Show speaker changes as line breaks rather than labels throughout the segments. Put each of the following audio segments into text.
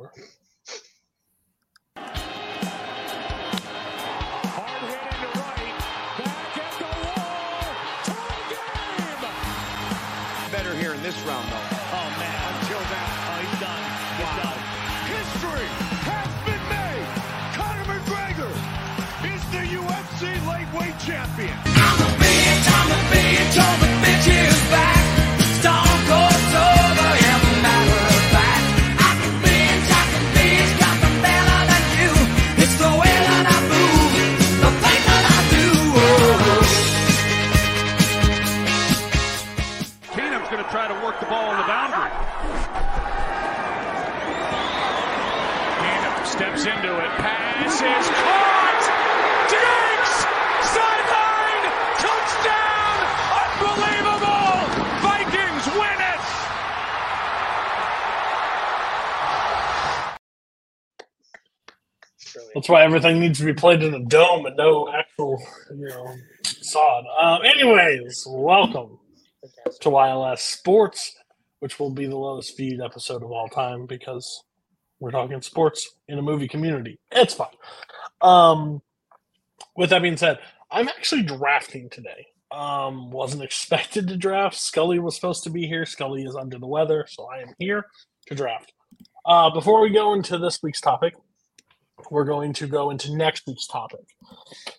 for.
Hard hit into right. Back at the wall. Tie game.
Better here in this round, though.
Oh, man. Until that. Oh, he's done. He's done. History has been made. Conor McGregor is the UFC lightweight champion. Keenum's
why everything needs to be played in a dome and no actual, you know, sod. Um, anyways, welcome to YLS Sports, which will be the lowest viewed episode of all time because we're talking sports in a movie community. It's fine. Um, with that being said, I'm actually drafting today. Um, wasn't expected to draft. Scully was supposed to be here. Scully is under the weather, so I am here to draft. Uh, before we go into this week's topic, we're going to go into next week's topic.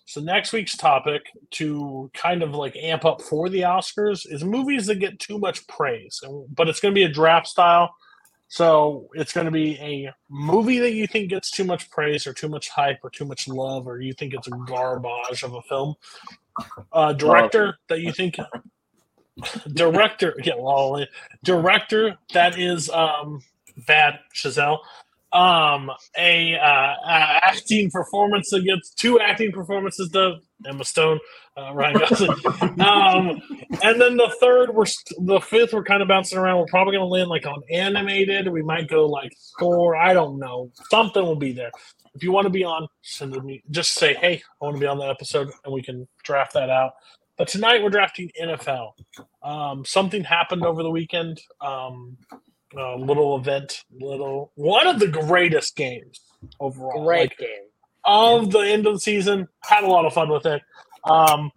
So next week's topic to kind of like amp up for the Oscars is movies that get too much praise, but it's going to be a draft style. So it's going to be a movie that you think gets too much praise or too much hype or too much love or you think it's a garbage of a film. Uh, director that you think director yeah well, director that is um bad Chazelle um a uh, uh acting performance against two acting performances to Emma Stone uh, Ryan Gosling. Um and then the third we're st- the fifth we're kind of bouncing around. We're probably going to land like on animated. We might go like score. I don't know. Something will be there. If you want to be on send me just say hey I want to be on that episode and we can draft that out. But tonight we're drafting NFL um something happened over the weekend. Um uh, little event, little one of the greatest games overall.
Great
Like,
game.
of the end of the season. Had a lot of fun with it. Um,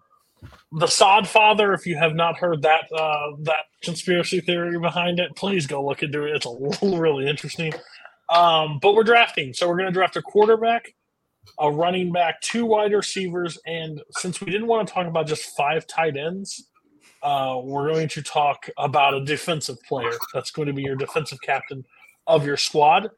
the Sod Father, if you have not heard that uh, that conspiracy theory behind it, please go look into it. It's a little, really interesting. Um, but we're drafting, so we're going to draft a quarterback, a running back, two wide receivers, and since we didn't want to talk about just five tight ends, uh, we're going to talk about a defensive player that's going to be your defensive captain of your squad.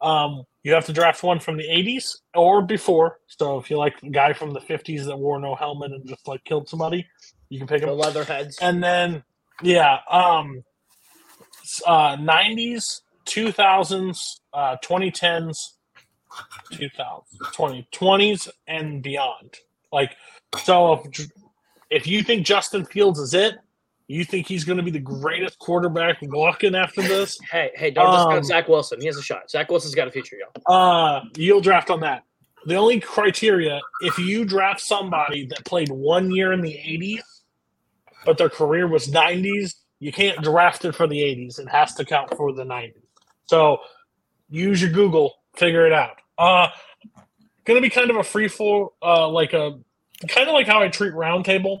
Um, you have to draft one from the 80s or before. So if you like the guy from the 50s that wore no helmet and just like killed somebody, you can pick
The
him.
Leatherheads.
And then, yeah, um, uh, 90s, 2000s, uh, 2010s, 2000s, 2020s, and beyond. Like, so if, if you think Justin Fields is it, you think he's going to be the greatest quarterback walking after this,
Hey, hey, don't discount
Um,
Zach Wilson. He has a shot. Zach Wilson's got a future, y'all.
uh, you'll draft on that. The only criteria, if you draft somebody that played one year in the 80s, but their career was 90s, you can't draft it for the 80s. It has to count for the 90s. So use your Google, figure it out. Uh, going to be kind of a free for uh, like a kind of like how I treat roundtable,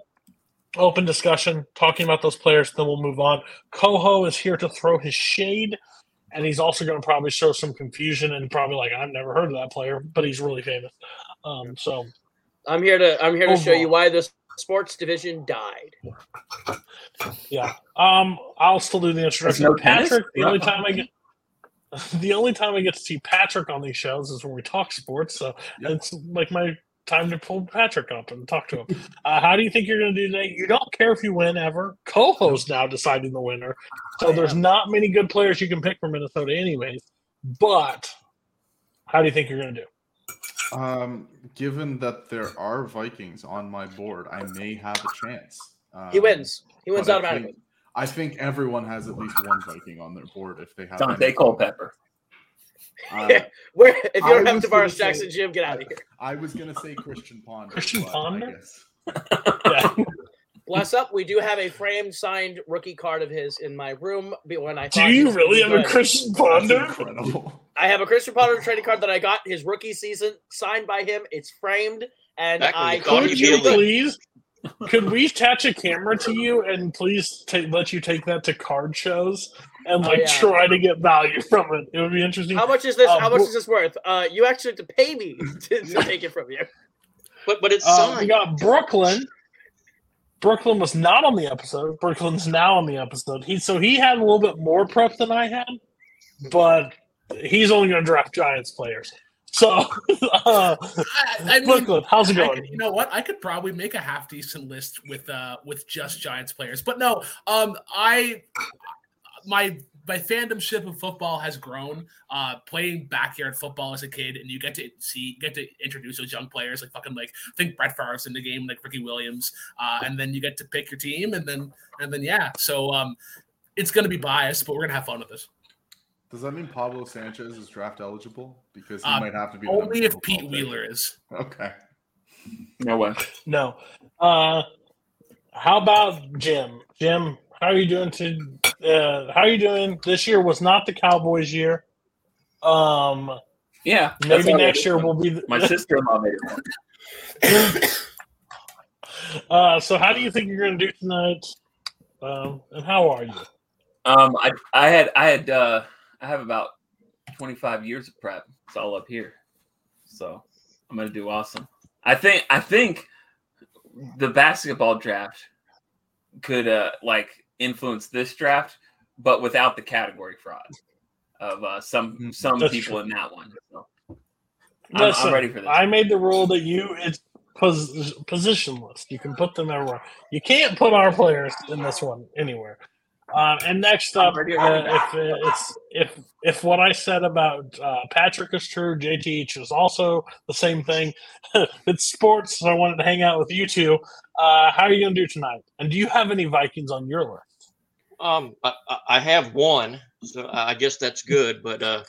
open discussion, talking about those players. Then we'll move on. Coho is here to throw his shade, and he's also going to probably show some confusion and probably like I've never heard of that player, but he's really famous. Um, so
I'm here to I'm here to show you why this sports division died.
yeah, um, I'll still do the introduction.
no?
Patrick, the only time I get. The only time I get to see Patrick on these shows is when we talk sports, so it's like my time to pull Patrick up and talk to him. Uh, how do you think you're going to do today? You don't care if you win ever. Co-host now deciding the winner, so there's not many good players you can pick from Minnesota, anyways. But how do you think you're going to do?
Um, given that there are Vikings on my board, I may have a chance. Um,
He wins. He wins
but I
automatically.
think, I think everyone has at least one Viking on their board if they have.
Daunte
any.
Culpepper.
Uh,
Where if you don't have Tarvaris
gonna say-
Jackson, Jim, get out of here.
I was gonna say Christian Ponder.
Christian Ponder? Yeah.
Bless up. We do have a framed signed rookie card of his in my room. When I
Do you really have
really
a. Christian Ponder?
incredible.
I have a Christian Ponder trading card that I got his rookie season signed by him. It's framed, and I
Could you please? Could we attach a camera to you and please ta- let you take that to card shows and
Oh,
like
yeah.
try to get value from it? It would be interesting.
How much is this?
Uh,
how much is this worth? Uh, you actually have to pay me to, to take it from you.
But but it's
Uh, we got Brooklyn. Brooklyn was not on the episode. Brooklyn's now on the episode. He so he had a little bit more prep than I had, but he's only going to draft Giants players. So, uh,
I, I mean,
Brooklyn, how's it going?
could- you know what? I could probably make a half decent list with uh with just Giants players, but no. Um, I my my fandomship of football has grown. Uh, playing backyard football as a kid, and you get to see get to introduce those young players like fucking like I think Brett Favre's in the game, like Ricky Williams, uh, and then you get to pick your team, and then and then yeah. So um, it's gonna be biased, but we're gonna have fun with this.
Does that mean Pablo Sanchez is draft eligible? Because he
Uh,
might have to be
Only if Pete
pick.
Wheeler is.
Okay.
No way.
No. Uh, how about Jim? Jim, how are you doing? To uh, how are you doing? This year was not the Cowboys' year. Um,
Yeah.
maybe next year will be. The,
My sister-in-law made it.
uh, so how do you think you're going to do tonight? Um, and how are you?
Um, I I had I had uh I have about 25 years of prep. It's all up here, so I'm gonna do awesome. I think I think the basketball draft could uh like influence this draft, but without the category fraud of uh, some some
That's
people
true.
in that one. So I'm,
Listen,
I'm ready for this.
I made the rule that you it's pos- positionless. You can put them everywhere. You can't put our players in this one anywhere. Um, and next up, uh, if uh, it's if if what I said about uh, Patrick is true, JTH is also the same thing. it's sports, so I wanted to hang out with you two. Uh, how are you going to do tonight? And do you have any Vikings on your list?
Um, I, I- I have one, so I guess that's good. But uh,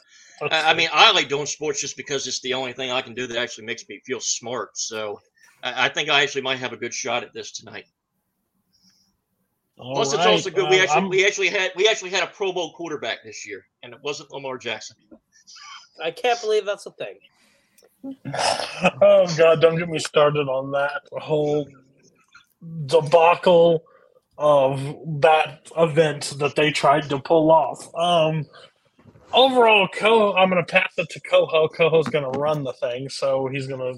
I, I mean, I like doing sports just because it's the only thing I can do that actually makes me feel smart. So I, I think I actually might have a good shot at this tonight.
All
Plus, it's also good. we
uh,
actually
I'm-
we actually had we actually had a Pro Bowl quarterback this year, and it wasn't Lamar Jackson.
I can't believe that's a thing.
oh god, don't get me started on that whole debacle of that event that they tried to pull off. Um overall Co I'm gonna pass it to Coho. Coho's gonna run the thing, so he's gonna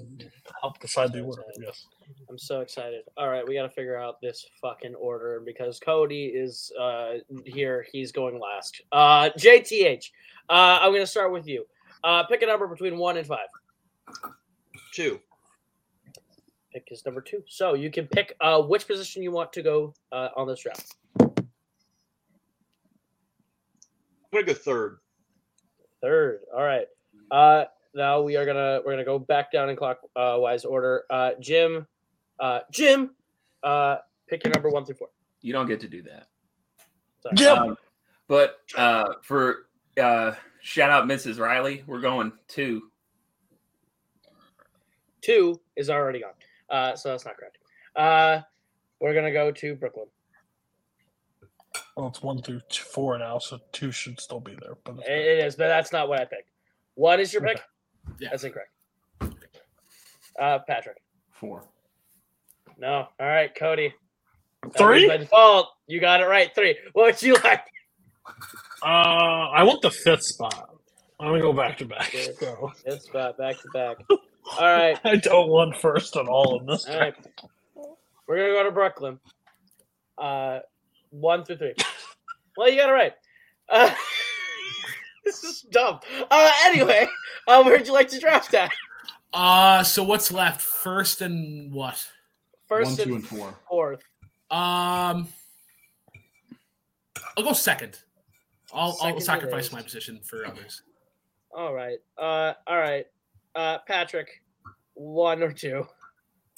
help decide the order, I guess.
I'm so excited. All right, we got to figure out this fucking order because Cody is uh, here. He's going last. Uh, JTH, uh, I'm going to start with you. Uh, pick a number between one and five.
Two.
Pick his number two. So you can pick uh, which position you want to go uh, on this draft.
I'm gonna go third.
Third. All right. Uh, now we are gonna we're gonna go back down in clockwise order. Uh, Jim, uh, Jim, uh, pick your number one through four.
you don't get to do that.
Sorry.
Jim!
Um, but uh, for uh, shout out Mrs. Riley, we're going two.
Two is already gone. Uh, so that's not correct. Uh, we're gonna go to Brooklyn.
Well it's one through two, four now, so two should still be there. But
It it is, but that's not what I picked. What is your pick.
Yeah.
That's incorrect. Uh, Patrick.
Four.
No. All right, Cody.
Three?
By default, you got it right. Three. What would you like?
Uh I want the fifth spot. I'm gonna go back to back. So
It's back back to back. All right.
I don't want first at all in this
All right. We're gonna go to Brooklyn. Uh, one through three. Well, you got it right. Uh, this is dumb. Uh, anyway, uh, where'd you like to draft at?
Uh, so what's left? First and what?
First
One, two,
and
and four.
fourth.
Um, I'll go second. I'll,
Second
I'll sacrifice my position for others.
All right. Uh, all right. Uh, Patrick, one or two.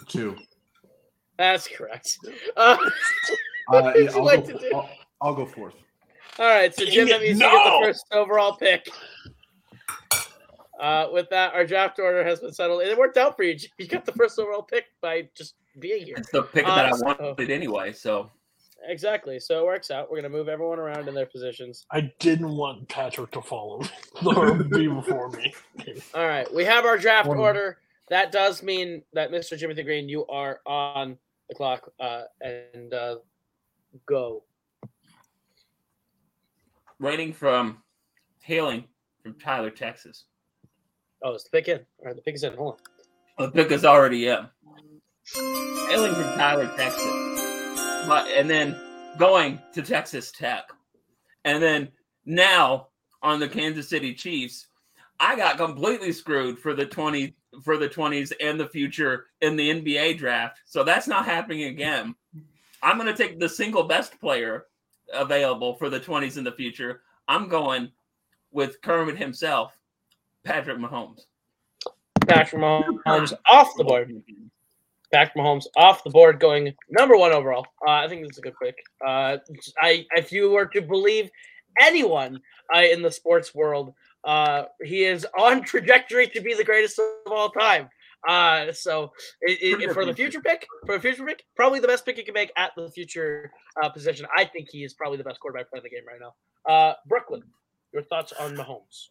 Two.
That's correct. Uh,
Uh,
What
yeah, I'll,
like
go. I'll, I'll go fourth.
all right. So Jim, that
Dang it,
means you get the first overall pick. Uh, with that, our draft order has been settled, and it worked out for you. You got the first overall pick by just being here.
It's the pick that I
Uh, so-
wanted anyway. So
Exactly. So it works out. We're gonna move everyone around in their positions.
I didn't want Patrick to follow me or be before me.
All right, we have our draft
One-
order. That does mean that Mr. Jimothy Green, you are on the clock, uh, and uh, go.
waiting from hailing from Tyler, Texas.
Oh, it's the pick in. All right, the pick is in. Hold on.
The pick is already in. Hailing from Tyler, Texas. But, and then going to Texas Tech. And then now on the Kansas City Chiefs, I got completely screwed for the 20 for the 20s and the future in the NBA draft. So that's not happening again. I'm going to take the single best player available for the 20s in the future. I'm going with Kermit himself, Patrick Mahomes.
Patrick Mahomes off the board. Patrick Mahomes off the board, going number one overall. Uh, I think this is a good pick. Uh, I, if you were to believe anyone uh, in the sports world, uh, he is on trajectory to be the greatest of all time. Uh, so it, it, for the future pick, for a future pick, probably the best pick you can make at the future uh, position. I think he is probably the best quarterback playing the game right now. Uh, Brooklyn, your thoughts on Mahomes?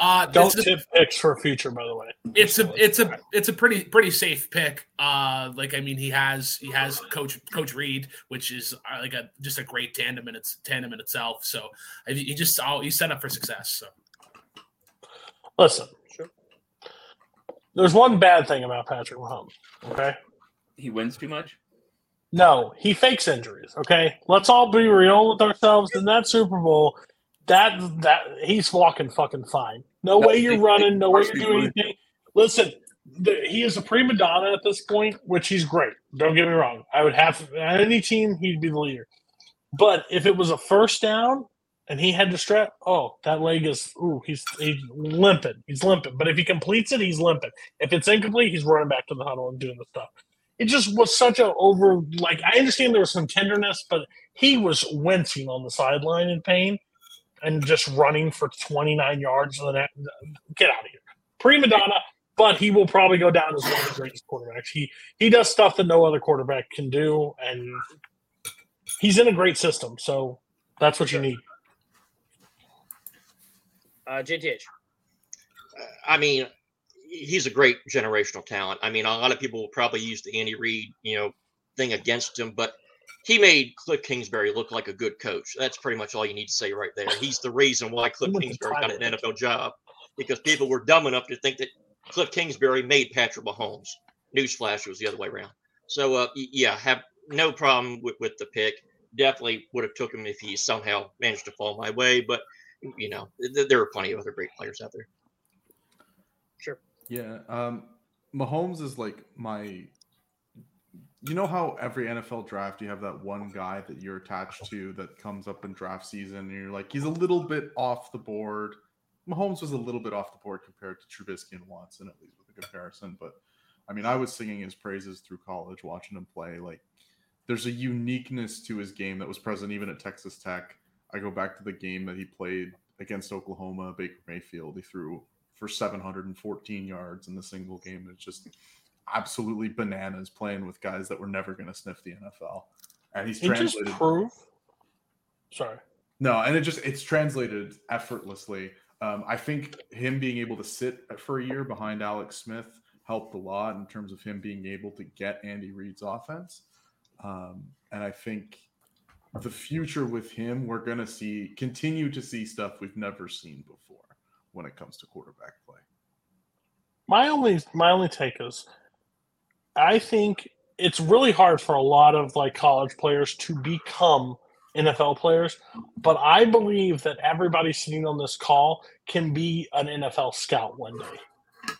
Uh,
Don't
it's, a,
tip picks for future, by the way.
it's a it's a it's a pretty pretty safe pick. Uh, like I mean, he has he has Coach Coach Reid, which is uh, like a just a great tandem in its tandem in itself. So I- he just oh, he's set up for success. So
Listen,
Sure.
there's one bad thing about Patrick Mahomes. Okay.
He wins too much.
No, he fakes injuries. Okay, let's all be real with ourselves. In that Super Bowl, that that he's walking fucking fine. No way you're running. No way you're doing anything. Listen, the, he is a prima donna at this point, which he's great. Don't get me wrong. I would have on any team he'd be the leader. But if it was a first down and he had to strap, oh, that leg is ooh, he's he's limping. He's limping. But if he completes it, he's limping. If it's incomplete, he's running back to the huddle and doing the stuff it just was such a over like I understand there was some tenderness, but he was wincing on the sideline in pain and just running for 29 yards. And then get out of here, prima donna. But he will probably go down as one of the greatest quarterbacks. He he does stuff that no other quarterback can do, and he's in a great system. So that's what you need.
Uh, JTH.
I mean, he's a great generational talent. I mean, a lot of people will probably use the Andy Reid, you know, thing against him, but he made Cliff Kingsbury look like a good coach. That's pretty much all you need to say right there. He's the reason why Cliff Kingsbury got an NFL job because people were dumb enough to think that Cliff Kingsbury made Patrick Mahomes. Newsflash, it was the other way around. So, uh, yeah, have no problem with, with the pick. Definitely would have took him if he somehow managed to fall my way, but you know, th- there are plenty of other great players out there.
Sure.
Yeah. Um, Mahomes is like my. You know how every NFL draft you have that one guy that you're attached to that comes up in draft season, and you're like, he's a little bit off the board. Mahomes was a little bit off the board compared to Trubisky and Watson, at least with the comparison. But I mean, I was singing his praises through college, watching him play. Like, there's a uniqueness to his game that was present even at Texas Tech. I go back to the game that he played against Oklahoma, Baker Mayfield. He threw for 714 yards in the single game. It's just absolutely bananas playing with guys that were never going to sniff the NFL. And he's
He just
translated.
Sorry.
No, and it just it's translated effortlessly. Um, I think him being able to sit for a year behind Alex Smith helped a lot in terms of him being able to get Andy Reid's offense. Um, and I think the future with him, we're going to see continue to see stuff we've never seen before when it comes to quarterback play.
My only my only take is I think it's really hard for a lot of like college players to become NFL players, but I believe that everybody sitting on this call can be an NFL scout one day.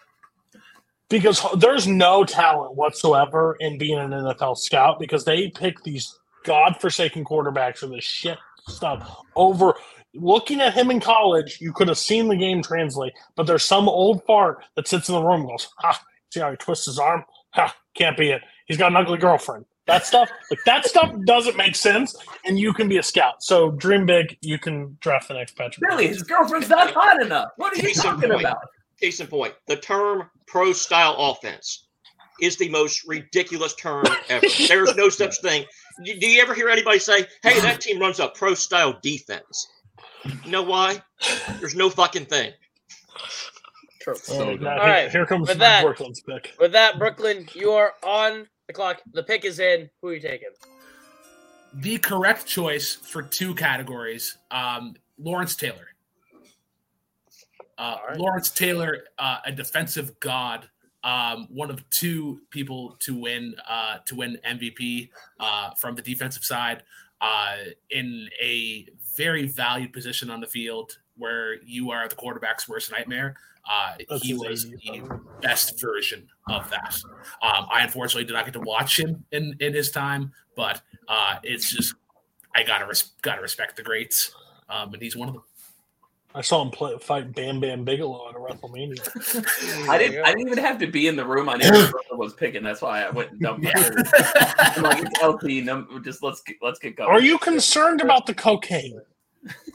Because there's no talent whatsoever in being an NFL scout because they pick these godforsaken quarterbacks or this shit stuff over looking at him in college, you could have seen the game translate, but there's some old fart that sits in the room and goes, Ha, see how he twists his arm? Ha, can't be it. He's got an ugly girlfriend. That stuff, like that stuff doesn't make sense, and you can be a scout. So dream big, you can draft the next Patrick.
Really, his girlfriend's not hot enough. What are you
Case in
talking
point.
about?
case in point, the term pro style offense is the most ridiculous term ever. There's no such thing. Do do you ever hear anybody say, hey, that team runs a pro style defense? You know why? There's no fucking thing.
True.
So good.
now,
All right,
Here comes
with that-
Brooklyn's pick.
With that, Brooklyn, you are on the clock. The pick is in. Who are you taking?
The correct choice for two categories, um, Lawrence Taylor. Uh,
All right.
Lawrence Taylor, uh, a defensive god, um, one of two people to win uh, to win MVP uh, from the defensive side, uh, in a very valued position on the field where you are the quarterback's worst nightmare. Uh, he was the best version of that. Um, I unfortunately did not get to watch him in in his time, but uh, it's just I gotta res- gotta respect the greats, um, and he's one of them.
I saw him play, fight Bam Bam Bigelow at a WrestleMania.
I didn't. I didn't even have to be in the room. I knew who was picking. That's why I went and dumped my. I'm like, it's LT. num- Just let's get, let's get going.
Are you concerned about the cocaine?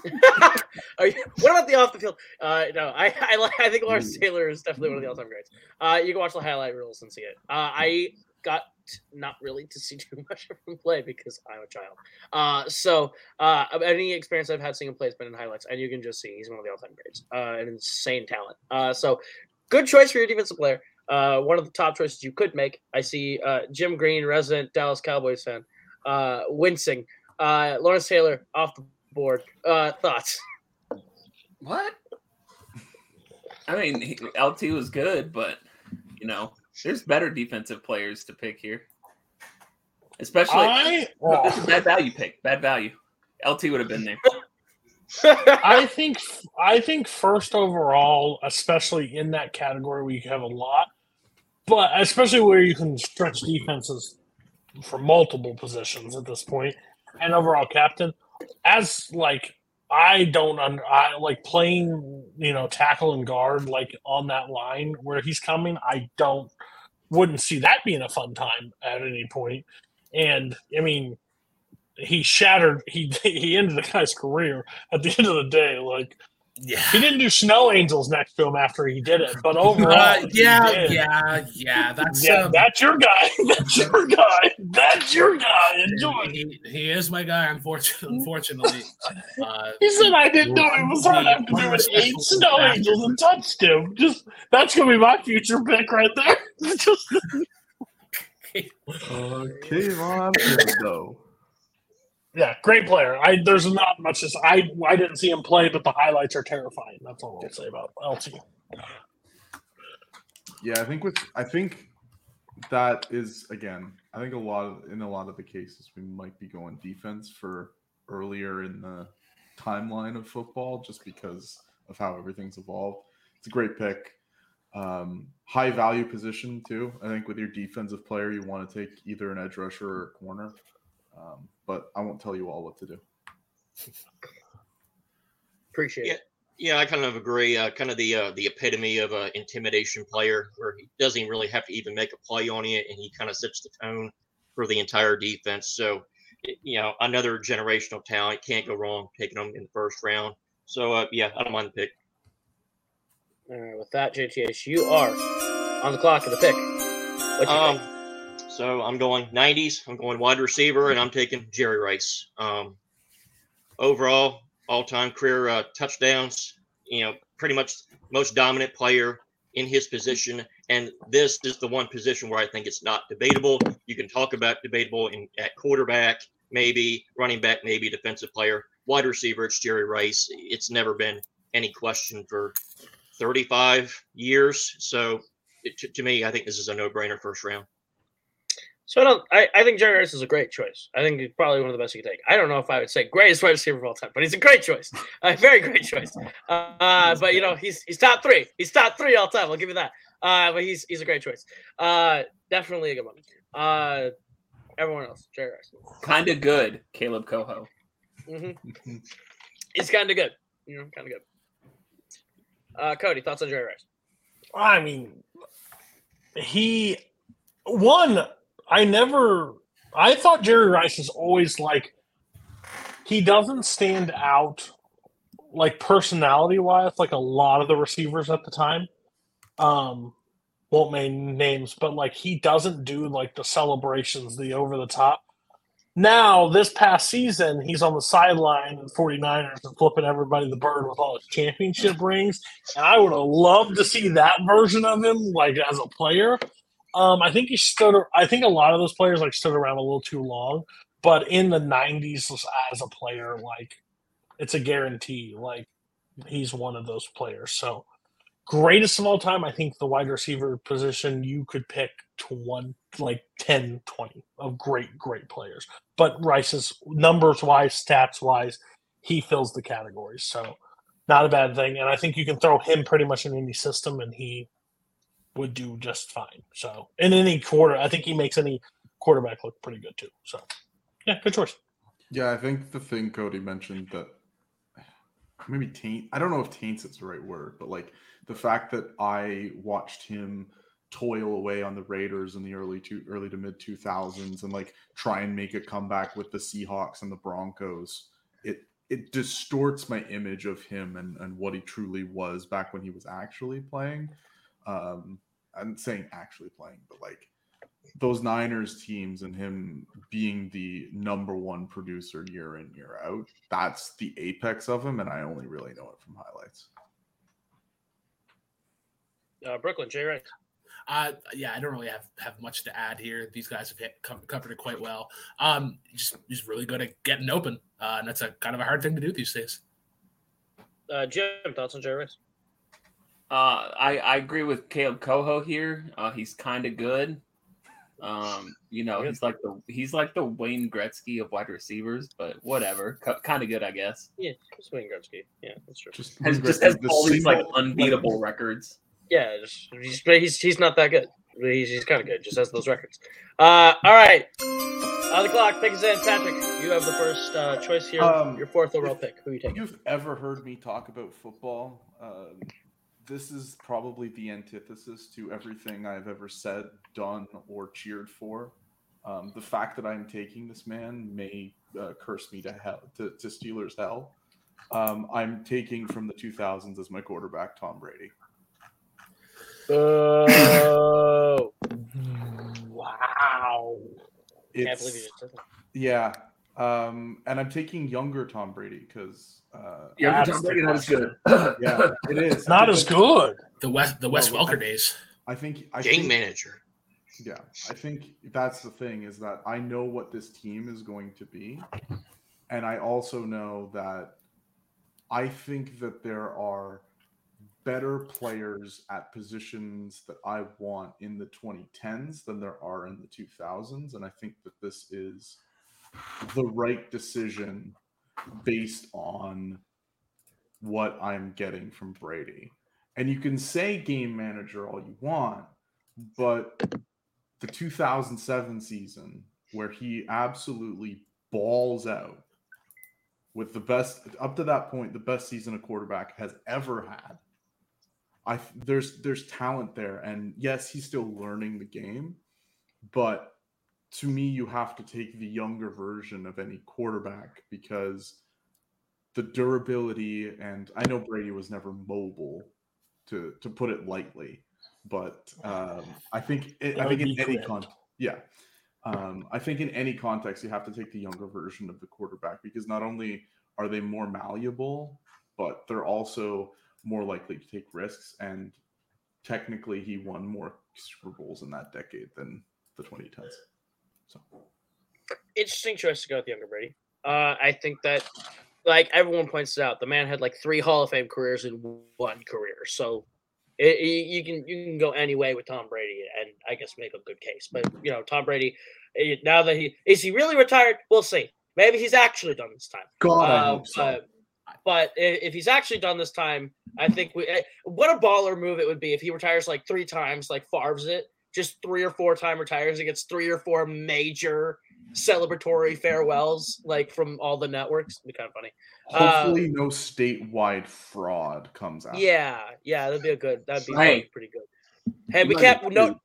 You, what about the off the field? Uh, no, I I, I think Lawrence Taylor is definitely one of the all time greats. Uh, you can watch the highlight reels and see it. Uh, I got not really to see too much of him play because I'm a child. Uh, so uh, any experience I've had seeing him play has been in highlights, and you can just see he's one of the all time greats. Uh, an insane talent. Uh, so good choice for your defensive player. Uh, one of the top choices you could make. I see uh, Jim Green, resident Dallas Cowboys fan, uh, wincing. Uh, Lawrence Taylor off the board. Uh, thoughts?
What? I mean, he, LT was good, but you know, there's better defensive players to pick here. Especially,
I
No, this is bad value pick. Bad value. LT would have been there.
I think I think first overall, especially in that category where you have a lot, but especially where you can stretch defenses for multiple positions at this point, and overall captain, as like I don't under I like playing you know tackle and guard like on that line where he's coming. I don't wouldn't see that being a fun time at any point. And I mean, he shattered. He he ended the guy's career at the end of the day. Like
Yeah.
he didn't do snow angels next to him after he did it, but overall,
Uh,
he
yeah,
did.
yeah, yeah. That's
yeah.
um,
That's your guy. That's your guy. That's your guy. Enjoy.
he, he is my guy. Unfortunately, unfortunately, uh,
He said I didn't know it was hard after there was eight snow angels and touched him. Just that's gonna be my future pick right there. Just
Uh, Kayvon Thibodeaux.
Yeah, great player. I there's not much. As, I I didn't see him play, but the highlights are terrifying. That's all I'll say about LT.
Yeah, I think with I think that is again. I think a lot of in a lot of the cases we might be going defense for earlier in the timeline of football, just because of how everything's evolved. It's a great pick. Um, high value position too. I think with your defensive player, you want to take either an edge rusher or a corner. Um, but I won't tell you all what to do.
Appreciate
Yeah.
it.
Yeah, I kind of agree. Uh, kind of the uh, the epitome of an intimidation player, where he doesn't really have to even make a play on it, and he kind of sets the tone for the entire defense. So, you know, another generational talent can't go wrong taking him in the first round. So, uh, yeah, I don't mind the pick.
All right, with that, JTH, you are on the clock of the pick. What you
Um,
think?
So I'm going 90s. I'm going wide receiver, and I'm taking Jerry Rice. Um, overall, all-time career uh, touchdowns. You know, pretty much most dominant player in his position, and this is the one position where I think it's not debatable. You can talk about debatable in at quarterback, maybe running back, maybe defensive player, wide receiver. It's Jerry Rice. It's never been any question for 35 years. So it, to, to me, I think this is a no-brainer first round.
So I don't. I, I think Jerry Rice is a great choice. I think he's probably one of the best you can take. I don't know if I would say greatest wide receiver of all time, but he's a great choice. A very great choice. Uh, but you know, he's he's top three. He's top three all time. I'll give you that. Uh, but he's he's a great choice. Uh, definitely a good one. Uh, everyone else, Jerry Rice.
Kind of good, Caleb Coho.
hmm He's kind of good. You know, kind of good. Uh, Cody, thoughts on Jerry Rice?
I mean, he one. I never. I thought Jerry Rice is always like he doesn't stand out like personality wise, like a lot of the receivers at the time. um, won't name names, but like he doesn't do like the celebrations, the over the top. Now, this past season, he's on the sideline of 49ers and flipping everybody the bird with all his championship rings. And I would have loved to see that version of him, like as a player. Um, I think he stood. I think a lot of those players like stood around a little too long. But in the '90s, as a player, like it's a guarantee. Like he's one of those players. So greatest of all time, I think the wide receiver position you could pick to one like 10, 20 of great, great players. But Rice's numbers wise, stats wise, he fills the categories. So not a bad thing. And I think you can throw him pretty much in any system and he would do just fine. So in any quarter, I think he makes any quarterback look pretty good too. So yeah, good choice.
Yeah, I think the thing Cody mentioned that maybe taint. I don't know if taints is the right word, but like the fact that I watched him toil away on the Raiders in the early to early to mid two thousands and like try and make a comeback with the Seahawks and the Broncos. It it distorts my image of him and and what he truly was back when he was actually playing. Um, I'm saying actually playing, but like those Niners teams and him being the number one producer year in year out. That's the apex of him, and I only really know it from highlights.
Uh, Brooklyn, Jay Rice.
Uh, yeah, I don't really have, have much to add here. These guys have hit, com- covered it quite well. Um, just just really good at getting open, uh, and that's a kind of a hard thing to do these days.
Uh, Jim, thoughts on Jay Rice?
Uh, I I agree with Caleb Coho here. Uh, he's kind of good. Um, you know, he's like the he's like the Wayne Gretzky of wide receivers, but whatever, C- kind of good, I guess.
Yeah, just Wayne Gretzky. Yeah, that's true.
Just,
Has, just has
the
all these like
single-
unbeatable records.
Yeah, just, he's, he's he's not that good. He's, he's kind of good. Just has those records. Uh, all right. On the clock, pick is in. Patrick, you have the first uh, choice here.
Um,
Your fourth overall
if-
pick. Who you
If
taking?
you've ever heard me talk about football, um, this is probably the antithesis to everything I've ever said, done, or cheered for. Um, the fact that I'm taking this man may uh, curse me to hell, to, to Steelers hell. Um, I'm taking from the 2000s as my quarterback, Tom Brady.
Oh,
Wow.
can't
It's,
believe you just said that.
yeah, um, and I'm taking younger Tom Brady because uh,
Yeah, Tom Brady,
the
that is good.
yeah, it is
not as good.
The Wes the Wes
Well,
Welker
I-
days.
I think I
Game
think,
manager.
Yeah, I think that's the thing is that I know what this team is going to be. And I also know that I think that there are better players at positions that I want in the 2010s than there are in the 2000s. And I think that this is the right decision based on what I'm getting from Brady. And you can say game manager all you want, but the 2007 season where he absolutely balls out with the best up to that point the best season a quarterback has ever had i there's there's talent there and yes he's still learning the game but to me you have to take the younger version of any quarterback because the durability and i know brady was never mobile to to put it lightly but um, I think it, I think in any con- yeah, um, I think in any context you have to take the younger version of the quarterback because not only are they more malleable, but they're also more likely to take risks. And technically, he won more Super Bowls in that decade than the 2010s. So
Interesting choice to go with younger Brady. Uh, I think that, like everyone points out, the man had like three Hall of Fame careers in one career. So it, it- you can you can go any way with Tom Brady, and I guess make a good case. But you know, Tom Brady, eh, now that he is he really retired, we'll see. Maybe he's actually done this time.
God, I
Uh,
hope so.
But, but if he's actually done this time, I think we. eh, What a baller move it would be if he retires like three times, like Favre's it, just three or four time retires and gets three or four major celebratory farewells, like from all the networks. It'd be kind of funny.
Hopefully, no statewide fraud comes out.
Yeah, yeah, that'd be a good. That'd be
Hey.
pretty good. Hey, we can't. No,
sued.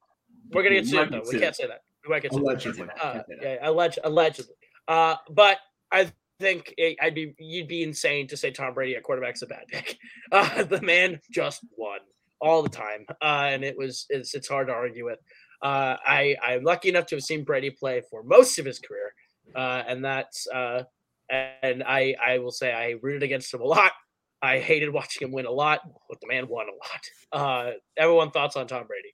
we're gonna get
You
sued
might be
though. We can't say that. We might get sued.
Allegedly.
Uh,
Can't say
yeah, alleged, allegedly. Uh, but I think it, I'd be you'd be insane to say Tom Brady at quarterback's a bad pick. Uh, the man just won. All the time, uh, and it was it's it's hard to argue with. Uh, I I'm lucky enough to have seen Brady play for most of his career, uh, and that's uh, and I I will say I rooted against him a lot. I hated watching him win a lot, but the man won a lot. Uh, everyone thoughts on Tom Brady,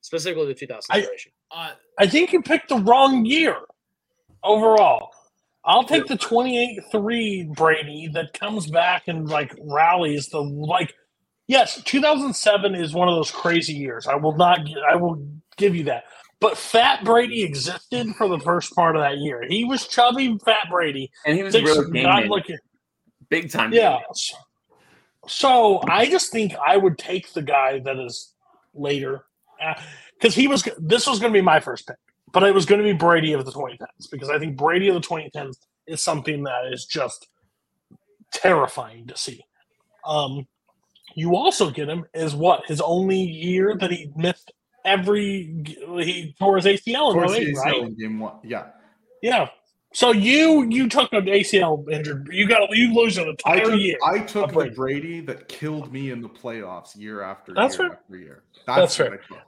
specifically the 2000
I-
generation.
Uh,
I think you picked the wrong year overall. I'll take the 28-3 Brady that comes back and like rallies the like yes, 2007 is one of those crazy years. I will not I will give you that. But Fat Brady existed for the first part of that year. He was chubby Fat Brady.
And he was really game
God,
big time.
yeah.
man.
So I just think I would take the guy that is later because he was. This was going to be my first pick, but it was going to be Brady of the 2010s because I think Brady of the 2010s is something that is just terrifying to see. Um, you also get him is what his only year that he missed every he tore his ACL in 08,
the ACL
right?
in game one. Yeah.
Yeah. So you you took an ACL injured. You got you lose an
I
entire
took,
year.
I took the
Brady.
Brady that killed me in the playoffs year after
That's
year
fair.
after year.
That's
what
fair.
I took.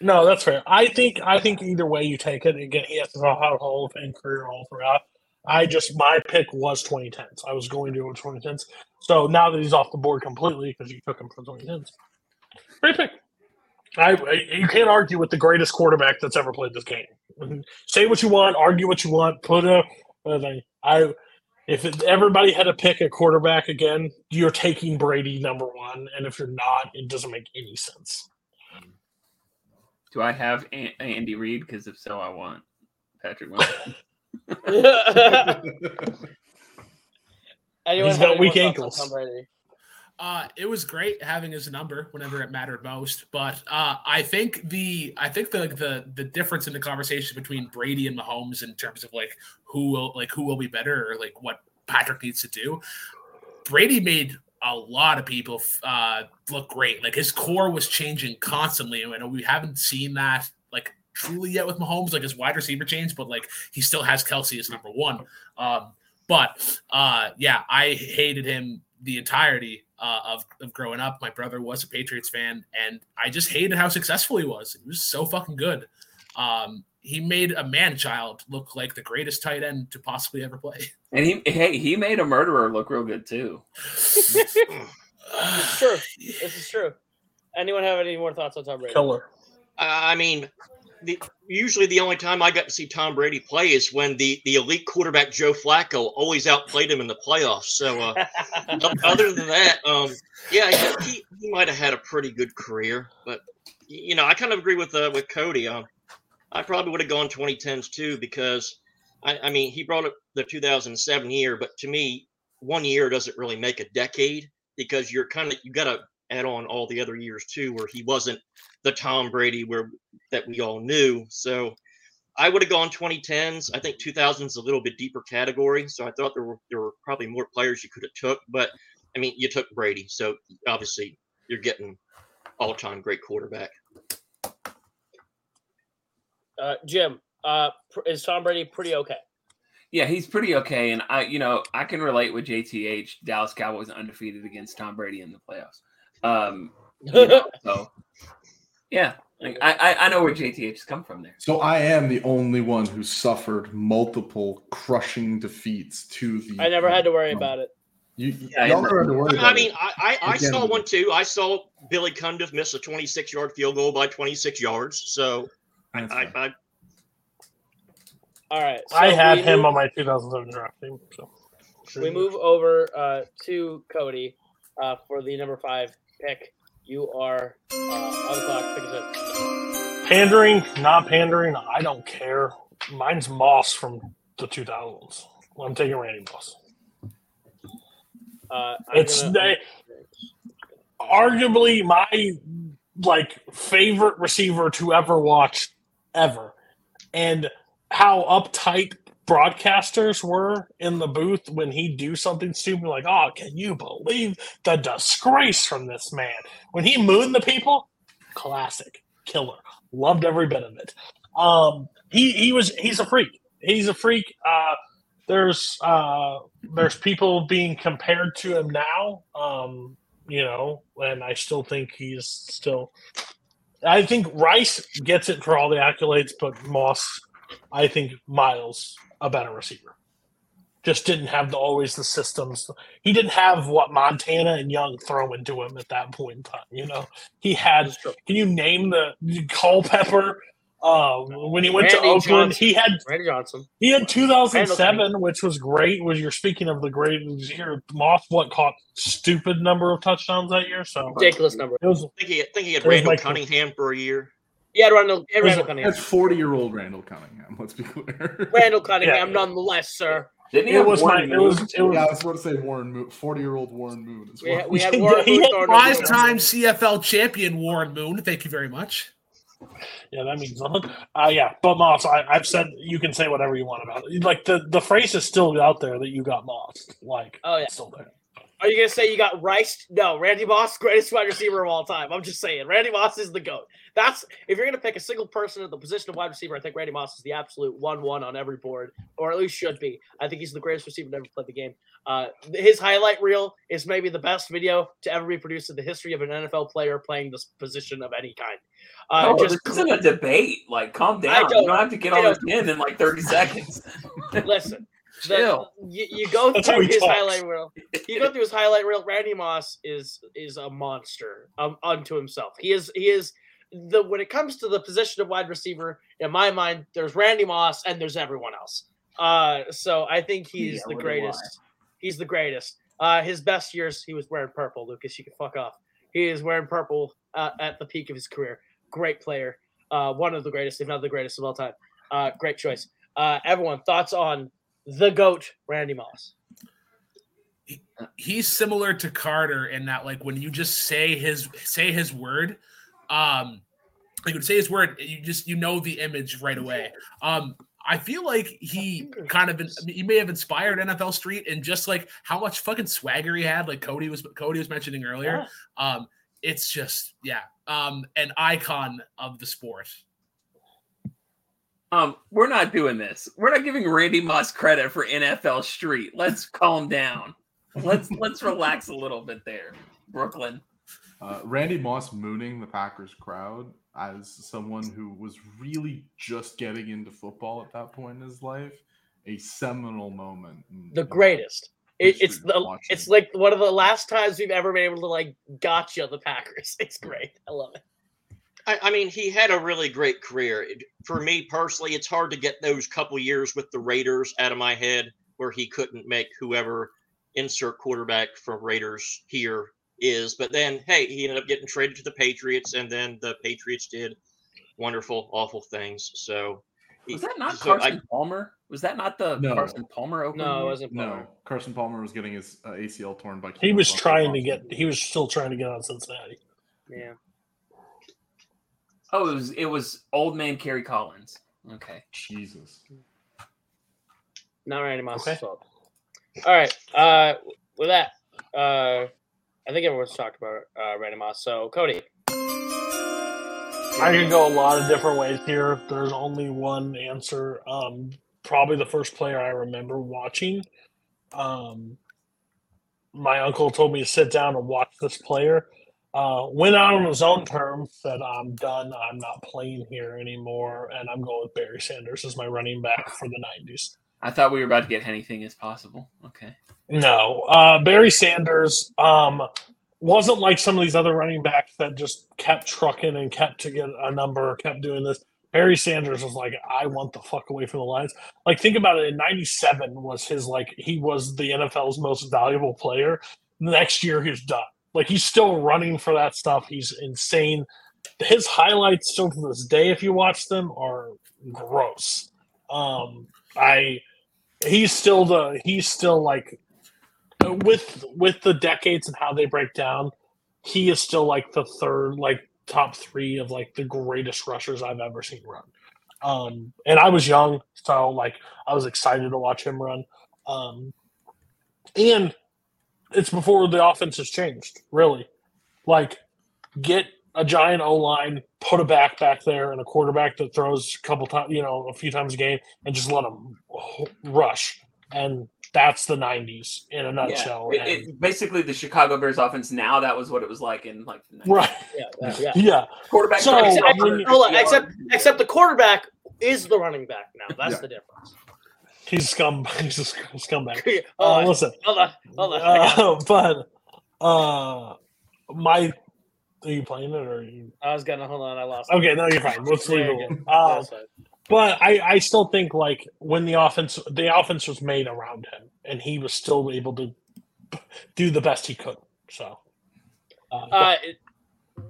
No, that's fair. I think I think either way you take it, again, he has a Hall of Fame career all throughout. I just my pick was 2010s. I was going to go with 2010s. So now that he's off the board completely because you took him for 2010s, great pick. I, you can't argue with the greatest quarterback that's ever played this game. Mm-hmm. Say what you want, argue what you want, put a, a. I if it, everybody had to pick a quarterback again, you're taking Brady number one, and if you're not, it doesn't make any sense.
Do I have An- Andy Reid? Because if so, I want Patrick. Mahomes.
Anyone
He's
have
got weak
more thoughts on
ankles.
Uh, it was great having his number whenever it mattered most, but uh, I think the I think the, the the difference in the conversation between Brady and Mahomes in terms of like who will like who will be better or like what Patrick needs to do. Brady made a lot of people uh, look great. Like his core was changing constantly, and we haven't seen that like truly yet with Mahomes. Like his wide receiver changed, but like he still has Kelce as number one. Um, but uh, yeah, I hated him the entirety uh, of, of growing up. My brother was a Patriots fan, and I just hated how successful he was. He was so fucking good. Um, he made a man child look like the greatest tight end to possibly ever play.
and he hey he made a murderer look real good too.
It's true. This is true. Anyone have any more thoughts on Tom Brady?
Killer.
I mean, the, usually the only time I got to see Tom Brady play is when the, the elite quarterback Joe Flacco always outplayed him in the playoffs. So uh, other than that, um, yeah, he, he, might have had a pretty good career. But you know, I kind of agree with uh, with Cody. Um, I probably would have gone 2010s too because I, I mean he brought up the 2007 year, but to me, one year doesn't really make a decade because you're kind of you got to add on all the other years too where he wasn't the Tom Brady where that we all knew. So I would have gone 2010s. I think 2000s is a little bit deeper category. So I thought there were there were probably more players you could have took, but I mean you took Brady, so obviously you're getting all time great quarterback.
Uh, Jim, uh, is Tom Brady pretty okay?
Yeah, he's pretty okay, and I, you know, I can relate with JTH. Dallas Cowboys undefeated against Tom Brady in the playoffs. Um, you know, so yeah, like, I, I, I know where JTH has come from there.
So I am the only one who suffered multiple crushing defeats to the.
I never had to worry about it.
You,
Yeah,
y'all
I
never had to worry about
I mean,
it.
I I, I
Again,
saw one too. I saw Billy Cundiff miss a 26 yard field goal by 26 yards. So
That's
I,
fine.
I
All right.
I had him
move-
on my 2007 draft team. So
We move over uh, to Cody uh, for the number five pick. You are uh, on the clock. Pick us up.
pandering, not pandering. I don't care. Mine's Moss from the 2000s. I'm taking Randy Moss.
Uh,
It's
gonna-
they, arguably my like favorite receiver to ever watch ever, and how uptight broadcasters were in the booth when he'd do something stupid like, "Oh, can you believe the disgrace from this man?" When he mooned the people, classic, killer, loved every bit of it. Um, he he was he's a freak. He's a freak. Uh, there's uh, there's people being compared to him now. Um, you know, and I still think he's still. I think Rice gets it for all the accolades, but Moss, I think Miles a better receiver. Just didn't have the, always the systems. He didn't have what Montana and Young throw into him at that point in time. You know, he had. Can you name the Culpepper? Uh, when he went to Oakland,
Johnson.
he had
Randy Johnson.
he had 2007, which was great. Was you're speaking of the great year? Moss what caught stupid number of touchdowns that year, so
Ridiculous number.
it was
I think he, I think he had
It
Randall
like-
Cunningham for a year.
Yeah, Randall, yeah, Randall Cunningham.
That's 40 year old Randall Cunningham. Let's be clear.
Randall Cunningham,
Yeah.
nonetheless, sir.
Didn't he
it
have
was my it was
Moon?
it was
yeah, I was about to say Warren Moon, 40 year old Warren Moon as
We,
well.
had, we had
He
Warren
had
Moon
five time CFL champion Warren Moon. Thank you very much.
yeah that means nothing. Uh, yeah, but Moss, I, I've said you can say whatever you want about it. Like the the phrase is still out there that you got Moss. Like
Oh, yeah.
it's still there.
Are you gonna say you got Rice? No, Randy Moss, greatest wide receiver of all time. I'm just saying, Randy Moss is the goat. That's if you're gonna pick a single person at the position of wide receiver, I think Randy Moss is the absolute one-one on every board, or at least should be. I think he's the greatest receiver to ever play the game. Uh, his highlight reel is maybe the best video to ever be produced in the history of an NFL player playing this position of any kind. Uh,
No,
just
this isn't a debate. Like, calm down.
don't-
you don't have to get this in in like 30 seconds.
listen. The- you, you go
That's
through his
talks.
highlight reel. You go through his highlight reel. Randy Moss is is a monster um, unto himself. He is he is the when it comes to the position of wide receiver. In my mind, there's Randy Moss and there's everyone else. Uh, so I think he's
Yeah,
the greatest. He's the greatest. Uh, his best years, he was wearing purple. Lucas, you can fuck off. He is wearing purple uh, at the peak of his career. Great player. Uh, one of the greatest, if not the greatest of all time. Uh, great choice. Uh, everyone, thoughts on the goat, Randy Moss?
he's similar to Carter in that like when you just say his say his word, um, like when you say his word, you just you know the image right away. Um, I feel like he kind of he may have inspired NFL Street and just like how much fucking swagger he had, like Cody was Cody was mentioning earlier. Um, it's just yeah, um, an icon of the sport.
Um, we're not doing this. We're not giving Randy Moss credit for NFL Street. Let's calm down. Let's let's relax a little bit there, Brooklyn.
Uh, Randy Moss mooning the Packers crowd as someone who was really just getting into football at that point in his life, a seminal moment. in-
The
in
greatest. It, it's the
watching.
it's like one of the last times we've ever been able to like gotcha the Packers. It's great. I love it.
I, I mean, he had a really great career. For me personally, it's hard to get those couple years with the Raiders out of my head where he couldn't make whoever insert quarterback from Raiders here is. But then, hey, he ended up getting traded to the Patriots, and then the Patriots did wonderful, awful things. So
Was that not
so I-
Carson Palmer? Was that not the
No.
Carson Palmer opening?
No, it wasn't.
No, Carson Palmer was getting his uh, ACL torn by.
He was
Allen
trying to get. He was still trying to get on Cincinnati.
Yeah.
Oh, it was it was old man Kerry Collins. Okay.
Jesus.
Not Randy Moss'
Okay.
All right. Uh, with that, uh, I think everyone's talked about uh, Randy Moss. So Cody,
I can go a lot of different ways here. There's only one answer. Um, probably the first player I remember watching. Um, my uncle told me to sit down and watch this player. Uh, went out on his own terms, said, I'm done. I'm not playing here anymore. And I'm going with Barry Sanders as my running back for the 90s.
I thought we were about to get anything as possible. Okay.
No, uh, Barry Sanders um, wasn't like some of these other running backs that just kept trucking and kept to get a number, kept doing this. Barry Sanders was like, I want the fuck away from the Lions. Like, think about it. In '97 was his like he was the NFL's most valuable player. Next year, he's done. Like, he's still running for that stuff. He's insane. His highlights still to this day, if you watch them, are gross. Um, I he's still the he's still like with with the decades and how they break down, he is still like the third, like top three of like the greatest rushers I've ever seen run. Um, and I was young, so like I was excited to watch him run. Um, and it's before the offense has changed, really. Like, get a giant O line, put a back back there, and a quarterback that throws a couple times, you know, a few times a game, and just let them rush. And That's the '90s in a nutshell.
It, it, basically, the Chicago Bears offense now that was what it was like in like the 90s.
right?
Yeah, yeah, yeah.
Yeah.
quarterback.
So,
throwing
I
for
mean-
Hold on,
50
except except the quarterback is the running back now. That's
Yeah.
the difference.
He's a scum. He's a sc- scumbag. Uh,
on,
listen,
hold on, hold on. It.
uh, but uh, my are you playing it or are you?
I was gonna hold on. I lost. it.
Okay, no, you're fine. Let's leave it. Uh, but I, I still think like when the offense, the offense was made around him, and he was still able to do the best he could. So, uh,
Uh, it-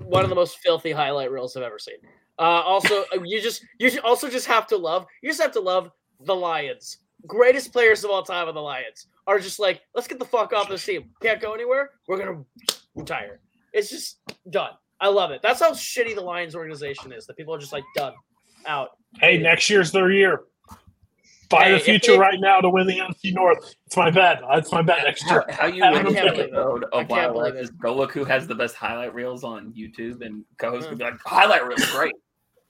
one of the most filthy highlight reels I've ever seen. Uh, also, uh, you just you also just have to love. You just have to love the Lions. Greatest players of all time of the Lions are just like, let's get the fuck off this team. Can't go anywhere. We're gonna retire. It's just done. I love it. That's how shitty the Lions organization is. That people are just like done, out.
hey, next year's their year. Buy
Hey,
the future
they-
right now to win the NFC North. It's my bet. It's my bet next year.
How, how you
I
win
can't
the
believe it.
episode of
can't
Wild
believe
Life
it.
is go look who has the best highlight reels on YouTube, and co-host
Mm.
be like, highlight reel is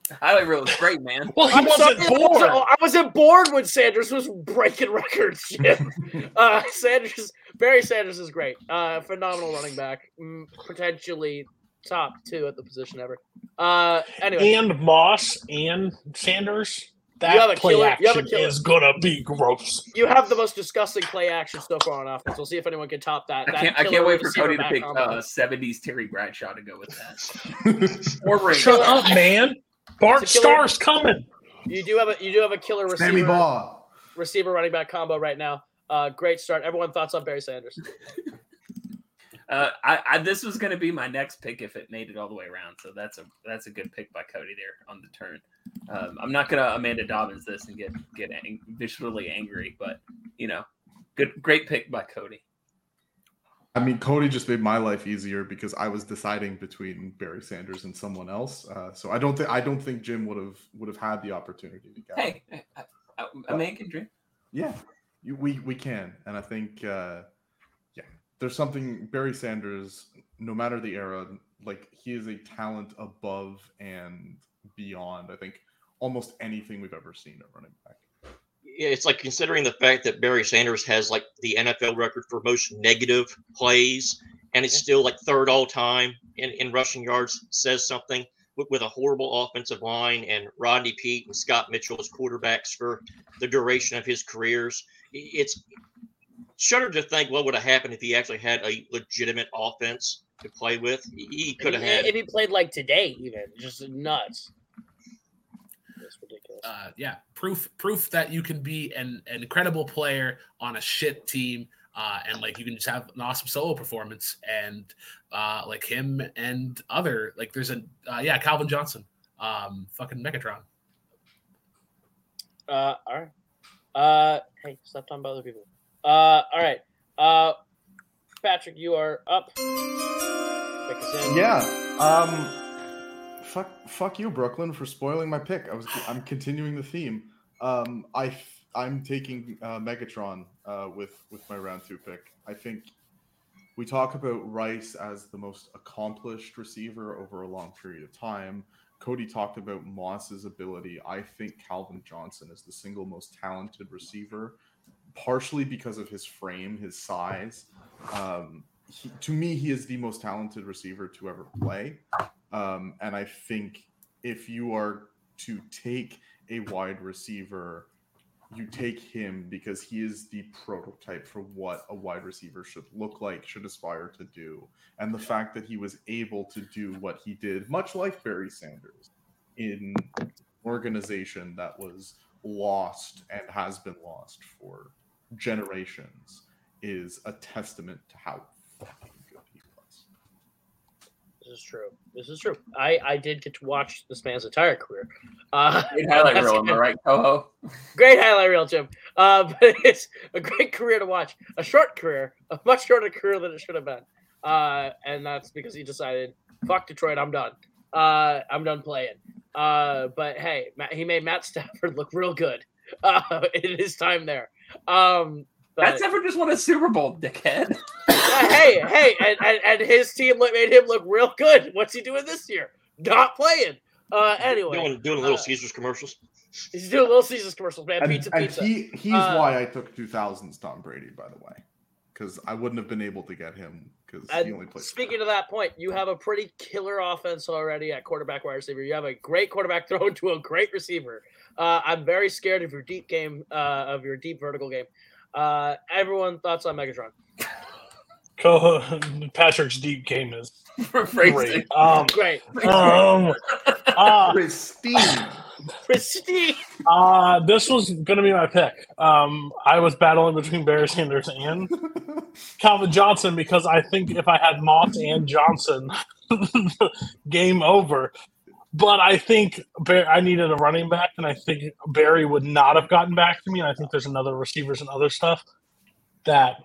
great. highlight reel is great, man.
Well, he
I'm
wasn't
sorry, I
born.
wasn't- I wasn't born when Sanders was breaking records. Jim. uh, Sanders, Barry Sanders is great. Uh, phenomenal running back, mm, potentially top two at the position ever. Uh, anyway,
and Moss and Sanders.
You have a
That play
killer- you have a
action
killer.
is gonna be gross.
you have the most disgusting play action so far on offense. We'll see if anyone can top that.
I can't. I can't wait for Cody to pick uh, '70s Terry Bradshaw to go with that. or
Shut up, man. Bart
It's
Starr's coming.
You do have a you do have a killer
Sammy
receiver
Baugh.
receiver running back combo right now. Uh, great start. Everyone thoughts on Barry Sanders?
Uh, I, I this was going to be my next pick if it made it all the way around. So that's a that's a good pick by Cody there on the turn. Um, I'm not going to Amanda Dobbins this and get get ang- visually angry, but you know, good great pick by Cody.
I mean, Cody just made my life easier because I was deciding between Barry Sanders and someone else. Uh, so I don't think I don't think Jim would have would have had the opportunity to get.
Hey, a man can dream.
Yeah, you, we we can, and I think uh, yeah, there's something Barry Sanders. No matter the era, like he is a talent above and beyond. I think almost anything we've ever seen at running back.
Yeah, it's like considering the fact that Barry Sanders has like the NFL record for most negative plays, and it's still like third all time in, in rushing yards, says something with, with a horrible offensive line and Rodney Peete and Scott Mitchell as quarterbacks for the duration of his careers. It's shudder to think what would have happened if he actually had a legitimate offense to play with. He could have had
if he played like today, even just nuts. That's ridiculous.
uh, yeah, proof proof that you can be an, an incredible player on a shit team, uh, and like you can just have an awesome solo performance, and uh, like him and other like there's a uh, yeah Calvin Johnson, um, fucking Megatron.
Uh, all right. Uh, hey, stop talking about other people. Uh, all right. Uh, Patrick, you are up. Pick us in.
Yeah. Um. Fuck. Fuck you, Brooklyn, for spoiling my pick. I was. I'm continuing the theme. Um. I. I'm taking uh, Megatron uh, with with my round two pick. I think we talk about Rice as the most accomplished receiver over a long period of time. Cody talked about Moss's ability. I think Calvin Johnson is the single most talented receiver, partially because of his frame, his size. Um, he, to me, he is the most talented receiver to ever play. Um, and I think if you are to take a wide receiver, you take him because he is the prototype for what a wide receiver should look like, should aspire to do. And the fact that he was able to do what he did, much like Barry Sanders, in organization that was lost and has been lost for generations, is a testament to how fucking good.
This is true. This is true. I I did get to watch this man's entire career. Uh,
Great highlight reel, am I right, Coho?
great highlight reel, Jim. Uh, but it's a great career to watch. A short career, a much shorter career than it should have been. Uh, and that's because he decided, fuck Detroit, I'm done. Uh, I'm done playing. Uh, but hey, Matt, he made Matt Stafford look real good uh, in his time there. Um,
That's ever just won a Super Bowl, dickhead.
Yeah, hey, hey, and, and, and his team made him look real good. What's he doing this year? Not playing. Uh, anyway,
doing doing little
uh,
Caesars commercials.
He's doing a Little Caesars commercials, man.
And,
Pizza,
and
pizza.
he he's
Uh,
why I took 2000s Tom Brady, by the way, because I wouldn't have been able to get him because he only
And
played.
speaking to that point, you have a pretty killer offense already at quarterback, wide receiver. You have a great quarterback thrown to a great receiver. Uh, I'm very scared of your deep game, uh, of your deep vertical game. Uh, everyone thoughts on Megatron?
Co- Patrick's deep game is great. Um,
Great,
um, uh,
Pristine.
pristine.
uh, this was going to be my pick. Um, I was battling between Barry Sanders and Calvin Johnson because I think if I had Moss and Johnson, game over. But I think Bar- I needed a running back, and I think Barry would not have gotten back to me. And I think there's another receivers and other stuff that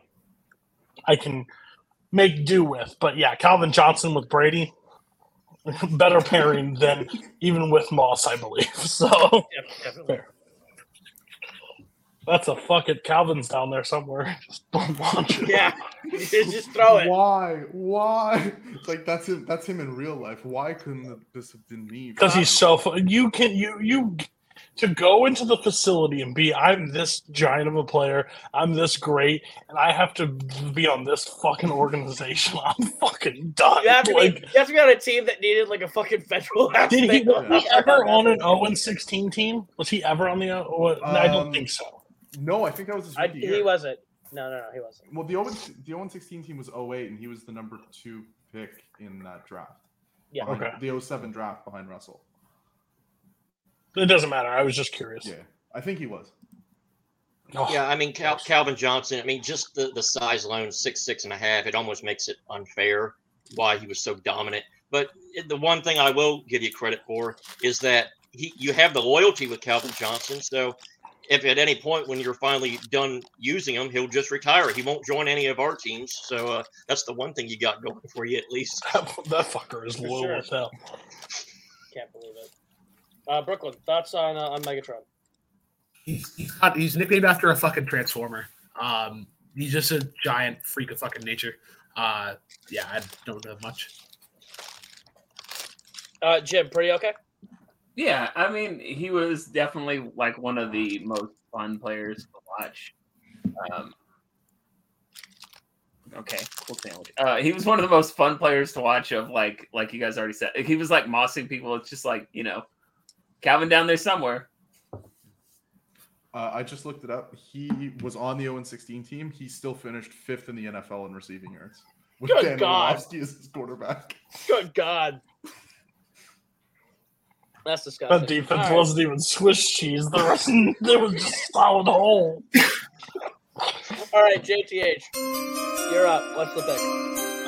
I can make do with. But yeah, Calvin Johnson with Brady, better pairing than even with Moss, I believe. So
Yeah, definitely.
fair. That's a fuck it. Calvin's down there somewhere. Just don't launch it.
Yeah, just throw it.
Why? Why? It's like that's him. That's him in real life. Why couldn't this have been me?
because he's so fu- you can you you to go into the facility and be i'm this giant of a player i'm this great and i have to be on this fucking organization i'm fucking done
You have, to
like
be, you have to be on a team that needed like a fucking federal.
did he,
aspect.
was he ever on an 0 and 16 team was he ever on the O- i don't
Um,
think so
No, I think that was his
I,
rookie
he
year.
wasn't. No, no, no, he wasn't.
Well, the 0 the 0 16 team was 08, and he was the number two pick in that draft.
Yeah.
Okay.
The 07 draft behind Russell.
it doesn't matter i was just curious
Yeah, I think he was.
Oh,
Yeah, I mean Cal- Calvin Johnson. I mean, just the the size alone, six six and a half. It almost makes it unfair why he was so dominant. But it- the one thing I will give you credit for is that he you have the loyalty with Calvin Johnson. So if at any point when you're finally done using him, he'll just retire. He won't join any of our teams. So uh, that's the one thing you got going for you at least.
that, that fucker is
For
loyal
sure.
as hell
Can't believe it. Uh, Brooklyn, thoughts on uh, on Megatron?
He's he's, not, he's nicknamed after a fucking transformer. Um, he's just a giant freak of fucking nature. Uh, yeah, I don't know much.
Uh, Jim, pretty okay.
Yeah, I mean, he was definitely like one of the most fun players to watch. Um, okay, cool sandwich. Uh, he was one of the most fun players to watch. Of like, like you guys already said, he was like mossing people. It's just like you know, Calvin down there somewhere.
Uh, I just looked it up. He was on the 0 16 team. He still finished fifth in the NFL in receiving yards. With
Good
Dan
God.
Orlovsky as his quarterback.
Good God. That's
that
disgusting.
defense
All right.
wasn't even swiss cheese the rest it was just solid hole
All right, JTH, you're up. What's the pick?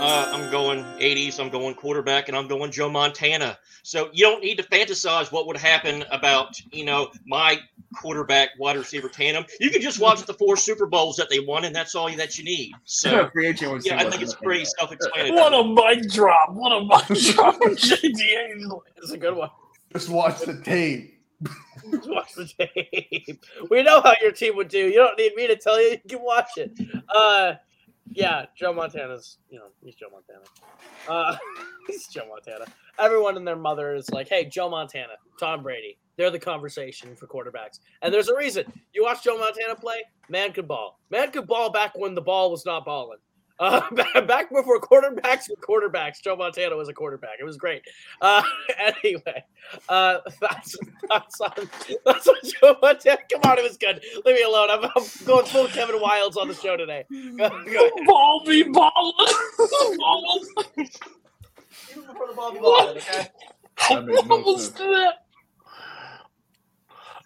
Uh, I'm going 80s. I'm going quarterback, and I'm going Joe Montana. So you don't need to fantasize what would happen about you know my quarterback wide receiver tandem. You can just watch the four Super Bowls that they won, and that's all that you need. So
Free agent
yeah, I think it's pretty self-explanatory.
what a mic drop what a mic drop from JDA.
It's a good one.
Just watch the tape.
Just watch the tape. We know how your team would do. You don't need me to tell you. You can watch it. Uh, yeah, Joe Montana's. You know, he's Joe Montana. Uh, he's Joe Montana. Everyone and their mother is like, "Hey, Joe Montana, Tom Brady. They're the conversation for quarterbacks." And there's a reason. You watch Joe Montana play. Man could ball. Man could ball back when the ball was not balling. Uh, back before quarterbacks were quarterbacks, Joe Montana was a quarterback. It was great. Uh, anyway, uh, that's that's on that's on Joe Montana. Come on, it was good. Leave me alone. I'm, I'm going full Kevin Wilds on the show today. Go, go
ball be ball
You prefer the ball to ball, okay?
That made no
Almost did that.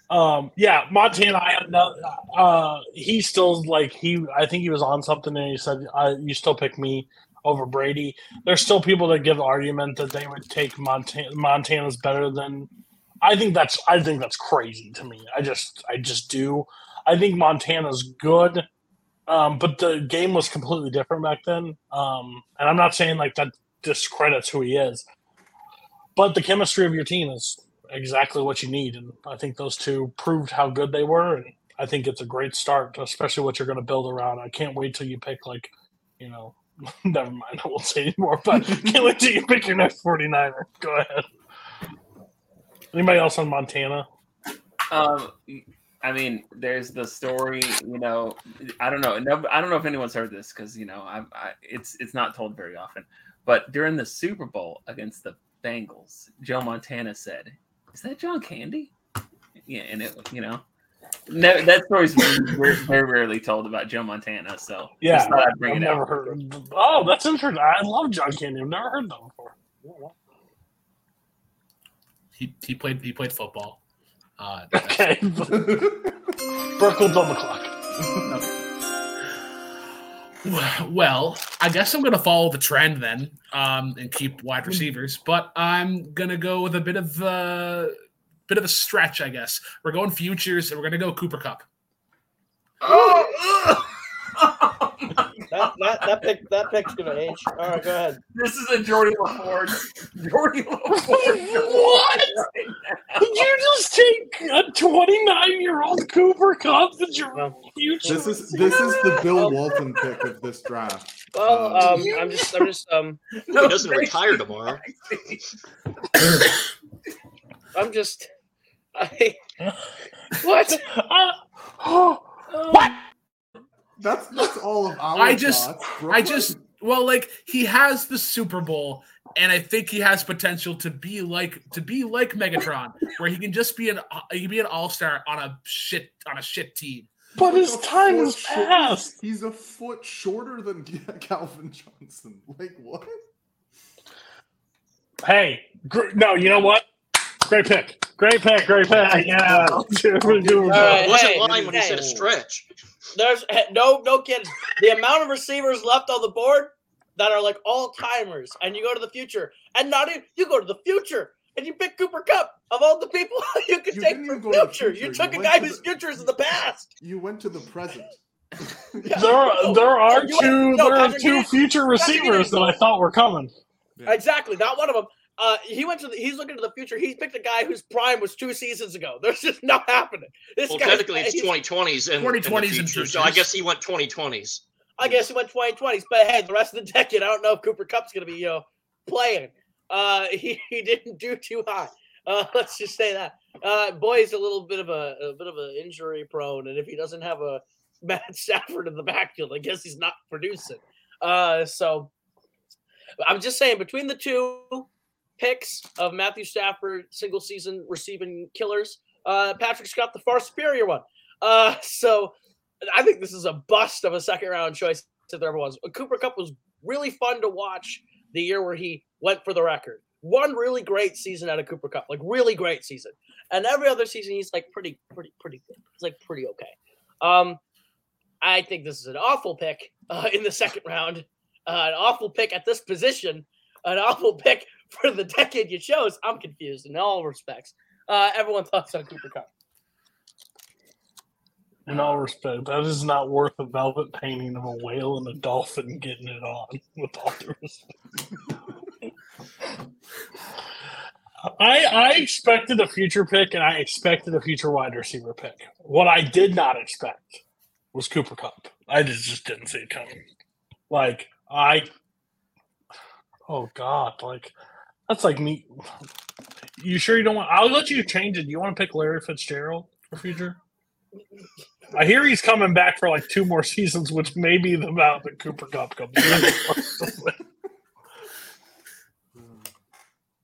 Um, yeah, Montana. I. Uh, he still like he. I think he was on something, and he said, uh, "You still pick me over Brady." There's still people that give argument that they would take Montana. Montana's better than. I think that's. I think that's crazy to me. I just. I just do. I think Montana's good, um, but the game was completely different back then. Um, and I'm not saying like that discredits who he is, but the chemistry of your team is exactly what you need. And I think those two proved how good they were. And I think it's a great start, especially what you're going to build around. I can't wait till you pick, like, you know, never mind. I won't say anymore, but can't wait till you pick your next 49er. Go ahead. Anybody else on Montana?
Um, I mean, there's the story. You know, I don't know. No, I don't know if anyone's heard this because you know, I, I, it's it's not told very often. But during the Super Bowl against the Bengals, Joe Montana said, "Is that John Candy?" Yeah, and it, you know, no, that story's very, very rarely told about Joe Montana. So
Yeah,
just thought I'd bring
I've
it
never
up.
heard. Oh, that's interesting. I love John Candy. I've never heard that before.
He, he played he played football. Uh,
Okay, Burkle's on the clock.
Well, I guess I'm going to follow the trend then um, and keep wide receivers, but I'm going to go with a bit of a bit of a stretch. I guess we're going futures, and we're going to go Cooper Kupp.
That, that, that pick that pick's gonna age. All right, go ahead.
This is a Jordy LaFord. Jordy LaFord.
What? Did you just take a 29 year old Cooper Kupp that you're
No.
future?
This is this is the Bill Walton pick of this draft.
Well, um, I'm just I'm just um
He doesn't retire tomorrow.
I'm just I what?
Uh, what?
That's that's all of our.
I just-
thoughts.
I just well, like he has the Super Bowl, and I think he has potential to be like to be like Megatron, where he can just be an he can be an all star on a shit on a shit team.
But his time is
short-
past.
He's a foot shorter than Calvin Johnson. Like what?
Hey, gr- no, you know what? Great pick. Great pick. Great pick. Yeah. We're
All right.
He wasn't
hey,
lying when he said a stretch.
There's no no kidding. The amount of receivers left on the board that are like all timers, and you go to the future, and not even you go to the future and you pick Cooper Kupp of all the people you could
You
take
didn't
for
even go to the
future.
future.
You took
You
a guy
to
whose
the-
future is in the past.
You went to the present.
There are there are
You went-
two
no,
there are two future receivers that I thought were coming.
Yeah.
Exactly, not one of them. Uh, he went to the, he's looking to the future. He picked a guy whose prime was two seasons ago. There's just not happening. This
Well,
guy,
technically, it's 2020s and
2020s and
future, so I guess he went 2020s.
I guess he went 2020s, but hey, the rest of the decade, I don't know if Cooper Kupp's going to be, you know, playing. Uh, he, he didn't do too hot. Uh, let's just say that. Uh, boy's a little bit of a, a bit of an injury prone, and if he doesn't have a Matt Stafford in the backfield, I guess he's not producing. Uh, so I'm just saying between the two picks of Matthew Stafford, single season receiving killers, uh, Patrick's got the far superior one. Uh, so I think this is a bust of a second round choice if there ever was. Cooper Kupp was really fun to watch the year where he went for the record. One really great season out of Cooper Kupp, like really great season. And every other season he's like pretty, pretty, pretty good. He's like pretty okay. Um, I think this is an awful pick uh, in the second round. Uh, an awful pick at this position. An awful pick for the decade you chose. I'm confused in all respects. Uh, everyone thoughts on Cooper Kupp.
In all respect, that is not worth a velvet painting of a whale and a dolphin getting it on. With all due respect. I I expected a future pick and I expected a future wide receiver pick. What I did not expect was Cooper Kupp. I just, just didn't see it coming. Like I Oh God, like that's like me. You sure you don't want I'll let you change it. Do You want to pick Larry Fitzgerald for future? I hear he's coming back for like two more seasons, which may be the amount that Cooper Kupp comes in.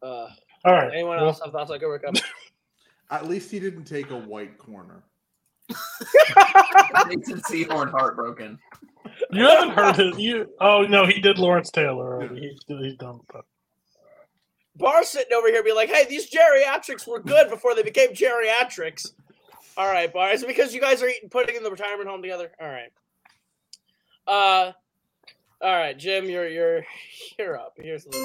Uh,
All right.
anyone
well,
else have thoughts on Cooper Kupp?
At least he didn't take a white corner.
Mason Sehorn heartbroken.
You haven't heard his. You oh no, he did Lawrence Taylor already. He's, he's done. But
Barr sitting over here be like, hey, these geriatrics were good before they became geriatrics. All right, Barr. Is because you guys are eating pudding in the retirement home together? All right. Uh all right, Jim, you're you're you're up. Here's the.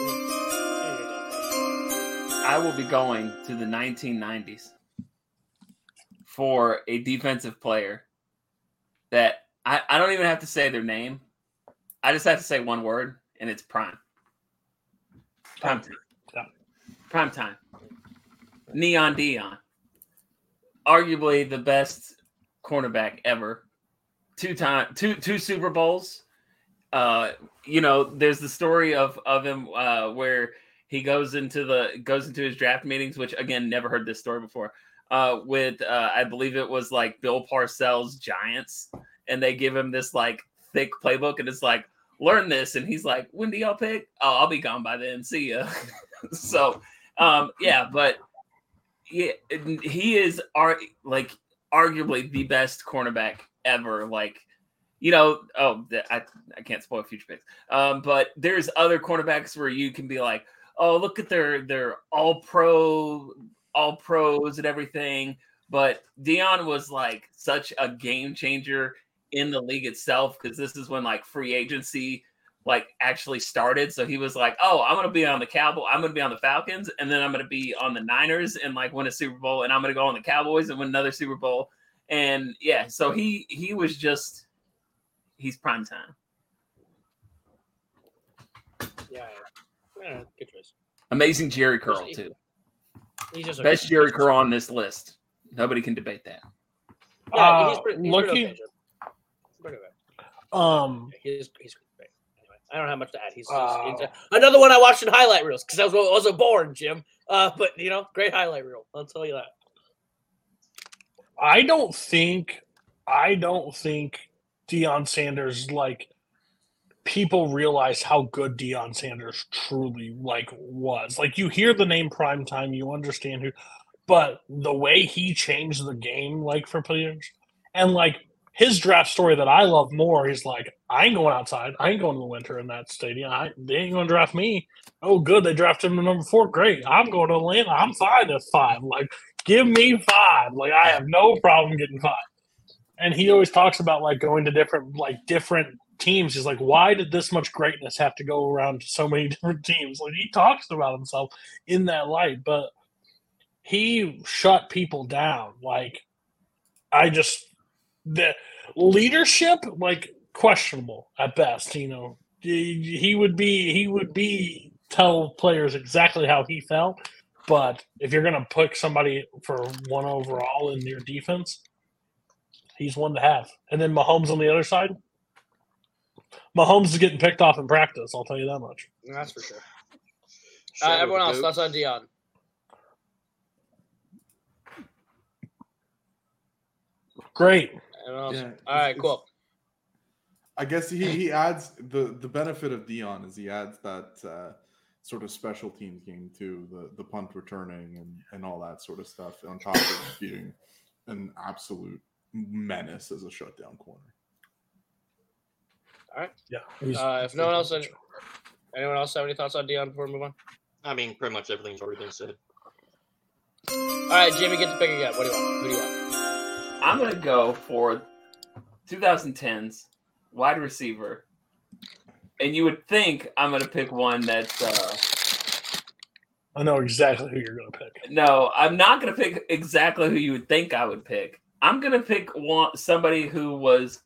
I will be going to the 1990s for a defensive player that I, I don't even have to say their name. I just have to say one word, and it's prime. Prime. Prime time. Neon Deion. Arguably the best cornerback ever. Two time two two Super Bowls. Uh, you know, there's the story of of him uh, where he goes into the goes into his draft meetings, which again never heard this story before. uh, with uh, I believe it was like Bill Parcells Giants, and they give him this like thick playbook, and it's like learn this, and he's like, when do y'all pick? Oh, I'll be gone by then. See ya. so, um, yeah, but yeah, he is ar- like arguably the best cornerback ever. Like, you know, oh, I, I can't spoil future picks. Um, but there's other cornerbacks where you can be like, oh, look at their their all pro, all pros and everything. But Deion was like such a game changer in the league itself because this is when like free agency like actually started. So he was like, "Oh, I'm gonna be on the Cowboy. I'm gonna be on the Falcons, and then I'm gonna be on the Niners and like win a Super Bowl, and I'm gonna go on the Cowboys and win another Super Bowl." And yeah, so he he was just he's prime time.
Yeah, yeah. good choice.
Amazing Jheri curl too.
He's just
Best Jheri curl on this list. Nobody can debate that.
Yeah, he's
Uh,
pretty, he's
looking-
pretty okay, Jim. He's pretty.
Um,
He's, he's great. Anyway, I don't have much to add. He's, he's-
Wow.
he's- another one I watched in highlight reels because I was wasn't born, Jim. Uh, but you know, great highlight reel. I'll tell you that.
I don't think, I don't think Deion Sanders like people realize how good Deion Sanders truly like was. Like you hear the name prime time, you understand who, but the way he changed the game, like for players, and like his draft story that I love more, he's like, I ain't going outside. I ain't going to the winter in that stadium. I, they ain't going to draft me. Oh, good. They drafted him to number four. Great. I'm going to Atlanta. I'm fine at five. Like, give me five. Like, I have no problem getting five. And he always talks about like going to different, like, different teams. He's like, why did this much greatness have to go around to so many different teams? Like, he talks about himself in that light, but he shut people down. Like, I just, the leadership like questionable at best you know. He he would be he would be tell players exactly how he felt but if you're going to pick somebody for one overall in your defense he's one to have. And then Mahomes on the other side Mahomes is getting picked off in practice I'll tell you that much.
That's for sure. Uh, everyone else, that's on Deion?
great
Everyone else?
Yeah,
All
it's-
right,
it's-
cool.
I guess he, he adds the the benefit of Deion is he adds that uh, sort of special teams game too, the the punt returning and and all that sort of stuff on top of being an absolute menace as a shutdown corner.
All right.
Yeah Uh, if no one else, anyone else have any thoughts on Deion before we move on?
I mean, pretty much everything's already been said.
All right, Jimmy, get the pick again. What do you want? Who do you want?
I'm gonna go for 2010s wide receiver, and you would think I'm gonna pick one that's. Uh,
I know exactly who you're going to pick
no, I'm not gonna pick exactly who you would think I would pick. I'm gonna pick one somebody who was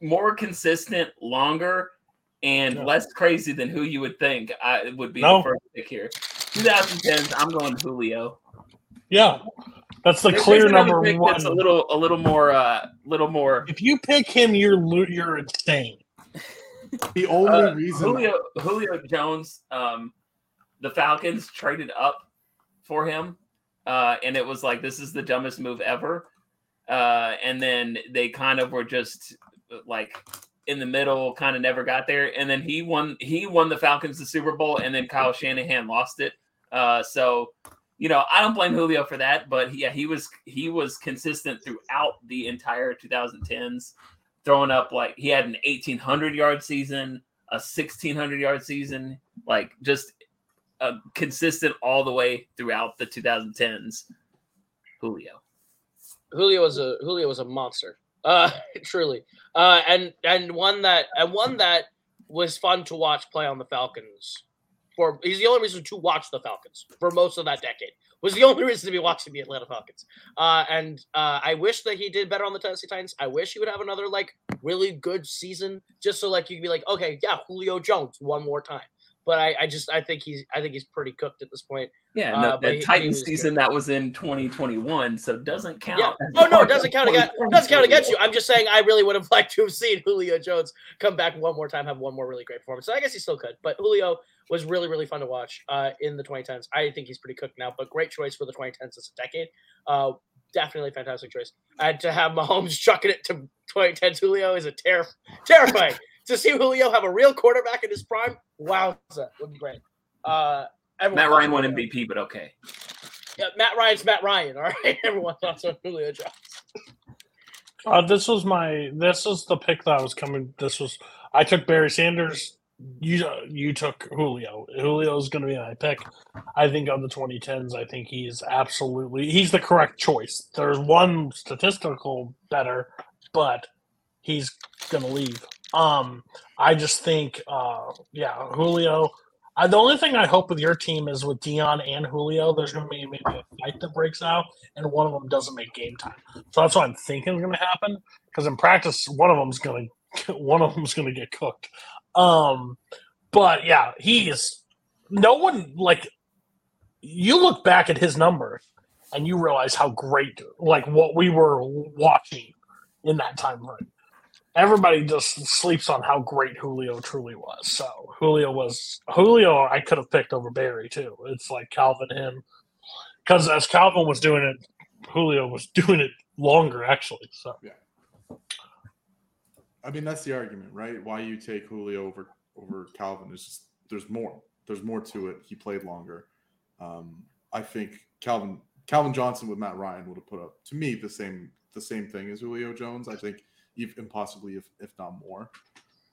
more consistent, longer, and
Yeah.
less crazy than who you would think I would be
No.
the first pick here. 2010s, I'm going Julio.
yeah that's the
There's
clear number
pick
one
That's a little, a little more, uh, little more.
if you pick him you're you're insane
The only
Uh,
reason
Julio Julio Jones, um, the Falcons traded up for him, uh, and it was like this is the dumbest move ever. Uh, and then they kind of were just like in the middle, kind of never got there. And then he won. He won the Falcons the Super Bowl, and then Kyle Shanahan lost it. Uh, so you know I don't blame Julio for that, but yeah, he was he was consistent throughout the entire 2010s throwing up like he had an 1800 yard season, a 1600 yard season, like just uh, consistent all the way throughout the 2010s. Julio.
Julio was a Julio was a monster. Uh, truly. Uh, and and one that and one that was fun to watch play on the Falcons. For he's the only reason to watch the Falcons for most of that decade. Was the only reason to be watching the Atlanta Falcons. Uh, and uh, I wish that he did better on the Tennessee Titans. I wish he would have another like really good season, just so like you could be like, okay, yeah, Julio Jones one more time. But I, I just I think he's I think he's pretty cooked at this point.
Yeah,
Uh,
the
he- he
Titans
was
season that was in 2021, so it doesn't count.
Yeah. Oh no, it doesn't count against
2020
doesn't count against you. I'm just saying I really would have liked to have seen Julio Jones come back one more time, have one more really great performance. So I guess he still could, but Julio was really really fun to watch uh, in the 2010s. I think he's pretty cooked now, but great choice for the 2010s as a decade. Uh, definitely fantastic choice. And to have Mahomes chucking it to 2010 Julio is a ter- terrifying. to see Julio have a real quarterback in his prime, wowza, would be great. Uh,
Matt Ryan won MVP, but okay.
Yeah, Matt Ryan's Matt Ryan. All right, everyone thought on Julio Jones.
Uh, this was my. This is the pick that I was coming. This was. I took Barry Sanders. You you took Julio. Julio is going to be my pick. I think on the 2010s, I think he's absolutely he's the correct choice. There's one statistical better, but he's going to leave. Um, I just think, uh, yeah, Julio. I, the only thing I hope with your team is with Deion and Julio, there's going to be maybe a fight that breaks out, and one of them doesn't make game time. So that's what I'm thinking is going to happen. Because in practice, one of them's going to one of them's going to get cooked. Um, but yeah, he is. No one like. You look back at his numbers, and you realize how great, like what we were watching in that time frame. Everybody just sleeps on how great Julio truly was. So Julio was Julio. I could have picked over Barry too. It's like Calvin him, because as Calvin was doing it, Julio was doing it longer actually. So yeah,
I mean, that's the argument, right? Why you take Julio over over Calvin is just there's more. There's more to it. He played longer. Um, I think Calvin Calvin Johnson with Matt Ryan would have put up to me the same the same thing as Julio Jones. I think even possibly if if not more.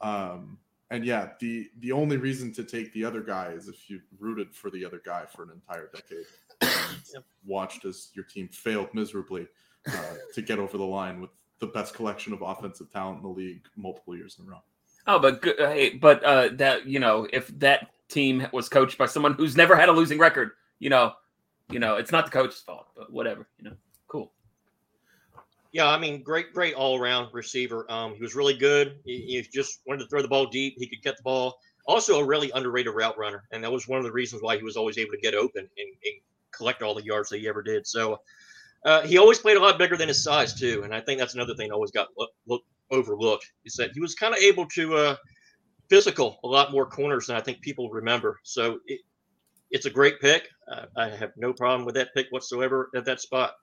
Um, and yeah, the the only reason to take the other guy is if you rooted for the other guy for an entire decade, and
Yep.
watched as your team failed miserably uh, to get over the line with the best collection of offensive talent in the league multiple years in a row.
Oh, but good, hey, but uh, that you know, if that team was coached by someone who's never had a losing record, you know, you know, it's not the coach's fault, but whatever, you know, cool.
Yeah, I mean, great, great all around receiver. Um, he was really good. He, he just wanted to throw the ball deep. He could get the ball. Also, a really underrated route runner, and that was one of the reasons why he was always able to get open and, and collect all the yards that he ever did. So uh, he always played a lot bigger than his size too, and I think that's another thing that always got look, look, overlooked is that he was kind of able to uh, physical a lot more corners than I think people remember. So it, it's a great pick. Uh, I have no problem with that pick whatsoever at that spot.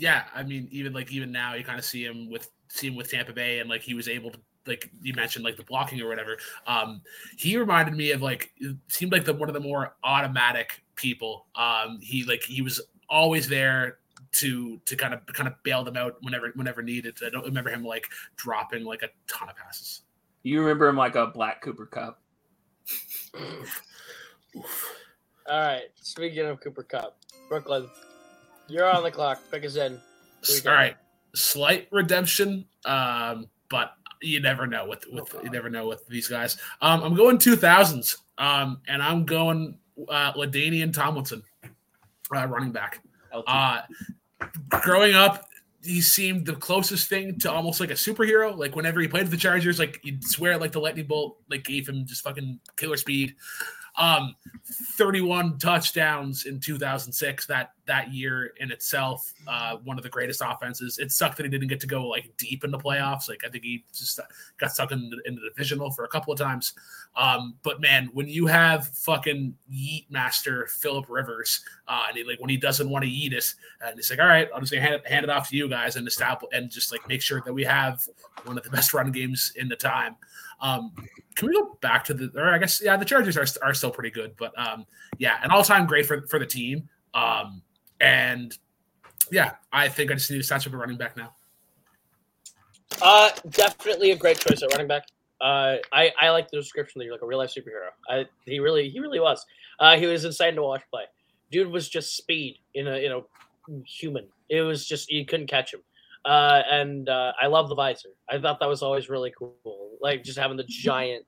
Yeah, I mean, even like even now, you kind of see him with see him with Tampa Bay, and like he was able to like you mentioned like the blocking or whatever. Um, he reminded me of like it seemed like the one of the more automatic people. Um, he like he was always there to to kind of kind of bail them out whenever whenever needed. I don't remember him like dropping like a ton of passes.
You remember him like a Black Cooper Kupp.
All right. Speaking of Cooper Kupp, Brooklyn, you're on the clock. Pick us in. Who you
All
got?
right, slight redemption, um, but you never know with with you never know with these guys. Um, I'm going 2000s, um, and I'm going uh, LaDainian Tomlinson, uh, running back. Uh, growing up, he seemed the closest thing to almost like a superhero. Like whenever he played with the Chargers, like you'd swear like the lightning bolt like gave him just fucking killer speed. Um, 31 touchdowns in 2006. That that year in itself, uh, one of the greatest offenses. It sucked that he didn't get to go like deep in the playoffs. Like I think he just got stuck in the, in the divisional for a couple of times. Um, but man, when you have fucking Yeet Master Philip Rivers, uh, and he, like when he doesn't want to eat it, and he's like, "All right, I'm just gonna hand it, hand it off to you guys and establish and just like make sure that we have one of the best run games in the time." Um, can we go back to the? Or I guess yeah, the Chargers are are still pretty good, but um, yeah, an all time great for for the team. Um, and yeah, I think I just need to snatch up a running back now.
Uh, definitely a great choice at running back. Uh, I, I like the description that you're like a real life superhero. I he really he really was. Uh, he was insane to watch play. Dude was just speed in a in a human. It was just you couldn't catch him. Uh, and uh, I love the visor. I thought that was always really cool. Like just having the giant,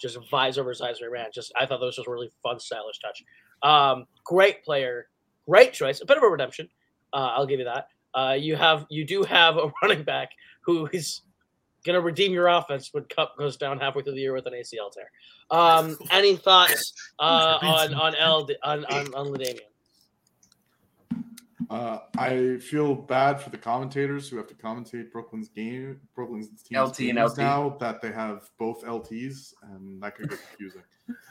just visor over his eyes he ran. Just I thought that was just a really fun, stylish touch. Um, great player, great choice. A bit of a redemption. Uh, I'll give you that. Uh, you have you do have a running back who is gonna redeem your offense when Kupp goes down halfway through the year with an ACL tear. Um, any thoughts uh, on on L on on, on?
Uh, I feel bad for the commentators who have to commentate Brooklyn's game, Brooklyn's team's
LT and LT.
now that they have both LTs, and that could get confusing.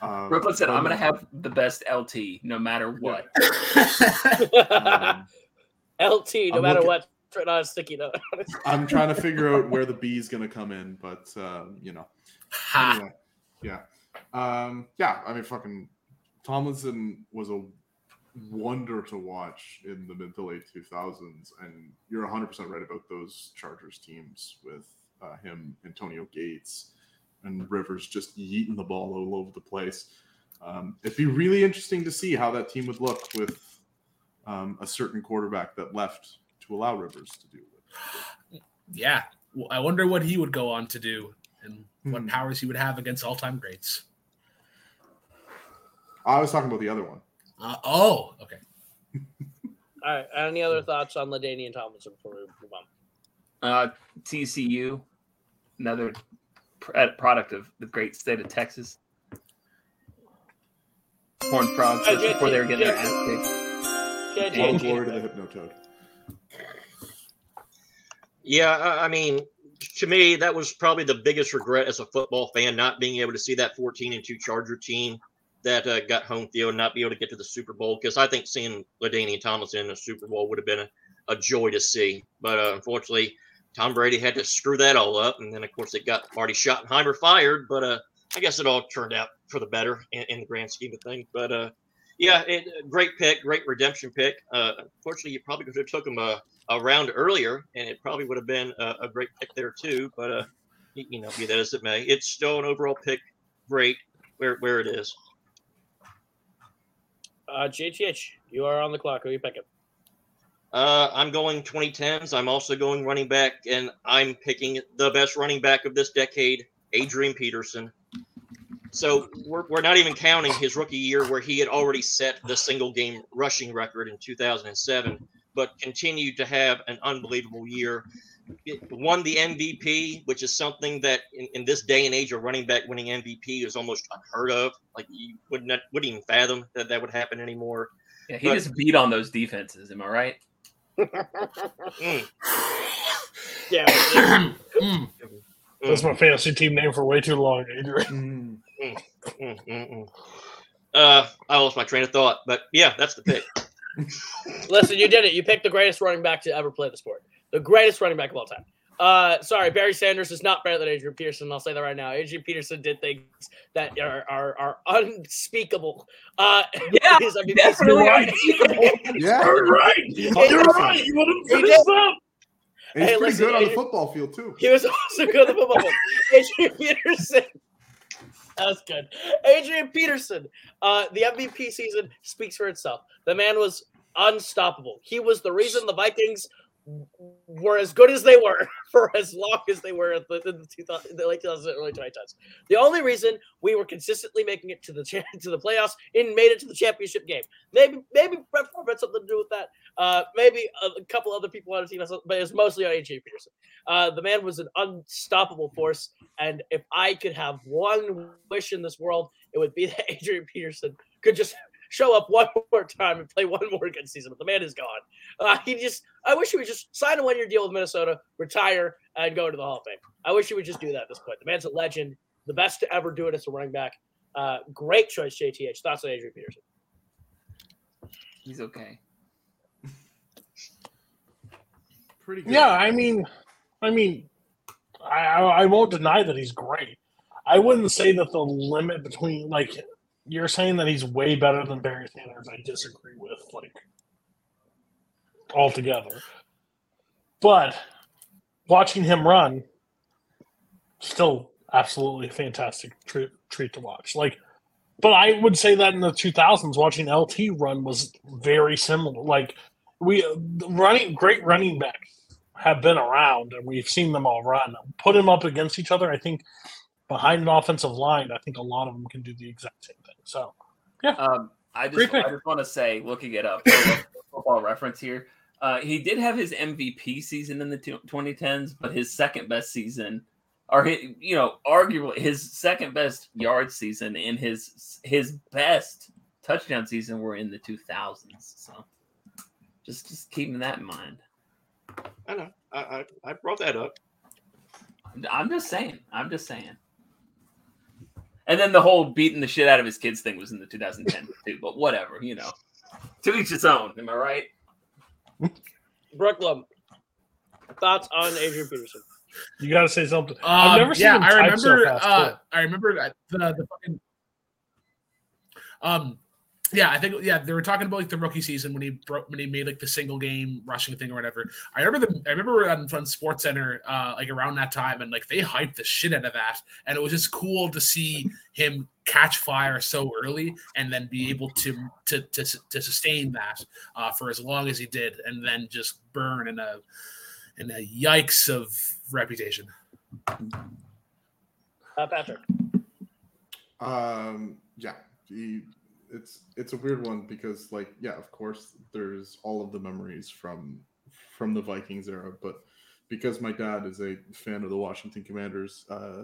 Um,
Brooklyn said, "I'm gonna
uh,
have the best LT no matter what."
um,
LT, no
I'm
matter
looking-
what, written on a sticky note.
I'm trying to figure out where the B is going to come in, but um, you know, anyway, yeah, um, yeah. I mean, fucking Tomlinson was a wonder to watch in the mid to late 2000s, and you're 100 percent right about those Chargers teams with uh, him, Antonio Gates, and Rivers just yeeting the ball all over the place. Um, it'd be really interesting to see how that team would look with um, a certain quarterback that left to allow Rivers to do it.
yeah. Well, I wonder what he would go on to do and what
Hmm.
powers he would have against all time greats.
I was talking about the other one.
Uh, oh, okay.
All right. Any other thoughts on LaDainian Tomlinson before we move on?
Uh, TCU, another uh, product of the great state of Texas. Horned frogs
Uh,
just before they were getting their ass kicked.
Yeah,
All
JT.
glory to the Hypnotoad.
Yeah, I I mean, to me, that was probably the biggest regret as a football fan, not being able to see that 14 and 2 Charger team that uh, got home field and not be able to get to the Super Bowl. Because I think seeing LaDainian Thomas in the Super Bowl would have been a, a joy to see. But uh, unfortunately, Tom Brady had to screw that all up. And then, of course, it got Marty Schottenheimer fired. But uh, I guess it all turned out for the better in, in the grand scheme of things. But uh, yeah, it, great pick, great redemption pick. Uh, unfortunately, you probably could have took him a, a round earlier, and it probably would have been a, a great pick there too. But uh, you know, be that as it may, it's still an overall pick. Great where where it is.
Uh, JTH, you are on the clock. Who are you picking?
Uh, I'm going 2010s. I'm also going running back, and I'm picking the best running back of this decade, Adrian Peterson. So we're, we're not even counting his rookie year where he had already set the single game rushing record in 2007, but continued to have an unbelievable year. It won the MVP, which is something that in, in this day and age, a running back winning MVP is almost unheard of. Like you would not wouldn't even fathom that that would happen anymore.
Yeah, he
But-
just beat on those defenses. Am I right?
Mm.
Yeah.
Mm.
That's my fantasy team name for way too long, Adrian.
Mm.
Mm, mm, mm. Uh, I lost my train of thought, but yeah, that's the pick.
Listen, you did it. You picked the greatest running back to ever play the sport. The greatest running back of all time. Uh, sorry, Barry Sanders is not better than Adrian Peterson. I'll say that right now. Adrian Peterson did things that are are, are unspeakable. Uh,
Yeah,
his MVP
definitely
right.
unspeakable.
Yeah,
You're right. You're right. You want to
He
finish
did.
up?
he's
Hey,
pretty
listen,
good on the football field too.
He was also good on the football. field. Adrian Peterson. That was good. Adrian Peterson. Uh, the MVP season speaks for itself. The man was unstoppable. He was the reason the Vikings were as good as they were for as long as they were in the, the, 2000, the late 2000s and early 2010s. The only reason we were consistently making it to the to the playoffs and made it to the championship game. Maybe maybe Brett Favre had something to do with that. Uh, maybe a, a couple other people on the team, but it's mostly on AJ Peterson. Uh, the man was an unstoppable force, and if I could have one wish in this world, it would be that Adrian Peterson could just show up one more time and play one more good season. But the man is gone. Uh, he just, I wish he would just sign a one-year deal with Minnesota, retire, and go to the Hall of Fame. I wish he would just do that at this point. The man's a legend, the best to ever do it as a running back. Uh, great choice, JTH. Thoughts on Adrian Peterson?
He's okay.
Pretty good.
Yeah, I mean, I mean, I, I I won't deny that he's great. I wouldn't say that the limit between like you're saying that he's way better than Barry Sanders. I disagree with like altogether. But watching him run, still absolutely fantastic treat, treat to watch. Like, but I would say that in the 2000s, watching LT run was very similar. Like, we running great running backs have been around, and we've seen them all run. Put them up against each other, I think behind an offensive line, I think a lot of them can do the exact same thing. So,
Um, I just I just want to say, looking it up, football reference here. Uh, he did have his MVP season in the two- 2010s, but his second best season, or his, you know, arguably his second best yard season and his his best touchdown season were in the 2000s. So Just just keeping that in mind.
I know. I, I, I brought that up.
I'm just saying. I'm just saying. And then the whole beating the shit out of his kids thing was in the 2010 too, but whatever, you know. To each his own. Am I right?
Brooklyn, thoughts on Adrian Peterson?
You got to say something. I've
Um,
never seen him
I
type so
remember.
fast,
uh,
too.
I remember the the fucking. Um, yeah, I think yeah they were talking about like the rookie season when he broke when he made like the single game rushing thing or whatever. I remember the I remember on, on SportsCenter uh, like around that time and like they hyped the shit out of that and it was just cool to see him catch fire so early and then be able to to to, to sustain that uh, for as long as he did and then just burn in a in a yikes of reputation.
Uh, Patrick,
Um, yeah, he, it's it's a weird one because like yeah, of course there's all of the memories from from the Vikings era, but because my dad is a fan of the Washington Commanders, uh,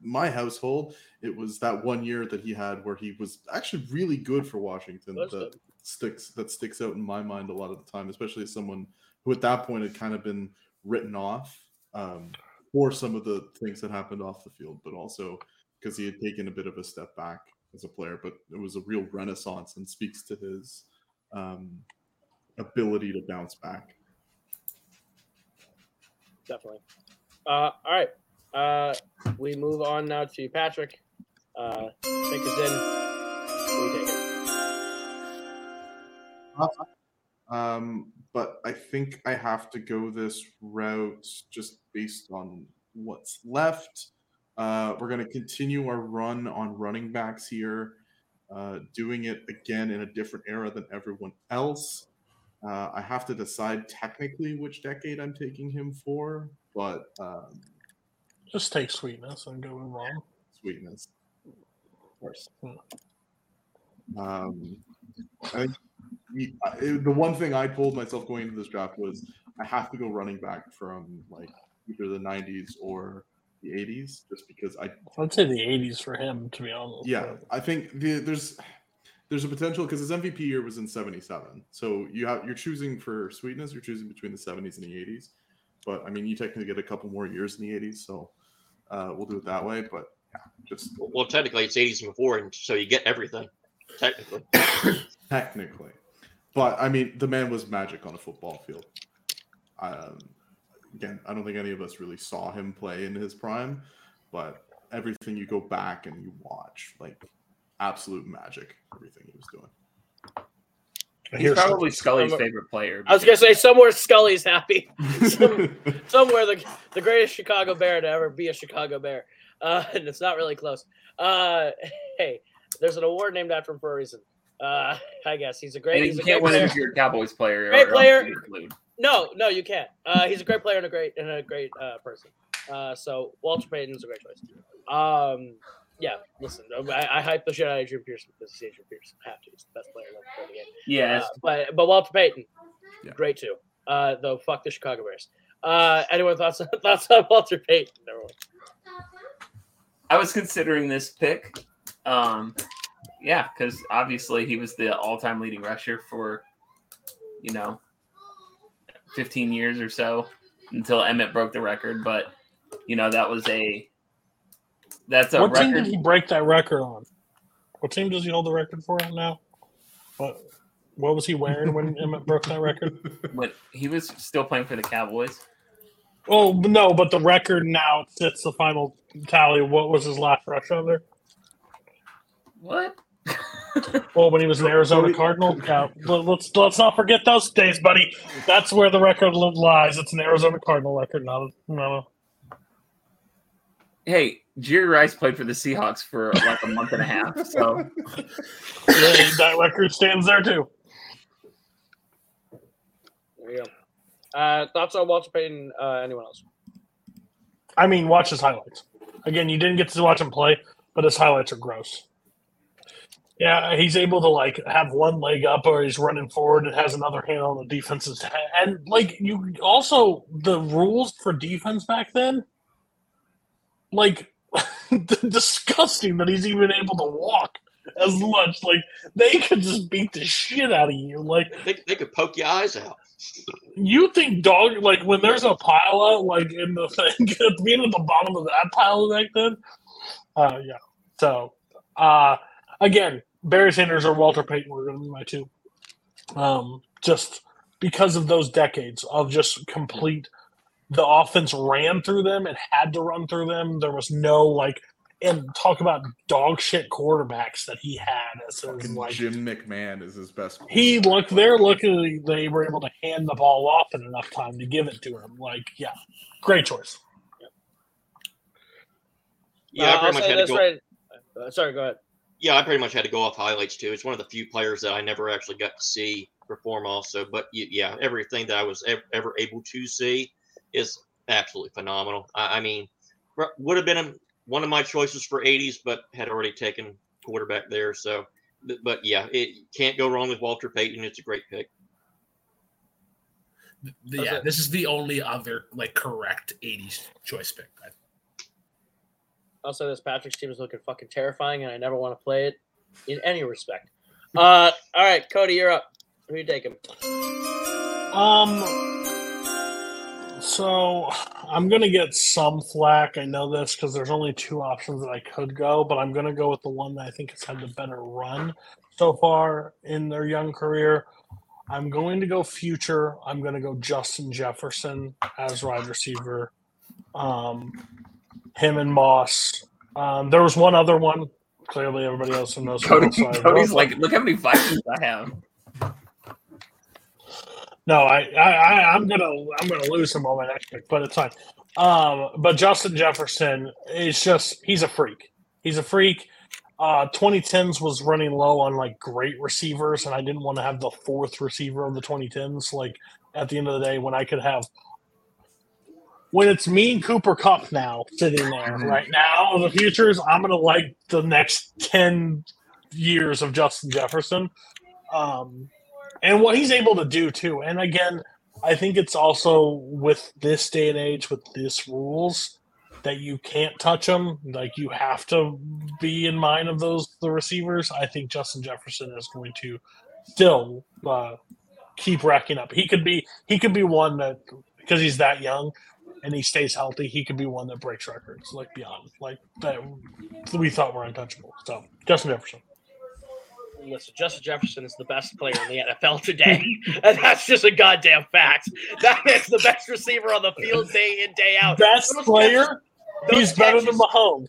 my household it was that one year that he had where he was actually really good for Washington
Was
that
good.
sticks that sticks out in my mind a lot of the time, especially as someone who at that point had kind of been written off um, for some of the things that happened off the field, but also because he had taken a bit of a step back as a player, but it was a real renaissance and speaks to his um, ability to bounce back.
definitely. Uh, all right, uh, we move on now to Patrick. Uh, take us in. We take it.
Um, but I think I have to go this route just based on what's left. Uh, we're going to continue our run on running backs here, uh, doing it again in a different era than everyone else. Uh, I have to decide technically which decade I'm taking him for, but um,
Just take sweetness and go with wrong.
sweetness, of course.
Hmm.
Um, I the one thing I told myself going into this draft was I have to go running back from like either the 90s or the 80s, just because I
I'd say the '80s for him, to be honest.
yeah I think the, there's there's a potential because his MVP year was in 77, so you have you're choosing for sweetness, you're choosing between the 70s and the 80s, but I mean you technically get a couple more years in the 80s, so uh, we'll do it that way. But yeah, just
Well, technically, it's 80s and before, and so you get everything. Technically.
technically. But I mean, the man was magic on a football field. Um, again, I don't think any of us really saw him play in his prime, but everything you go back and you watch, like absolute magic, everything he was doing.
He's
hear
probably Scully's
Somewhere-
favorite player.
I was gonna say somewhere Scully's happy. Some- somewhere the the greatest Chicago Bear to ever be a Chicago Bear. Uh, and it's not really close. Uh, hey, there's an award named after him for a reason. Uh, I guess he's a great.
and
He's
you
a
can't win if you're a Cowboys player.
Great
or
player.
You include.
No, no, you can't. Uh, he's a great player and a great and a great uh, person. Uh, so Walter Payton's a great choice. Um, yeah, listen, I, I hype the shit out of Adrian Pearson because he's Adrian Pearson. I have to. He's the best player in the game.
Yes.
Uh, but but Walter Payton,
Yeah.
great too. Uh, though fuck the Chicago Bears. Uh, anyone thoughts thoughts on Walter Payton? Everyone.
I was considering this pick. Um, yeah, because obviously he was the all-time leading rusher for, you know, 15 years or so until Emmitt broke the record. But you know that was a that's a
what team did he break that record on? What team does he hold the record for now? What what was he wearing when Emmitt broke that record?
When he was still playing for the Cowboys.
Oh no, but the record now sits the final tally. What was his last rush on there?
What?
Well, when he was an Arizona Cardinal. Yeah, let- let's let's not forget those days, buddy. That's where the record lies. It's an Arizona Cardinal record, not a, not
Hey, Jerry Rice played for the Seahawks for like a month and a half. So
a yeah, that record stands there too.
There you go. Uh, thoughts on Walter Payton? Uh, anyone else?
I mean, watch his highlights. Again, you didn't get to watch him play, but his highlights are gross. Yeah, he's able to like have one leg up, or he's running forward and has another hand on the defense's head. And like you, also the rules for defense back then, like disgusting that he's even able to walk. as much. Like they could just beat the shit out of you. Like
They, they could poke your eyes out.
you think dog like when there's a pile out like in the thing being at the bottom of that pile back then. Uh yeah. So uh again, Barry Sanders or Walter Payton were gonna be my two. Um just because of those decades of just complete the offense ran through them and had to run through them. There was no like and talk about dog shit quarterbacks that he had as his like
Jim McMahon is his best.
he looked they're luckily they were able to hand the ball off in enough time to give it to him. Like, yeah, great choice.
Yeah,
Uh,
I pretty
I'll
much
say
had to
this
go.
right. uh, sorry, go ahead.
Yeah, I pretty much had to go off highlights too. It's one of the few players that I never actually got to see perform. Also, but yeah, everything that I was ever, ever able to see is absolutely phenomenal. I, I mean, would have been a, one of my choices for '80s, but had already taken quarterback there. So, but, but yeah, it can't go wrong with Walter Payton. It's a great pick.
Yeah, this is the only other like correct '80s choice pick. I-
Say this: Patrick's team is looking fucking terrifying, and I never want to play it in any respect. Uh, all right, Cody, you're up. Who you taking?
Um, so I'm gonna get some flack. I know this because there's only two options that I could go, but I'm gonna go with the one that I think has had the better run so far in their young career. I'm going to go future. I'm going to go Justin Jefferson as wide receiver. Um, him and Moss. Um, there was one other one. Clearly, everybody else knows. who
Cody, Cody's like, look how many Vikings I have.
No, I, I, I I'm gonna I'm gonna lose him on my next pick, but it's fine. Um, but Justin Jefferson is just he's a freak. He's a freak. Uh, 2010s was running low on like great receivers, and I didn't want to have the fourth receiver of the 2010s. Like at the end of the day, when I could have when it's me and Cooper Kupp now sitting there
Mhm.
right now, in the futures, I'm gonna like the next 10 years of Justin Jefferson. Um, and what he's able to do too. And again, I think it's also with this day and age, with this rules, that you can't touch them. Like you have to be in mind of those the receivers. I think Justin Jefferson is going to still uh, keep racking up. He could be he could be one that because he's that young and he stays healthy, he could be one that breaks records like beyond like that we thought were untouchable. So Justin Jefferson.
Listen, Justin Jefferson is the best player in the NFL today, and that's just a goddamn fact. That is the best receiver on the field day in day out.
Best
Those
player,
those
he's better than
catches-
Mahomes.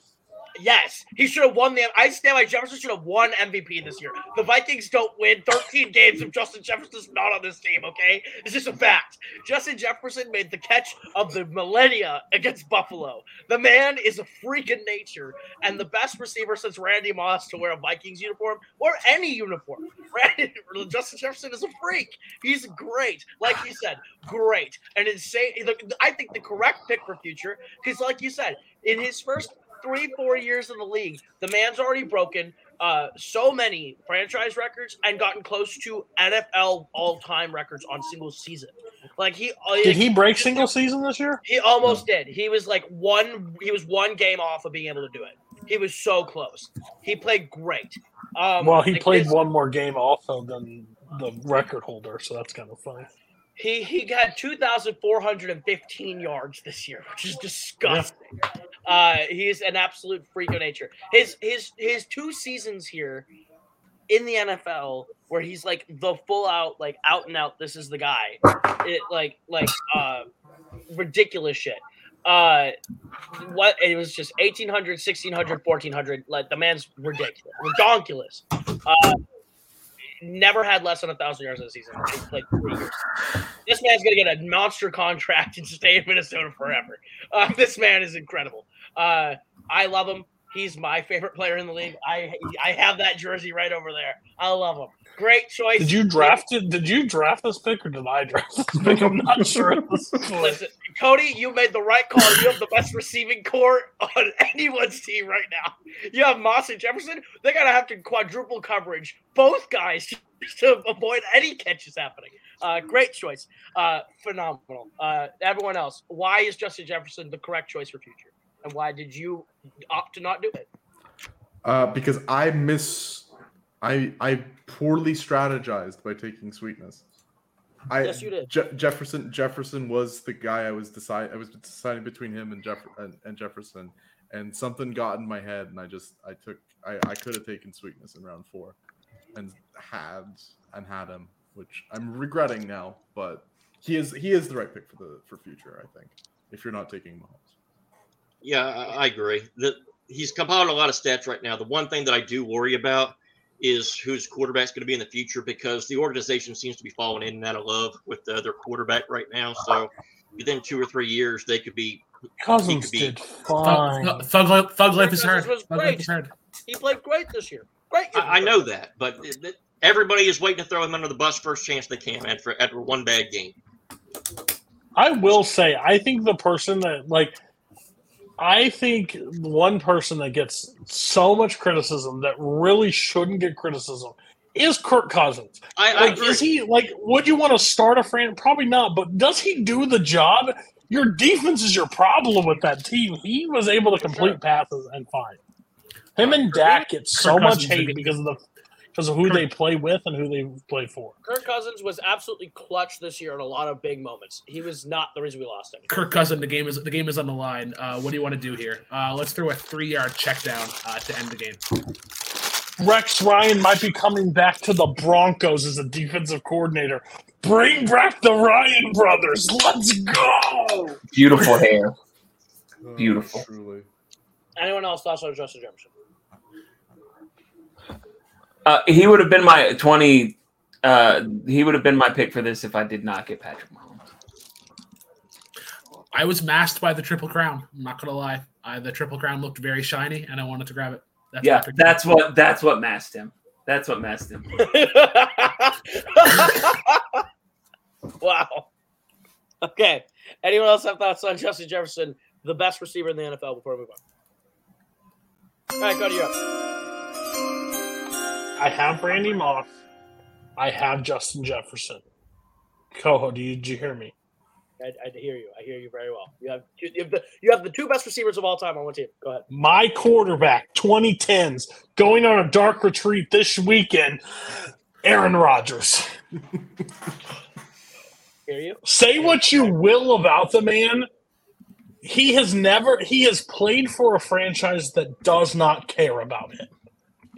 Yes, he should have won the. I stand by Jefferson should have won MVP this year. The Vikings don't win 13 games if Justin Jefferson's not on this team. Okay, it's just a fact. Justin Jefferson made the catch of the millennia against Buffalo. The man is a freak in nature and the best receiver since Randy Moss to wear a Vikings uniform or any uniform. Randy, Justin Jefferson is a freak. He's great, like you said, great and insane. I think the correct pick for future because, like you said, in his first three, four years in the league, the man's already broken uh, so many franchise records and gotten close to NFL all-time records on single season. Like he
Did he break single season this year?
He almost did. He was like one. He was one game off of being able to do it. He was so close. He played great. Um,
Well, he
like
played
his-
one more game also than the record holder, so that's kind of funny.
He he got two thousand four hundred and fifteen yards this year, which is disgusting. Uh, he's an absolute freak of nature. His his his two seasons here in the NFL where he's like the full out like out and out. This is the guy. It like like uh ridiculous shit. Uh, what it was just 1800, 1600, 1400. Like the man's ridiculous, redonkulous. Uh, never had less than a thousand yards in a season. He played three years. This man's gonna get a monster contract and stay in Minnesota forever. Uh, this man is incredible. Uh, I love him. He's my favorite player in the league. I I have that jersey right over there. I love him. Great choice.
Did you draft it? Did you draft this pick or did I draft this pick? I'm not sure. at this point.
Listen, Cody, you made the right call. You have the best receiving core on anyone's team right now. You have Moss and Jefferson. They're gonna have to quadruple coverage both guys to avoid any catches happening. Uh, great choice. Uh, phenomenal. Uh, everyone else, why is Justin Jefferson the correct choice for future? And why did you opt to not do it?
Uh, because I miss I I poorly strategized by taking sweetness. I,
Yes, you did.
Je- Jefferson Jefferson was the guy I was decide I was deciding between him and Jeff and, and Jefferson, and something got in my head, and I just I took I, I could have taken sweetness in round four, and had and had him, which I'm regretting now, but he is he is the right pick for the for future. I think if you're not taking Mahomes.
Yeah, I, I agree. That he's compiled a lot of stats right now. The one thing that I do worry about is whose quarterback's going to be in the future because the organization seems to be falling in and out of love with the other quarterback right now. So within two or three years, they could be.
Cousins
could be-
did fine.
thug, thug, life- thug life is hard.
Was
life
great.
is hard.
He played great this year. Great. year.
I, I know that, but it- it- everybody is waiting to throw him under the bus first chance they can after after one bad game.
I will say, I think the person that like, I think one person that gets so much criticism that really shouldn't get criticism is Kirk Cousins.
I, I
Like,
agree.
is he like? Would you want to start a friend? Probably not. But does he do the job? Your defense is your problem with that team. He was able to complete passes and fine. Him uh, and Dak get so
Kirk
much
Cousins
hate because of the because of who
Kirk-
they play with and who they play for.
Kirk Cousins was absolutely clutch this year in a lot of big moments. He was not the reason we lost him.
Kirk Cousin, the game is the game is on the line. Uh, what do you want to do here? Uh, let's throw a three yard check down uh, to end the game.
Rex Ryan might be coming back to the Broncos as a defensive coordinator. Bring back the Ryan brothers. Let's go.
Beautiful hair. Beautiful.
Uh, truly.
Anyone else thoughts on Justin Jefferson?
Uh, he would have been my twenty. Uh, he would have been my pick for this if I did not get Patrick Mahomes.
I was masked by the triple crown. I'm not gonna lie. I, the triple crown looked very shiny, and I wanted to grab it. That's
yeah,
my pick.
that's what that's what masked him. That's what masked him.
wow. Okay. Anyone else have thoughts on Justin Jefferson, the best receiver in the NFL? Before we move on. All right, go to you.
I have Randy Moss. I have Justin Jefferson. Coho, do you, did you hear me?
I, I hear you. I hear you very well. You have you have the you have the two best receivers of all time on one team. Go ahead.
My quarterback, 2010s, going on a dark retreat this weekend, Aaron Rodgers.
Hear you.
Say what you will about the man. He has never he has played for a franchise that does not care about him.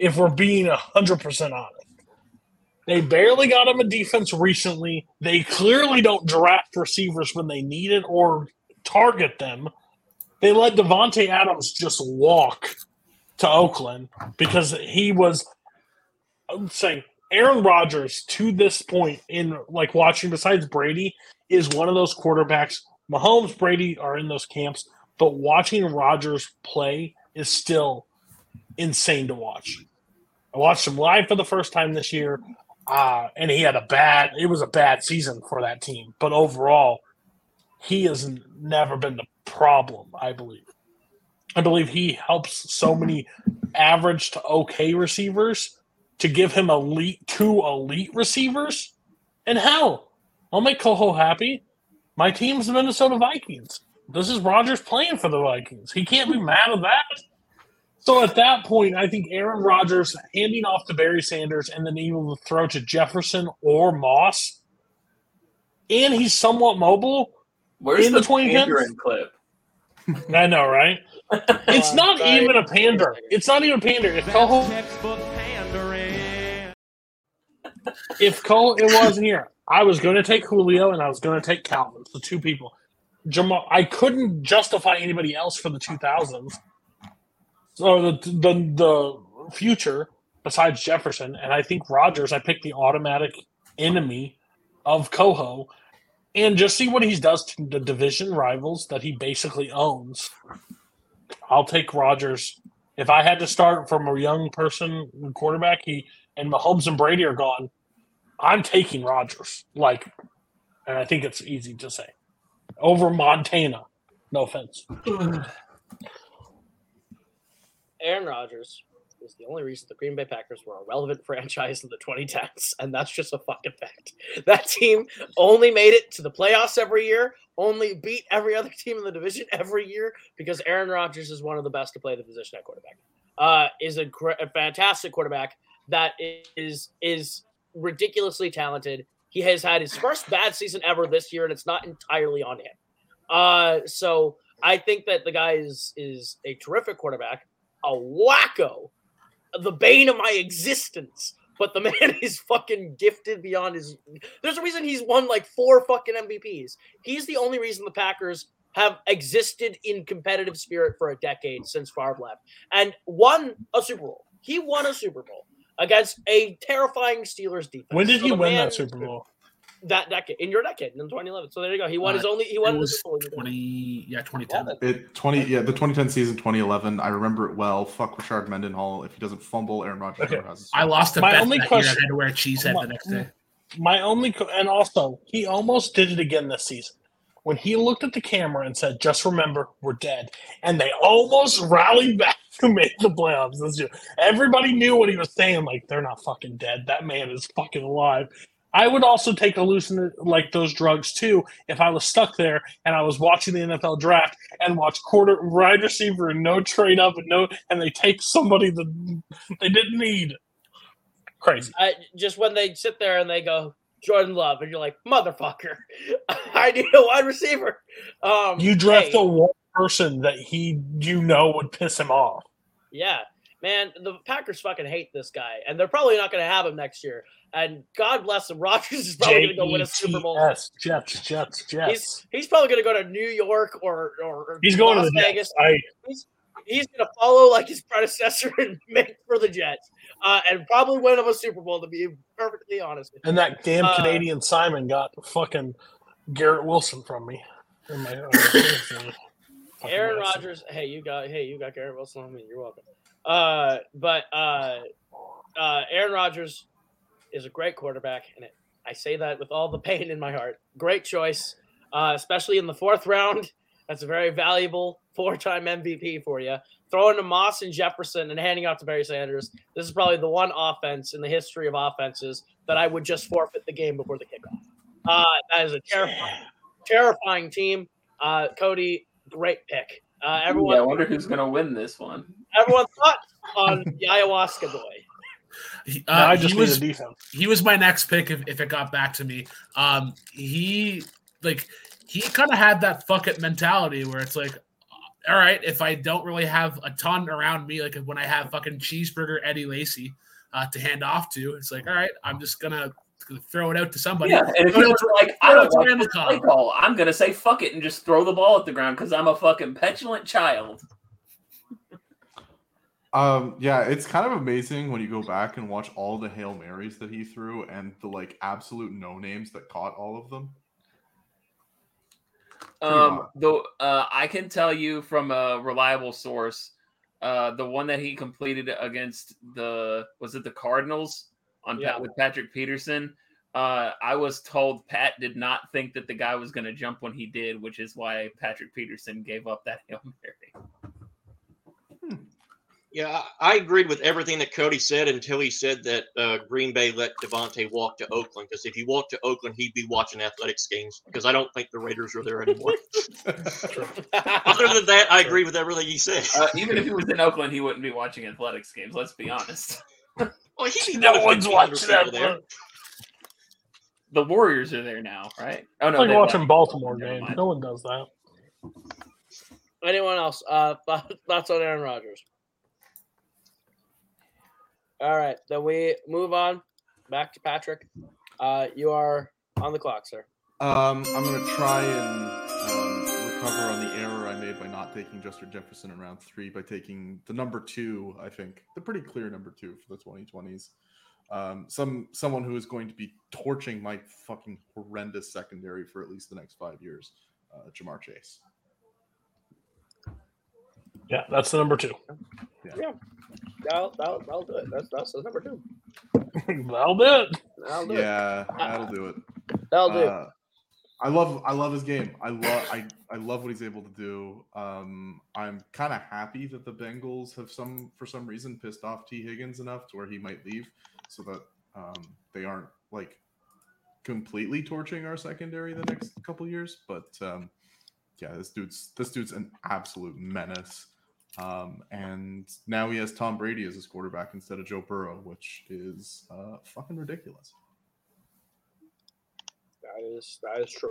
If we're being hundred percent honest. They barely got him a defense recently. They clearly don't draft receivers when they need it or target them. They let Davante Adams just walk to Oakland because he was I'm saying Aaron Rodgers to this point in like watching besides Brady is one of those quarterbacks. Mahomes, Brady are in those camps, but watching Rodgers play is still insane to watch. I watched him live for the first time this year, uh, and he had a bad. It was a bad season for that team, but overall, he has never been the problem. I believe. I believe he helps so many average to okay receivers to give him elite two elite receivers. And hell, I'll make Coho happy. My team's the Minnesota Vikings. This is Rodgers playing for the Vikings. He can't be mad at that. So at that point, I think Aaron Rodgers handing off to Barry Sanders and then able to throw to Jefferson or Moss, and he's somewhat mobile.
Where's
In
the,
the 2010s?
pandering clip?
I know, right? It's
on,
not
sorry.
even a pander. It's not even a pander. If Coho if Cole it wasn't here, I was going to take Julio and I was going to take Calvin, the two people. Jamal, I couldn't justify anybody else for the 2000s. So the the the future besides Jefferson, and I think Rodgers, I picked the automatic enemy of Coho, and just see what he does to the division rivals that he basically owns. I'll take Rodgers. If I had to start from a young person quarterback, he and Mahomes and Brady are gone. I'm taking Rodgers. Like, and I think it's easy to say over Montana. No offense.
Aaron Rodgers is the only reason the Green Bay Packers were a relevant franchise in the 2010s, and that's just a fucking fact. That team only made it to the playoffs every year, only beat every other team in the division every year because Aaron Rodgers is one of the best to play the position at quarterback. Uh, is a, a fantastic quarterback. that is is ridiculously talented. He has had his first bad season ever this year, and it's not entirely on him. Uh, so I think that the guy is is a terrific quarterback, a wacko, the bane of my existence. But the man is fucking gifted beyond his. There's a reason he's won like four fucking MVPs. He's the only reason the Packers have existed in competitive spirit for a decade since Favre left and won a Super Bowl. He won a Super Bowl against a terrifying Steelers defense.
When did
So
he win that Super Bowl?
That decade in your decade in 2011. So there you go. He won
Uh,
his only. He won the
was
Super Bowl. in your decade.
20, yeah, 2010.
It twenty yeah the 2010 season 2011 I remember it well. Fuck Rashard Mendenhall if he doesn't fumble Aaron Rodgers
Okay.
never has. a
I lost a
My
bet
only
that year. I had to wear a cheese head the next day.
My only, and also, he almost did it again this season. When he looked at the camera and said, "Just remember, we're dead," and they almost rallied back to make the playoffs this year. Everybody knew what he was saying. Like they're not fucking dead. That man is fucking alive. I would also take a hallucinant like those drugs too if I was stuck there and I was watching the NFL draft and watch quarter wide receiver and no trade up and no and they take somebody that they didn't need. Crazy.
I, just when they sit there and they go Jordan Love, and you're like, motherfucker, I need a wide receiver. Um,
You draft
hey,
a one person that he you know would piss him off.
yeah, man. The Packers fucking hate this guy, and they're probably not going to have him next year. And God bless him, Rodgers is probably going to go win a Super Bowl.
J-E-T-S, Jets, Jets, Jets.
He's he's probably going to go to New York or or
He's going
Las
to
Vegas.
I,
He's going to follow like his predecessor and make for the Jets, uh, and probably win him a Super Bowl. To be perfectly honest with you.
and that damn
Uh,
Canadian Simon got fucking Garrett Wilson from me. In my, uh,
Aaron. Rodgers. Hey, you got hey, you got Garrett Wilson on me. You're welcome. Uh, but uh, uh, Aaron Rodgers is a great quarterback, and it, I say that with all the pain in my heart. Great choice, uh, especially in the fourth round. That's a very valuable four-time MVP for you. Throwing to Moss and Jefferson and handing off to Barry Sanders. This is probably the one offense in the history of offenses that I would just forfeit the game before the kickoff. Uh, that is a terrifying, terrifying team. Uh, Cody, great pick. Uh, everyone,
Yeah, I wonder who's gonna win this one.
everyone thought on the ayahuasca boy.
He,
Now
uh,
I just
he was he was my next pick if, if it got back to me. Um, he like he kind of had that fuck it mentality where it's like, all right, if I don't really have a ton around me, like when I have fucking cheeseburger Eddie Lacy uh, to hand off to, it's like, all right, I'm just gonna, gonna throw it out to somebody.
Yeah, and if
Throw
he
it out to-
like, I
throw it
don't
out to
like
Randall
this
Cobb.
play call, I'm gonna say fuck it and just throw the ball at the ground because I'm a fucking petulant child.
Um, yeah, it's kind of amazing when you go back and watch all the Hail Marys that he threw and the like absolute no names that caught all of them.
Um,
wild.
though uh, I can tell you from a reliable source, uh, the one that he completed against the was it the Cardinals on
Yeah.
Pat, with Patrick Peterson. Uh, I was told Pat did not think that the guy was going to jump when he did, which is why Patrick Peterson gave up that hail mary.
Yeah, I I agreed with everything that Cody said until he said that uh, Green Bay let Davante walk to Oakland. Because if he walked to Oakland, he'd be watching athletics games. Because I don't think the Raiders are there anymore. Other than that, I agree with everything he said.
Uh, even if he was in Oakland, he wouldn't be watching athletics games. Let's be honest.
well, he'd be
No one's watching that.
there.
The Warriors are there now, right? Oh
It's
no,
like
they
watching
left.
Baltimore
Never
games.
mind.
No one does that.
Anyone else? Uh, thoughts on Aaron Rodgers? All right, then we move on back to Patrick. Uh, you are on the clock, sir.
Um, I'm gonna try and um, recover on the error I made by not taking Justin Jefferson in round three by taking the number two. I think the pretty clear number two for the 2020s. Um, some someone who is going to be torching my fucking horrendous secondary for at least the next five years. Uh, Ja'Marr Chase.
Yeah, that's the number two.
That'll, that'll, that'll do it. That's that's the number two.
That'll do it.
That'll do it.
Yeah, that'll do it.
That'll do it.
I love I love his game. I love I, I love what he's able to do. Um, I'm kind of happy that the Bengals have some for some reason pissed off Tee Higgins enough to where he might leave, so that um, they aren't like completely torching our secondary the next couple years. But um, yeah, this dude's this dude's an absolute menace. Um, and now he has Tom Brady as his quarterback instead of Joe Burrow, which is uh, fucking ridiculous.
That is that is true.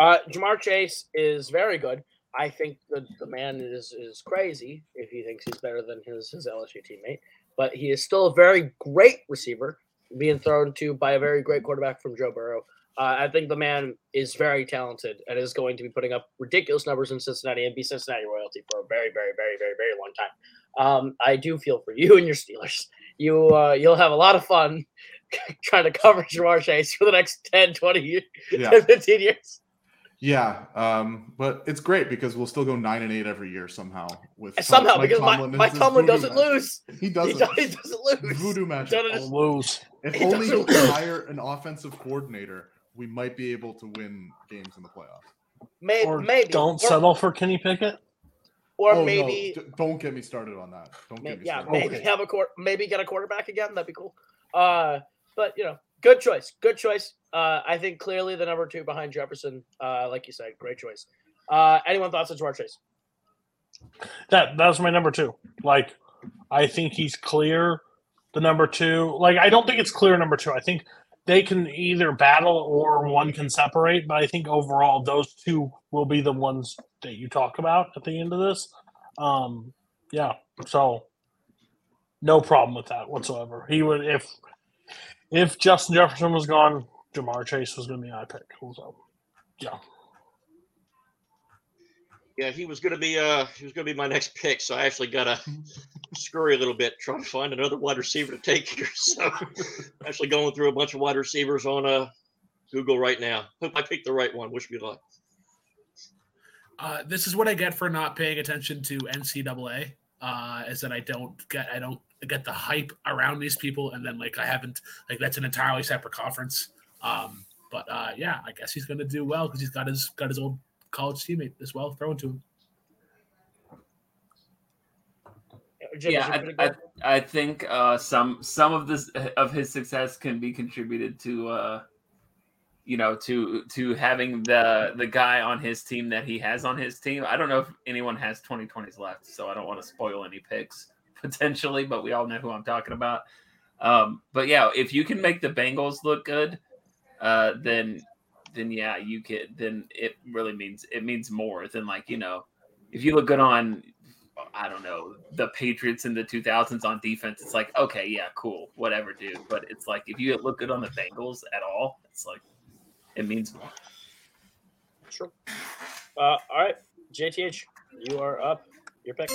Uh, Ja'Marr Chase is very good. I think the, the man is is crazy if he thinks he's better than his his LSU teammate, but he is still a very great receiver, being thrown to by a very great quarterback from Joe Burrow. Uh, I think the man is very talented and is going to be putting up ridiculous numbers in Cincinnati and be Cincinnati royalty for a very, very, very, very, very long time. Um, I do feel for you and your Steelers. You uh, you'll have a lot of fun trying to cover Ja'Marr Chase for the next 10, 20 years,
Yeah.
10, 15 years.
Yeah, um, but it's great because we'll still go nine and eight every year somehow. With Tom-
Somehow,
Mike
because
Tomlin
Mike,
is
Mike
his
Tomlin doesn't
magic.
lose.
He
He,
doesn't.
he doesn't lose.
Voodoo magic.
Done it his-
Lose.
If
He
only he
doesn't
can
lose.
hire an offensive coordinator, we might be able to win games in the playoffs.
May,
Or
maybe.
don't
or,
settle for Kenny Pickett.
Or
Oh, no,
maybe,
d- don't get me started on that. Don't
may-
get me
yeah,
started.
maybe
Okay.
have a court, maybe get a quarterback again. That'd be cool. Uh, but you know, good choice. Good choice. Uh, I think clearly the number two behind Jefferson. Uh, like you said, great choice. Uh, anyone thoughts on Ja'Marr Chase?
That that was my number two. Like, I think he's clear. The number two. Like, I don't think it's clear number two. I think they can either battle or one can separate. But I think overall, those two will be the ones that you talk about at the end of this. Um, yeah. So, no problem with that whatsoever. He would if if Justin Jefferson was gone, Ja'Marr Chase was going to be my pick. So, yeah.
Yeah, he was gonna be uh he was gonna be my next pick, so I actually gotta scurry a little bit trying to find another wide receiver to take here. So I'm actually going through a bunch of wide receivers on uh Google right now. Hope I picked the right one. Wish me luck.
Uh, this is what I get for not paying attention to NCAA. Uh, is that I don't get I don't get the hype around these people, and then like I haven't like that's an entirely separate conference. Um, but uh, yeah, I guess he's gonna do well because he's got his got his old college teammate as well thrown to him.
Jim,
yeah, I, I. I think uh, some some of this of his success can be contributed to uh, you know to to having the the guy on his team that he has on his team. I don't know if anyone has 2020s left, so I don't want to spoil any picks potentially, but we all know who I'm talking about. Um, but yeah, if you can make the Bengals look good, uh, then then yeah, you can. Then it really means it means more than like you know, if you look good on I don't know, the Patriots in the 2000s on defense, it's like, okay, yeah, cool, whatever, dude. But it's like, if you look good on the Bengals at all, it's like, it means more.
Sure. Uh, all right, JTH, you are up. Your pick.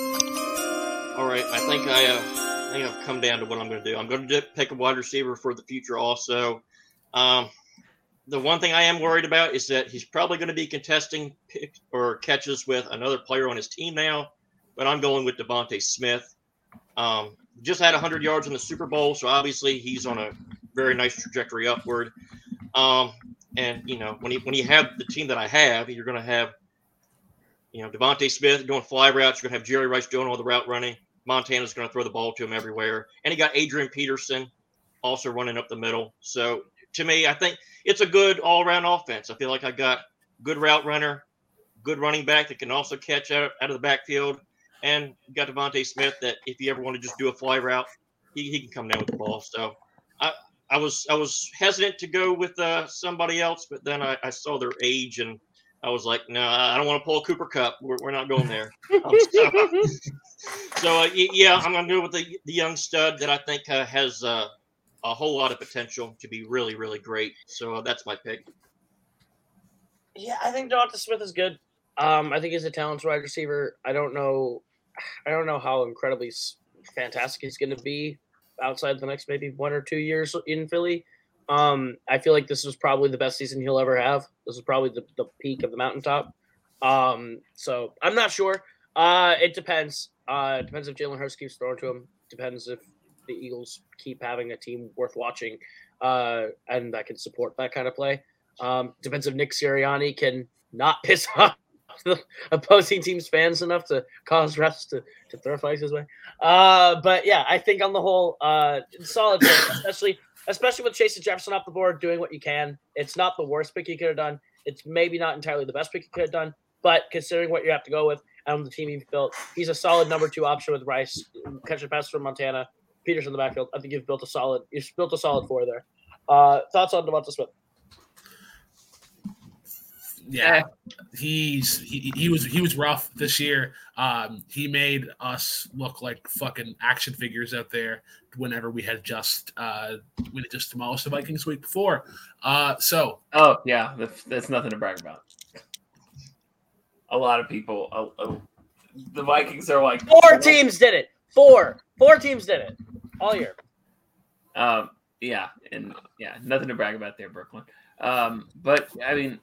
All right, I think I, uh, I think I've come down to what I'm going to do. I'm going to pick a wide receiver for the future. Also, um, the one thing I am worried about is that he's probably going to be contesting pick or catches with another player on his team now. But I'm going with DeVonta Smith. Um, just had 100 yards in the Super Bowl, so obviously he's on a very nice trajectory upward. Um, and you know, when you when you have the team that I have, you're going to have you know, DeVonta Smith doing fly routes. You're going to have Jerry Rice doing all the route running. Montana's going to throw the ball to him everywhere. And he got Adrian Peterson also running up the middle. So to me, I think it's a good all around offense. I feel like I got good route runner, good running back that can also catch out, out of the backfield. And got DeVonta Smith that if you ever want to just do a fly route, he, he can come down with the ball. So I, I was I was hesitant to go with uh, somebody else, but then I, I saw their age and I was like, no, I don't want to pull a Cooper Kupp. We're, we're not going there. Um, so so uh, yeah, I'm going to go with the, the young stud that I think uh, has uh, a whole lot of potential to be really, really great. So uh, that's my pick.
Yeah, I think DeVonta Smith is good. Um, I think he's a talented wide receiver. I don't know, I don't know how incredibly fantastic he's going to be outside the next maybe one or two years in Philly. Um, I feel like this was probably the best season he'll ever have. This is probably the, the peak of the mountaintop. Um, so I'm not sure. Uh, it depends. Uh, it depends if Jalen Hurts keeps throwing to him. Depends if the Eagles keep having a team worth watching, uh, and that can support that kind of play. Um, depends if Nick Sirianni can not piss off the opposing team's fans enough to cause refs to, to throw flags his way. Uh, but yeah, I think on the whole, uh, solid, especially especially with Chase Jefferson off the board, doing what you can. It's not the worst pick you could have done. It's maybe not entirely the best pick you could have done, but considering what you have to go with, and the team he's built, he's a solid number two option with Rice, catching passes from Montana, Peters in the backfield. I think you've built a solid, you've built a solid four there. Uh, thoughts on DeVonta Smith?
Yeah, he's he, he was he was rough this year. Um, he made us look like fucking action figures out there whenever we had just uh we had just demolished the Vikings week before. Uh, so
Oh yeah, that's, that's nothing to brag about. A lot of people, uh, uh, the Vikings are like
Four teams did it. Four. Four teams did it all year.
Um, yeah, and yeah, nothing to brag about there, Brooklyn. Um, but I mean,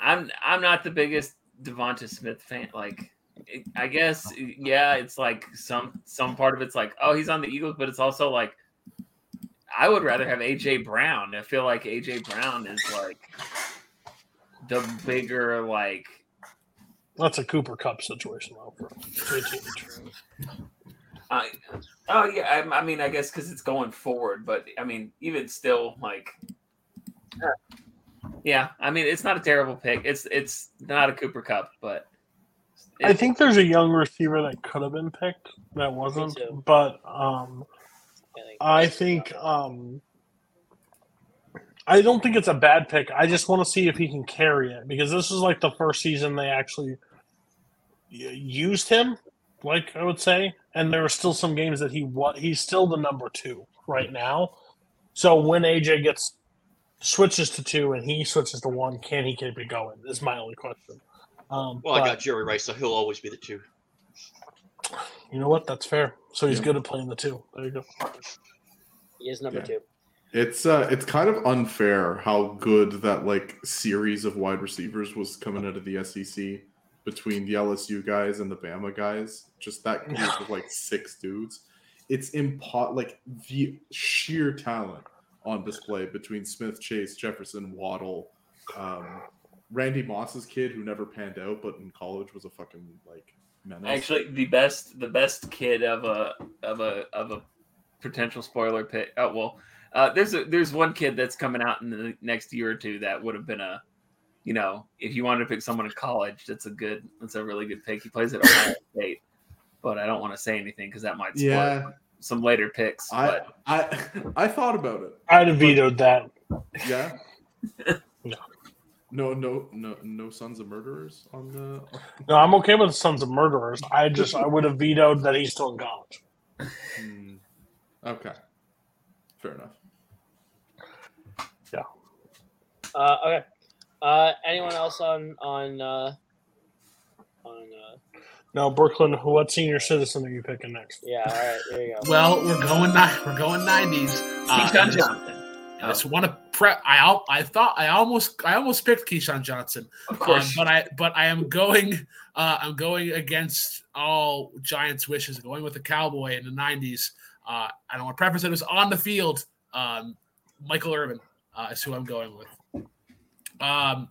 I'm I'm not the biggest DeVonta Smith fan. Like, I guess yeah, it's like some some part of it's like, oh, he's on the Eagles, but it's also like, I would rather have AJ Brown. I feel like AJ Brown is like the bigger like
That's a Cooper Kupp situation, though.
I, oh yeah, I, I mean, I guess because it's going forward, but I mean, even still, like, yeah, I mean, it's not a terrible pick. It's it's not a Cooper Kupp, but
I think there's a young receiver that could have been picked that wasn't, but um,
I think.
I um, I don't think it's a bad pick. I just want to see if he can carry it because this is like the first season they actually used him. Like I would say, and there are still some games that he what he's still the number two right now. So when AJ gets switches to two and he switches to one, can he keep it going? Is my only question. Um,
Well, I got Jerry Rice, so he'll always be the two.
You know what? That's fair. So he's
Yeah.
good at playing the two. There you go.
He is number
Yeah.
two.
It's uh it's kind of unfair how good that like series of wide receivers was coming out of the SEC between the LSU guys and the Bama guys. Just that group of like six dudes. It's impo like the sheer talent on display between Smith, Chase, Jefferson, Waddle, um, Randy Moss's kid who never panned out, but in college was a fucking like menace.
actually the best the best kid of a of a of a potential spoiler pick. Oh well, uh, there's a there's one kid that's coming out in the next year or two that would have been a, you know, if you wanted to pick someone in college, that's a good that's a really good pick. He plays at Ohio State, but I don't want to say anything because that might spoil
yeah,
some later picks.
I
but
I I thought about it.
I'd have vetoed that.
Yeah.
No.
No, no, no, no sons of murderers on the.
No, I'm okay with Sons of Murderers. I just I would have vetoed that he's still in college.
Hmm. Okay. Fair enough. Yeah.
Uh, okay. Uh, anyone else on on uh, on? Uh,
Now, Brooklyn, what senior citizen are you picking next?
yeah. All right. There you go.
well, we're going ni- we're going nineties.
Keyshawn Johnson,
I just want to prep. I al- I thought I almost I almost picked Keyshawn Johnson,
of
um,
course.
but I but I am going uh, I'm going against all Giants' wishes. Going with the Cowboy in the '90s. Uh, I don't want to preface it was on the field. Um, Michael Irvin uh, is who I'm going with. Um,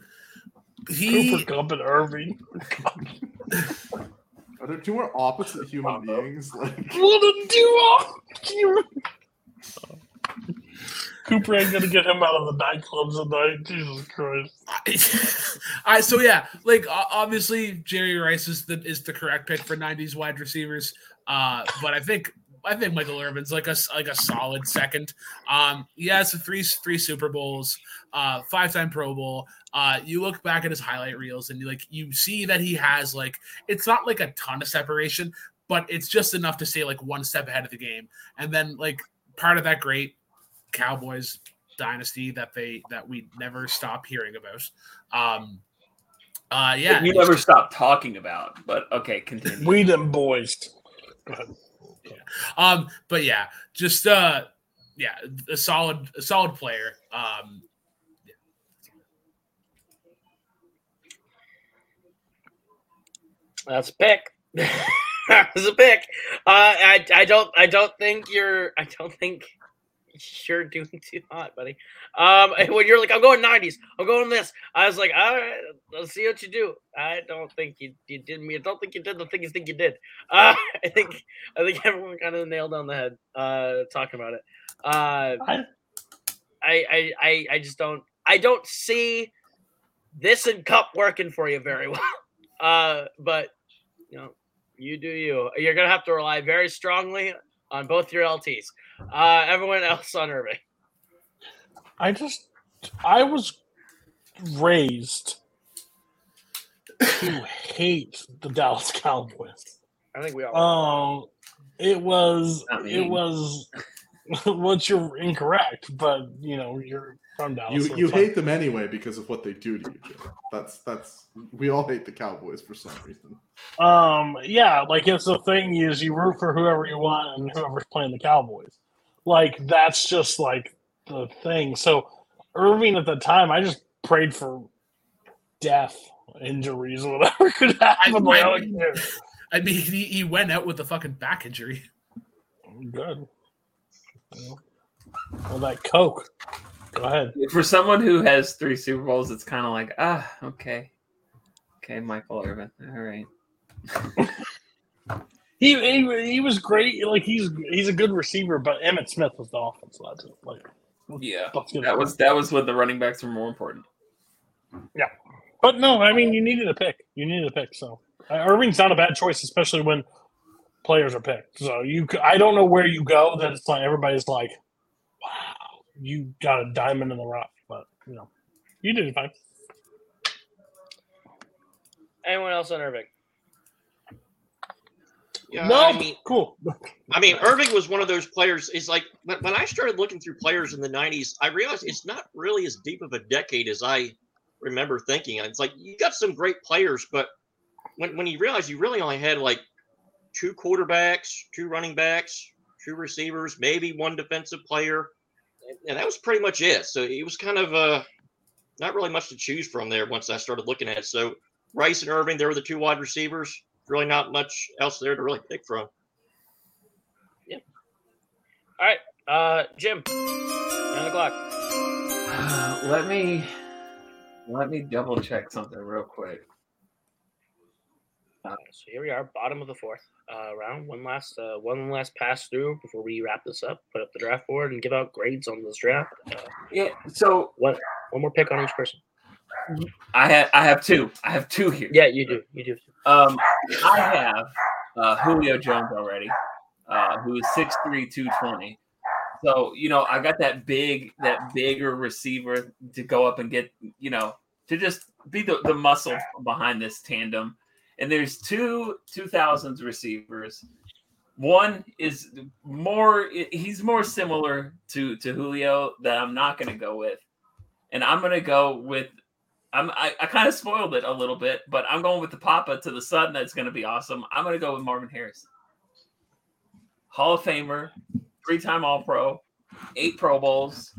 he
Cooper Kupp and Irvin.
Are there two more opposite human beings? Like,
What a duo! Cooper ain't gonna get him out of the nightclubs tonight. Jesus Christ!
I so yeah, like obviously Jerry Rice is the is the correct pick for '90s wide receivers. Uh, but I think I think Michael Irvin's like a s- like a solid second. Um, he has three three Super Bowls, uh, five time Pro Bowl. Uh, you look back at his highlight reels and you like you see that he has like it's not like a ton of separation, but it's just enough to stay like one step ahead of the game. And then like part of that great Cowboys dynasty that they that we never stop hearing about. Um, uh, yeah,
we never stop talking about. But okay, continue.
We them boys. Go ahead.
Um, but yeah, just uh, yeah, a solid, a solid player. Um,
That's a pick. That's a pick. Uh, I I don't I don't think you're I don't think you're doing too hot, buddy. Um, when you're like I'm going 90s, I'm going this. I was like, all right, let's see what you do. I don't think you you did me. I don't think you did the thing you think you did. Uh, I think I think everyone kind of nailed on the head. Uh, talking about it. Uh,
I-
I, I I I just don't I don't see this and Kupp working for you very well. Uh, but You know, you do you. You're gonna have to rely very strongly on both your LTs. Uh, everyone else on Irvin.
I just, I was raised to hate the Dallas Cowboys.
I think we all.
Um, it was, it was. Once you're incorrect, but you know you're from Dallas.
You you hate them anyway because of what they do to you, Jim. That's that's we all hate the Cowboys for some reason.
Um, yeah, like it's the thing is you root for whoever you want and whoever's playing the Cowboys. Like that's just like the thing. So Irvin at the time, I just prayed for death, injuries, whatever could happen. I don't.
I mean, he, he went out with a fucking back injury.
Good. Well, that Coke. Go ahead.
For someone who has three Super Bowls, it's kind of like, ah, okay. Okay, Michael Irvin. All right.
He, he he was great. Like he's he's a good receiver, but Emmitt Smith was the offense. That's it. Like
Yeah.
let's
That was that was when the running backs were more important.
Yeah, but no, I mean, you needed a pick. You needed a pick. So uh, Irvin's not a bad choice, especially when players are picked. So you, I don't know where you go that it's like everybody's like, "Wow, you got a diamond in the rough." But you know, you did it fine.
Anyone else on Irvin?
Yeah,
no,
I mean,
cool.
I mean, Irvin was one of those players. Is like when, when I started looking through players in the '90s, I realized it's not really as deep of a decade as I remember thinking. It's like you got some great players, but when when you realize you really only had like two quarterbacks, two running backs, two receivers, maybe one defensive player, and- and that was pretty much it. So it was kind of uh, not really much to choose from there once I started looking at it. So Rice and Irvin, they were the two wide receivers. Really, not much else there to really pick from. Yeah.
All right, uh, Jim. Nine o'clock.
let me let me double check something real quick.
Uh, so here we are, bottom of the fourth uh, round. One last, uh, one last pass through before we wrap this up. Put up the draft board and give out grades on this draft. Uh,
Yeah. So
one more pick on each person.
I have I have two. I have two here.
Yeah, you do. You do.
Um, I have uh, Julio Jones already, uh, who is 6'3", 220. So you know, I got that big, that bigger receiver to go up and get, you know, to just be the, the muscle behind this tandem. And there's two 2000s receivers. One is more, he's more similar to to Julio that I'm not going to go with, and I'm going to go with I'm I, I kind of spoiled it a little bit, but I'm going with the Papa to the Son. That's going to be awesome. I'm going to go with Marvin Harris. Hall of Famer, three-time All-Pro, eight Pro Bowls.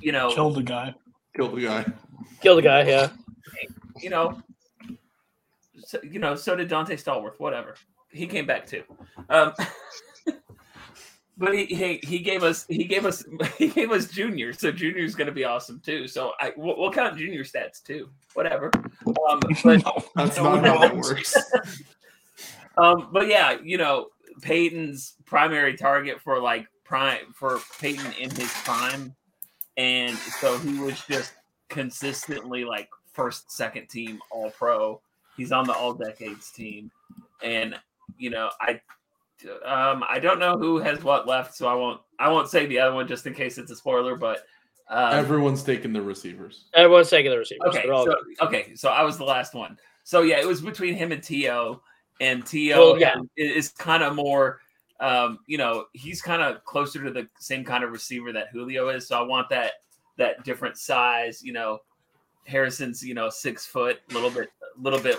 You know,
Killed the guy.
Kill the guy.
Kill the guy. Yeah.
you know, so, you know. So did Donté Stallworth. Whatever. He came back too. Um, but he, he he gave us he gave us he gave us Junior. So Junior's going to be awesome too. So I we'll, we'll count Junior stats too. Whatever. Um, but
No.
That's
No,
not how that works.
Um, but yeah, you know, Peyton's primary target for like prime for Peyton in his prime, and so he was just consistently like first, second team All Pro. He's on the All Decades team, and you know, I um I don't know who has what left, so I won't I won't say the other one just in case it's a spoiler, but. Um,
Everyone's taking the receivers.
Everyone's taking the receivers.
Okay,
all
so, okay, so I was the last one. So yeah, it was between him and T.O., and T.O.
Well, yeah.
is kind of more, um, you know, he's kind of closer to the same kind of receiver that Julio is. So I want that that different size. You know, Harrison's you know six foot, a little bit, a little bit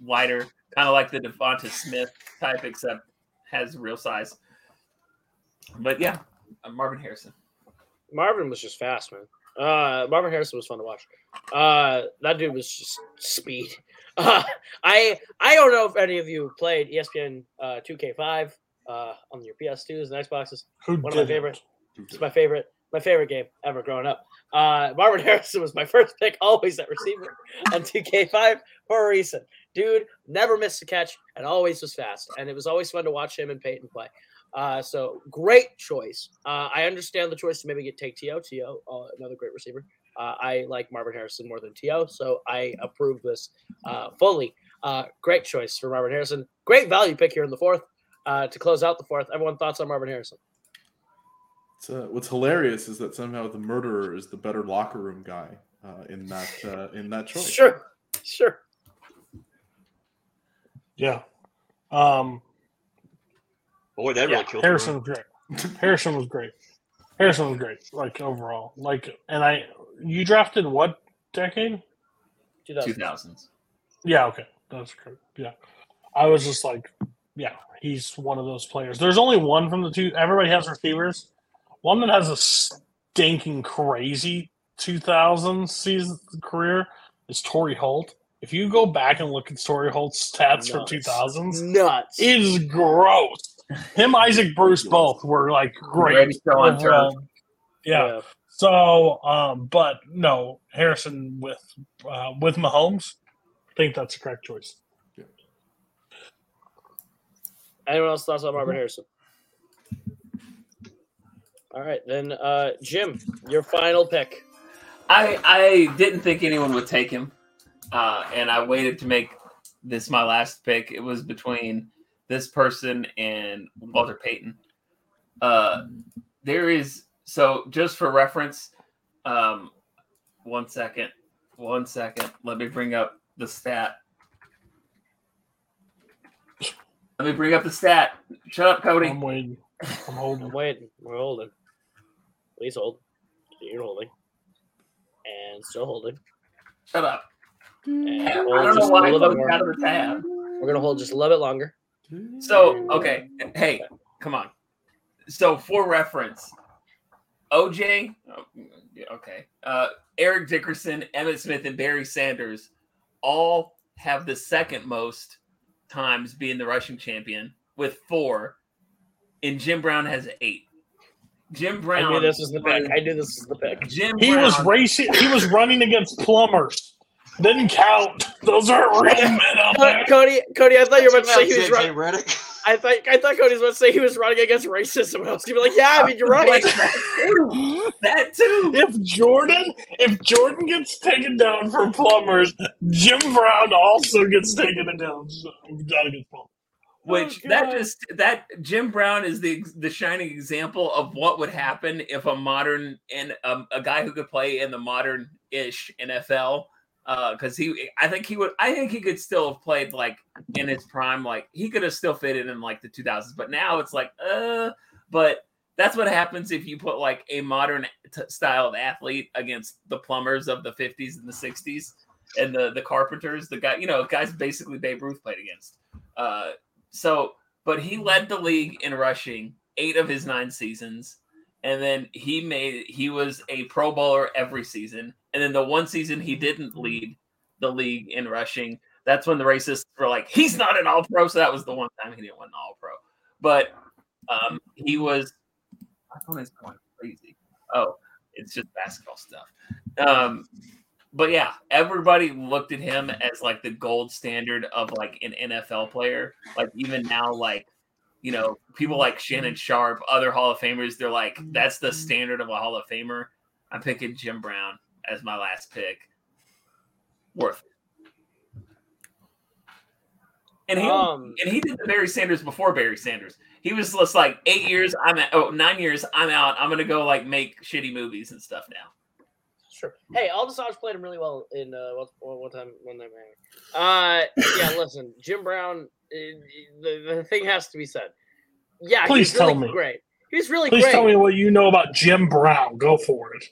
wider, kind of like the DeVonta Smith type, except has real size. But yeah, uh, Marvin Harrison.
Marvin was just fast, man. Uh, Marvin Harrison was fun to watch. Uh, that dude was just speed. Uh, I I don't know if any of you played ESPN uh, 2K5 uh, on your PS2s and Xboxes.
Who
One of my
didn't?
favorite. It's my favorite my favorite game ever growing up. Uh, Marvin Harrison was my first pick, always at receiver on 2K5 for a reason. Dude never missed a catch and always was fast, and it was always fun to watch him and Peyton play. Uh, so great choice. Uh, I understand the choice to maybe get take T.O. T.O., uh, another great receiver. Uh, I like Marvin Harrison more than T.O., so I approve this uh, fully. Uh, great choice for Marvin Harrison. Great value pick here in the fourth uh, to close out the fourth. Everyone thoughts on Marvin Harrison?
It's, uh, what's hilarious is that somehow the murderer is the better locker room guy uh, in that uh, in that choice.
Sure, sure.
Yeah. Um,
Boy, that
Yeah,
really killed
Harrison was great. Harrison was great. Harrison was great. Like overall, like, and I, you drafted what decade?
2000s.
Yeah. Okay, that's great. Yeah, I was just like, yeah, he's one of those players. There's only one from the two. Everybody has receivers. One that has a stinking crazy 2000 season career is Torry Holt. If you go back and look at Torry Holt's stats
Nuts.
for 2000s,
Nuts.
it is gross. Him, Isaac Bruce, both were like great.
Ready to go on
overall.
turf.
Yeah. So, um, but no, Harrison with uh, with Mahomes, I think that's the correct choice.
Anyone else thoughts on Marvin Harrison? All right, then uh, Jim, your final pick.
I I didn't think anyone would take him, uh, and I waited to make this my last pick. It was between this person and Walter Payton. Uh, there is so just for reference, um, one second, one second. Let me bring up the stat. Let me bring up the stat. Shut up, Cody.
I'm waiting. I'm
I'm
holding.
waiting. We're holding. Please hold. You're holding. And still holding.
Shut up.
And
I don't know why
a
I
little bit
looked
more.
out of the tab.
We're gonna hold just a little bit longer.
So, okay. Hey, come on. So, for reference, OJ, oh, okay, uh, Eric Dickerson, Emmitt Smith, and Barry Sanders all have the second most times being the rushing champion with four, and Jim Brown has eight. Jim Brown.
I knew this was the pick. I knew this was the pick.
Jim
He
Brown,
was racing. He was running against plumbers. Didn't count. Those aren't real men out there.
Cody, Cody, I thought you were about to say he was running.
Redick.
I thought I thought Cody was about to say he was running against racism. And I was gonna be like, yeah, I mean, you're right.
that too.
If Jordan, if Jordan gets taken down for plumbers, Jim Brown also gets taken down. So, down against plumbers.
Which
Oh,
that just that Jim Brown is the the shining example of what would happen if a modern and um, a guy who could play in the modern ish NFL. Because he, I think he would, I think he could still have played like in his prime, like he could have still fitted in like the 2000s. But now it's like, uh, but that's what happens if you put like a modern t- style of athlete against the plumbers of the 50s and the 60s and the the carpenters, the guy, you know, guys basically Babe Ruth played against. Uh, so, but he led the league in rushing eight of his nine seasons, and then he made he was a Pro Bowler every season. And then the one season he didn't lead the league in rushing, that's when the racists were like, "He's not an All Pro." So that was the one time he didn't win an All Pro. But um, he was. My phone is going crazy. Oh, it's just basketball stuff. Um, but yeah, everybody looked at him as like the gold standard of like an NFL player. Like even now, like you know, people like Shannon Sharpe, other Hall of Famers, they're like that's the standard of a Hall of Famer. I'm picking Jim Brown as my last pick. Worth it. And he
Um,
and he did the Barry Sanders before Barry Sanders. He was just like eight years. I'm at, oh nine years. I'm out. I'm gonna go like make shitty movies and stuff now.
Sure. Hey, Aldis Hodge played him really well in uh, one, time. One time. Uh, yeah. Listen, Jim Brown. uh, The, the thing has to be said. Yeah,
Please
he's really
tell me.
great. He's really
Please
great.
tell me what you know about Jim Brown. Go for it.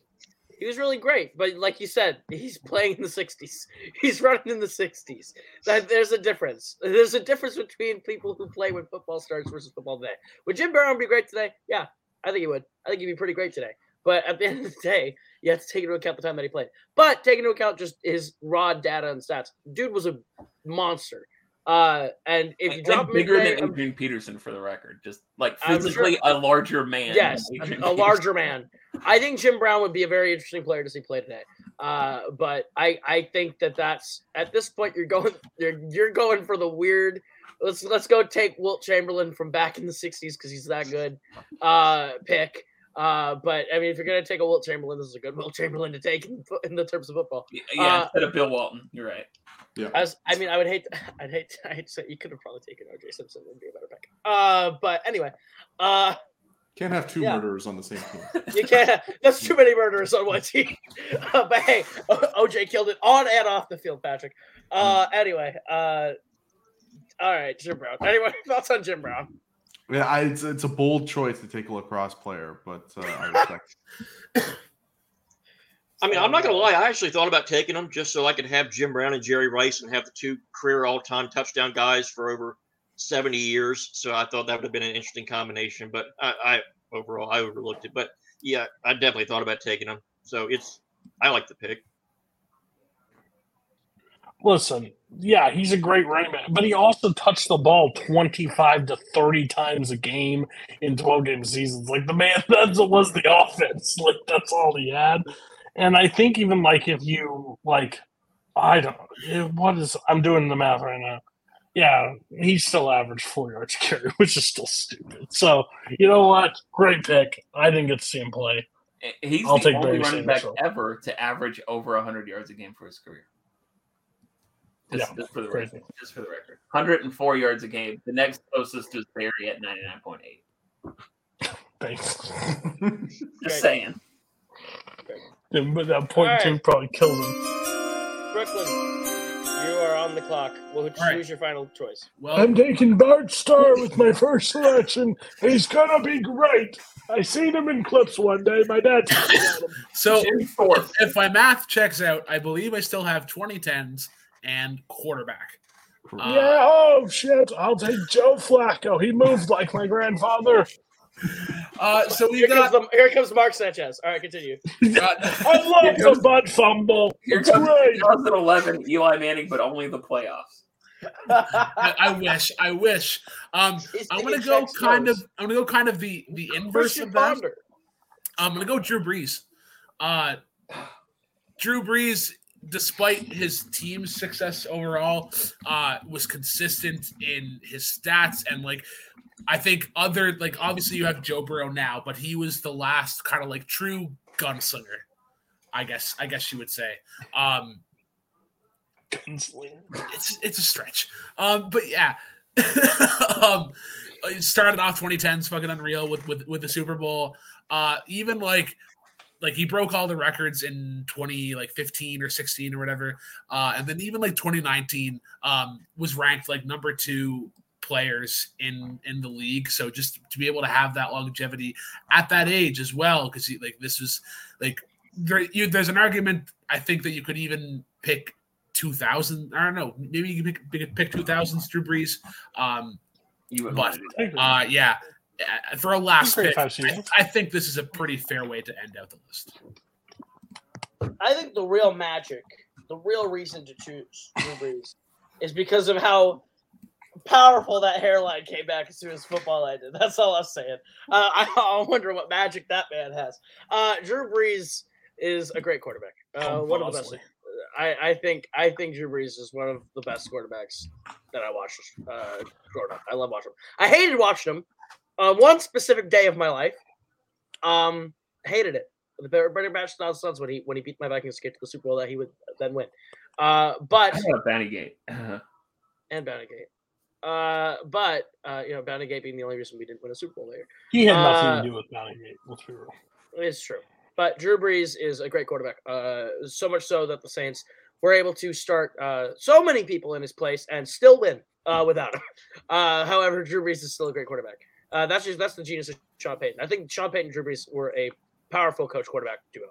He was really great, but like you said, he's playing in the '60s. He's running in the '60s. That there's a difference. There's a difference between people who play when football starts versus football today. Would Jim Brown be great today? Yeah, I think he would. I think he'd be pretty great today. But at the end of the day, you have to take into account the time that he played. But take into account just his raw data and stats. Dude was a monster. Uh, and if you
And
drop him
bigger
today,
than Adrian Peterson for the record, just like
I'm sure-
physically a larger man.
Yes, a, a
Peterson.
larger man. I think Jim Brown would be a very interesting player to see play today. Uh, but I, I think that that's at this point you're going you're you're going for the weird. Let's let's go take Wilt Chamberlain from back in the '60s because he's that good. Uh, pick. Uh, but I mean, if you're gonna take a Wilt Chamberlain, this is a good Wilt Chamberlain to take in, in the terms of football.
Yeah,
Uh,
instead of Bill Walton. You're right.
Yeah.
I, was, I mean, I would hate, I'd hate, I'd say you could have probably taken OJ Simpson and be a better pick. Uh, but anyway, uh,
Can't have two
Yeah.
murderers on the same team.
you can't. That's too many murderers on one team. Uh, but hey, O- OJ killed it on and off the field, Patrick. Uh, anyway, uh, all right, Jim Brown. Anyway, thoughts on Jim Brown?
Yeah, I, it's it's a bold choice to take a lacrosse player, but uh, I respect.
I mean, I'm not gonna lie. I actually thought about taking them just so I could have Jim Brown and Jerry Rice and have the two career all-time touchdown guys for over 70 years. So I thought that would have been an interesting combination. But I, I overall I overlooked it. But yeah, I definitely thought about taking them. So it's I like the pick.
Listen, yeah, he's a great running back, but he also touched the ball 25 to 30 times a game in 12 game seasons. Like the man, that was the offense. Like that's all he had. And I think even like if you like, I don't eh, what is I'm doing the math right now. Yeah, he still averaged four yards carry, which is still stupid. So you know what? Great pick. I didn't get to see him play.
He's
I'll
the only running back ever to average over 100 yards a game for his career. Just,
Yeah,
just for the
crazy.
record. Just for the record. 104 yards a game. The next closest is Barry at 99.8.
Thanks.
Just
Great.
saying.
And but that point
All
two
right.
probably killed him.
Brooklyn, you are on the clock. Well, who's
All right.
who's your final choice?
Well,
I'm taking Bart Starr with my first selection. He's gonna be great. I seen him in clips one day. My dad told me about him.
so if my math checks out, I believe I still have 2010s and quarterback. Uh,
yeah, oh shit. I'll take Joe Flacco. He moved like my grandfather.
Uh, so
Here
we've
comes,
got.
the, here comes Mark Sanchez. All right, continue.
uh,
I love the butt fumble.
Here
It's
comes
great.
2011 Eli Manning, but only the playoffs.
I, I wish. I wish. Um, I'm gonna go kind
nose.
of. I'm gonna go kind of the the inverse of that. I'm gonna go Drew Brees. Uh, Drew Brees, despite his team's success overall, uh, was consistent in his stats and like. I think other like obviously you have Joe Burrow now, but he was the last kind of like true gunslinger. I guess I guess you would say. Um, it's it's a stretch. Um, but yeah. um, started off 2010s fucking unreal with with with the Super Bowl. Uh, even like like he broke all the records in 20 like 15 or 16 or whatever. Uh, and then even like 2019 um was ranked like number two players in in the league so just to be able to have that longevity at that age as well because like this was like there, you, there's an argument i think that you could even pick 2000 i don't know maybe you could pick, pick 2000s drew brees um
You would
But-
want to do that.
uh yeah for a last pick I. I think this is a pretty fair way to end out the list
I think the real magic, the real reason to choose Drew Brees is because of how powerful that hairline came back as soon as football ended. That's all I'm saying. Uh, I, I wonder what magic that man has. Uh, Drew Brees is a great quarterback. Uh, one of the best. I, I think I think Drew Brees is one of the best quarterbacks that I watched uh, growing up. I love watching him. I hated watching him. Uh, one specific day of my life, um, hated it. The Brady Batch Suns when he when he beat my Vikings to get to the Super Bowl that he would then win. Uh, but
I got Bountygate.
and Bountygate. Uh, but uh, you know, Bountygate being the only reason we didn't win a Super Bowl there.
He had nothing
Uh,
to do with Bountygate. Let's be real.
It's true. But Drew Brees is a great quarterback. Uh, so much so that the Saints were able to start uh, so many people in his place and still win uh, without him. Uh, however, Drew Brees is still a great quarterback. Uh, that's just that's the genius of Sean Payton. I think Sean Payton and Drew Brees were a powerful coach quarterback duo,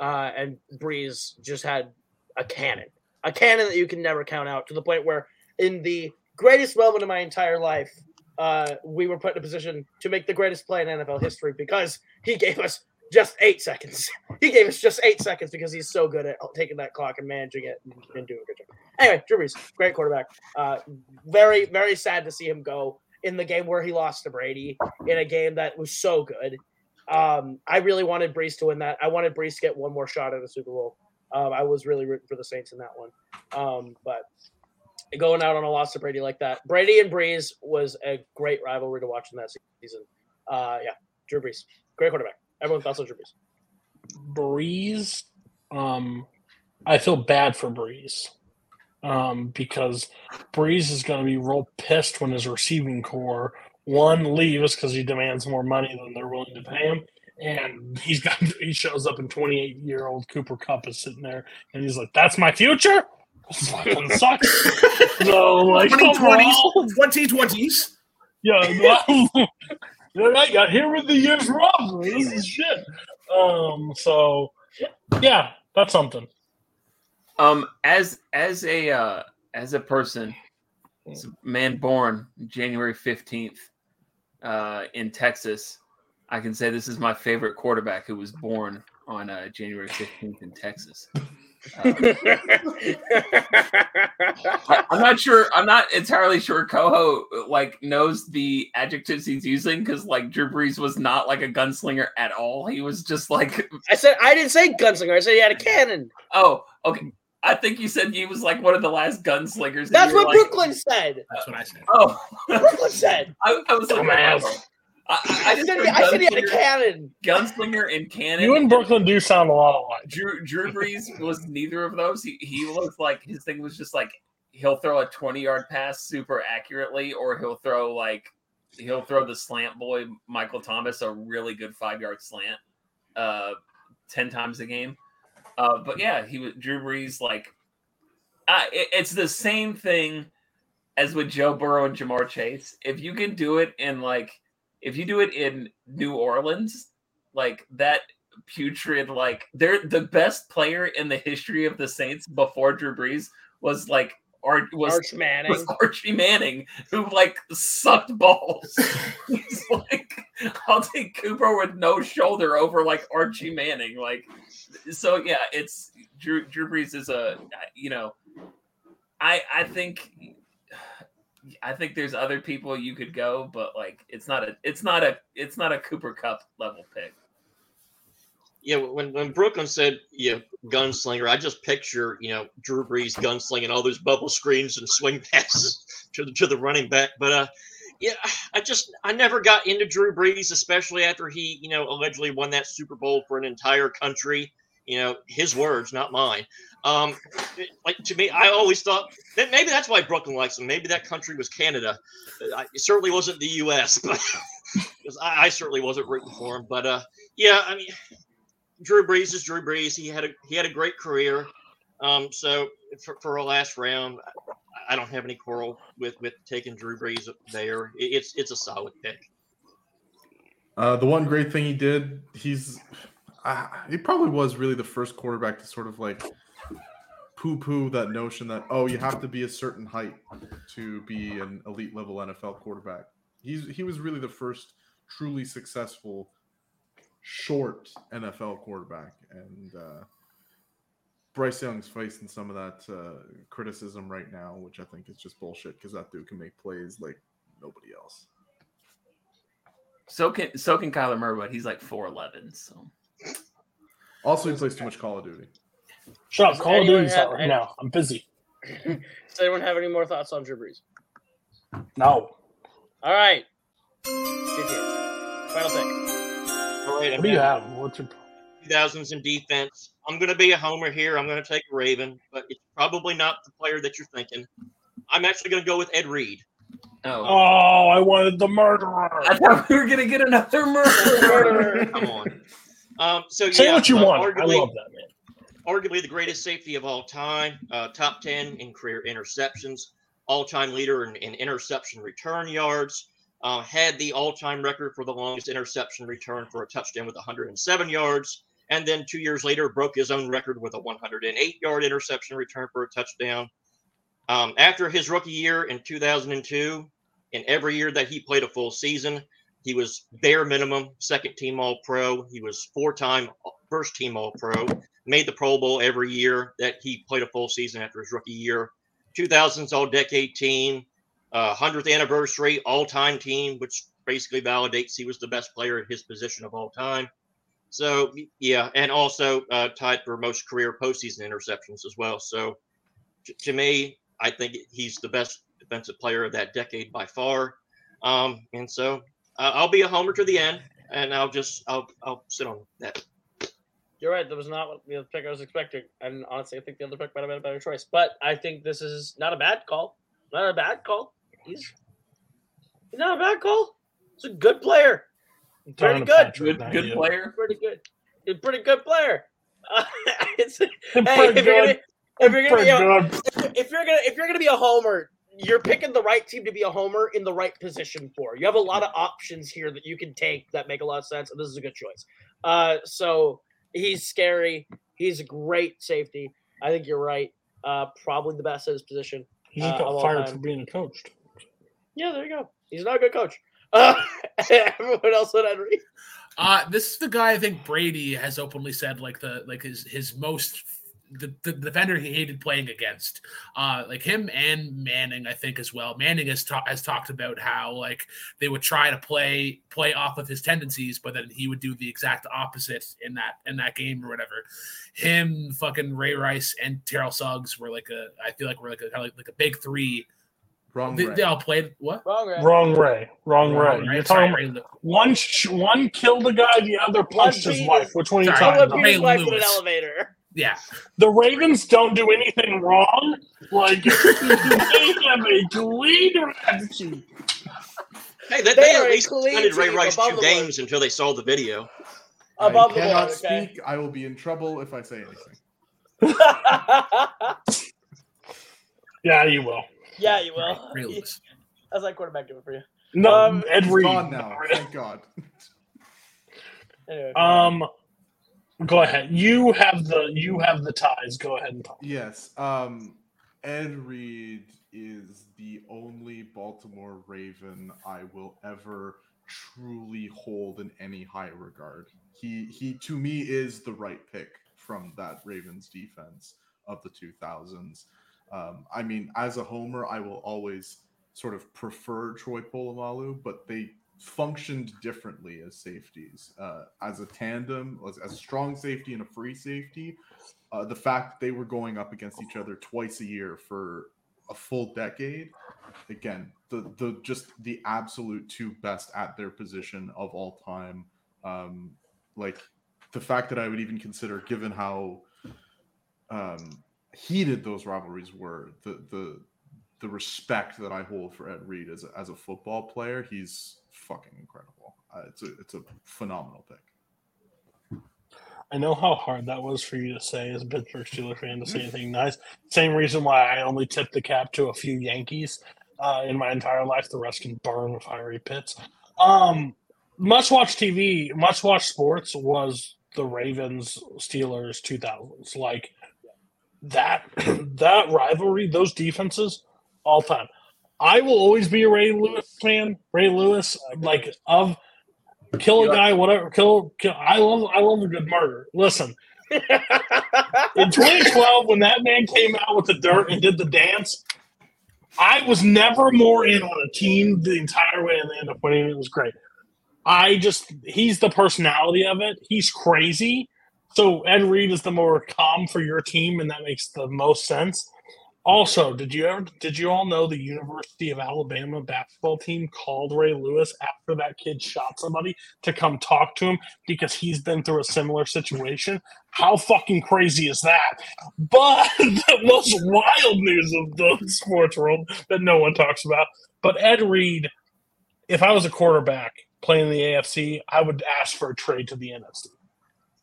uh, and Brees just had a cannon, a cannon that you can never count out to the point where in the greatest moment of my entire life, uh, we were put in a position to make the greatest play in NFL history because he gave us just eight seconds. He gave us just eight seconds because he's so good at taking that clock and managing it and, doing a good job. Anyway, Drew Brees, great quarterback. Uh, very, very sad to see him go in the game where he lost to Brady in a game that was so good. Um, I really wanted Brees to win that. I wanted Brees to get one more shot at a Super Bowl. Um, I was really rooting for the Saints in that one. Um, but going out on a loss to Brady like that, Brady and Brees was a great rivalry to watch in that season. Uh, yeah, Drew Brees, great quarterback. Everyone thoughts on Drew Brees.
Breeze, um, I feel bad for Brees um, because Brees is going to be real pissed when his receiving core one leaves because he demands more money than they're willing to pay him, and he's got he shows up and 28 year old Cooper Kupp is sitting there and he's like, "That's my future." This fucking sucks. so like
2020s, 2020s.
yeah, well, I got here with the years wrong. This is shit. Um, so yeah, that's something.
Um, as as a uh, as a person, as a man born January fifteenth, uh, in Texas, I can say this is my favorite quarterback who was born on uh, January fifteenth in Texas. Uh, I, I'm not sure. I'm not entirely sure. Coho like knows the adjectives he's using because like Drew Brees was not like a gunslinger at all. He was just like,
I said I didn't say gunslinger. I said he had a cannon.
oh, okay. I think you said he was like one of the last gunslingers. and
That's what
like,
Brooklyn said.
That's what I said.
Oh,
Brooklyn said.
I, I was like,
Dumbass.
wow. I, I, I
I
just
said, I said he had a cannon.
gunslinger and cannon.
You and Brooklyn do sound a lot alike.
Drew Drew Brees was neither of those. He he looked like his thing was just like he'll throw a 20 yard pass super accurately, or he'll throw like he'll throw the slant boy Michael Thomas a really good five yard slant, uh, ten times a game. Uh, but yeah, he was Drew Brees like, uh, it- it's the same thing as with Joe Burrow and Ja'Marr Chase. If you can do it in like, if you do it in New Orleans, like that putrid like they're the best player in the history of the Saints before Drew Brees was like Ar- was,
Arch Manning.
was Archie Manning who like sucked balls. He's like I'll take Cooper with no shoulder over like Archie Manning. Like so yeah, it's Drew Drew Brees is a you know I I think I think there's other people you could go, but like it's not a it's not a it's not a Cooper Kupp level pick.
Yeah, when when Brooklyn said yeah gunslinger, I just picture you know Drew Brees gunslinging all those bubble screens and swing passes to the to the running back. But uh, yeah, I just I never got into Drew Brees, especially after he you know allegedly won that Super Bowl for an entire country. You know his words, not mine. Um, like to me, I always thought that maybe that's why Brooklyn likes him. Maybe that country was Canada. I, it certainly wasn't the U.S. But because I, I certainly wasn't rooting for him. But uh, yeah, I mean. Drew Brees is Drew Brees. He had a he had a great career. Um, so for, for a last round, I- don't have any quarrel with with taking Drew Brees there. It- It's it's a solid pick.
Uh, the one great thing he did, he's uh, he probably was really the first quarterback to sort of like poo-poo that notion that oh you have to be a certain height to be an elite level NFL quarterback. He's he was really the first truly successful short NFL quarterback, and uh, Bryce Young's facing some of that uh, criticism right now, which I think is just bullshit because that dude can make plays like nobody else.
So can so can Kyler Murray, but he's like four eleven. So
Also, he plays too much Call of Duty.
Shut up,
Does
Call of
anyone
Duty's
have
out right now. I'm busy.
Does anyone have any more thoughts on Drew Brees?
No.
All right. Final pick.
All right,
What do you have? What's your
2000s in defense. I'm going to be a homer here. I'm going to take a Raven, but it's probably not the player that you're thinking. I'm actually going to go with Ed Reed.
oh,
Oh, I wanted the murderer.
I thought we were gonna get another murder.
Come on. Um, so
Say
yeah,
what you
uh,
want. I
Arguably,
love that man.
arguably the greatest safety of all time, uh, top 10 in career interceptions, all time leader in, in interception return yards, uh, had the all time record for the longest interception return for a touchdown with 107 yards. And then two years later, broke his own record with a 108 yard interception return for a touchdown. Um, after his rookie year in 2002, in every year that he played a full season, he was bare minimum second team All Pro. He was four time first team All Pro made the Pro Bowl every year that he played a full season after his rookie year. 2000s All Decade Team, uh, 100th anniversary All Time Team, which basically validates he was the best player at his position of all time. So yeah, and also uh, tied for most career postseason interceptions as well. So t- to me, I think he's the best defensive player of that decade by far. Um, and so uh, I'll be a homer to the end. and I'll just I'll I'll sit on that.
You're right. That was not what the other pick I was expecting. And honestly, I think the other pick might have been a better choice. But I think this is not a bad call. Not a bad call. He's, he's not a bad call. He's a good player. Pretty good.
Patrick,
Good, good
you.
player.
Pretty good. He's a pretty good player. Uh, it's, hey,
Pretty
if you're gonna,
good.
if you're gonna, be a, if you're gonna, if you're gonna be a homer, you're picking the right team to be a homer in the right position for. You have a lot of options here that you can take that make a lot of sense, and this is a good choice. Uh, so he's scary. He's a great safety. I think you're right. Uh, probably the best at his position.
He just
Uh,
got fired
time.
for being a coach.
Yeah, there you go. He's not a good coach. Uh, everyone else would Henry.
Uh, this is the guy I think Brady has openly said like the like his his most the, the defender he hated playing against. Uh, like him and Manning, I think as well. Manning has ta- has talked about how like they would try to play play off of his tendencies, but then he would do the exact opposite in that in that game or whatever. Him, fucking Ray Rice, and Terrell Suggs were like a I feel like we're like a kind of like, like a big three.
Wrong.
They,
Ray.
they all played what?
Wrong, Ray.
Wrong Ray. Wrong Ray.
Right,
You're
sorry,
talking about one. Sh- one killed the guy. The other punched his wife. Which one are you
Sorry,
talking about?
his
Ray
wife in an elevator.
Yeah,
The Ravens don't do anything wrong. Like they have a clean record sheet.
Hey, that
They
they,
are
at
a
least
clean
suspended Ray Rice two games until they saw the video.
Above
I
the
cannot
board, okay?
speak. I will be in trouble if I say anything.
Yeah, you will.
Yeah, you will.
Ray Lewis.
How's that quarterback doing for you?
No,
Um,
Ed
He's
Reed.
gone now. Thank God.
Anyway,
Um, go ahead. You have the you have the ties. Go ahead and talk.
Yes. Um, Ed Reed is the only Baltimore Raven I will ever truly hold in any high regard. He he to me is the right pick from that Ravens defense of the 2000s. Um, I mean, as a homer, I will always sort of prefer Troy Polamalu, but they functioned differently as safeties. Uh, as a tandem, as, as a strong safety and a free safety, uh, the fact that they were going up against each other twice a year for a full decade again the the just the absolute two best at their position of all time um like the fact that i would even consider given how um heated those rivalries were the the the respect that i hold for ed reed as a, as a football player he's fucking incredible uh, it's a it's a phenomenal pick
I know how hard that was for you to say as a Pittsburgh Steelers fan to say anything nice. Same reason why I only tipped the cap to a few Yankees uh, in my entire life. The rest can burn with fiery pits. Um, must watch TV, must watch sports was the Ravens Steelers 2000s. Like that, that rivalry, those defenses, all time. I will always be a Ray Lewis fan. Ray Lewis, like of kill a guy, whatever. Kill, kill. I love, I love a good murder. Listen, in 2012, when that man came out with the dirt and did the dance, I was never more in on a team the entire way, and they ended up winning. It was great. I just, he's the personality of it. He's crazy. So Ed Reed is the more calm for your team, and that makes the most sense. Also, did you ever did you all know the University of Alabama basketball team called Ray Lewis after that kid shot somebody to come talk to him because he's been through a similar situation? How fucking crazy is that? But the most wild news of the sports world that no one talks about. But Ed Reed, if I was a quarterback playing in the AFC, I would ask for a trade to the NFC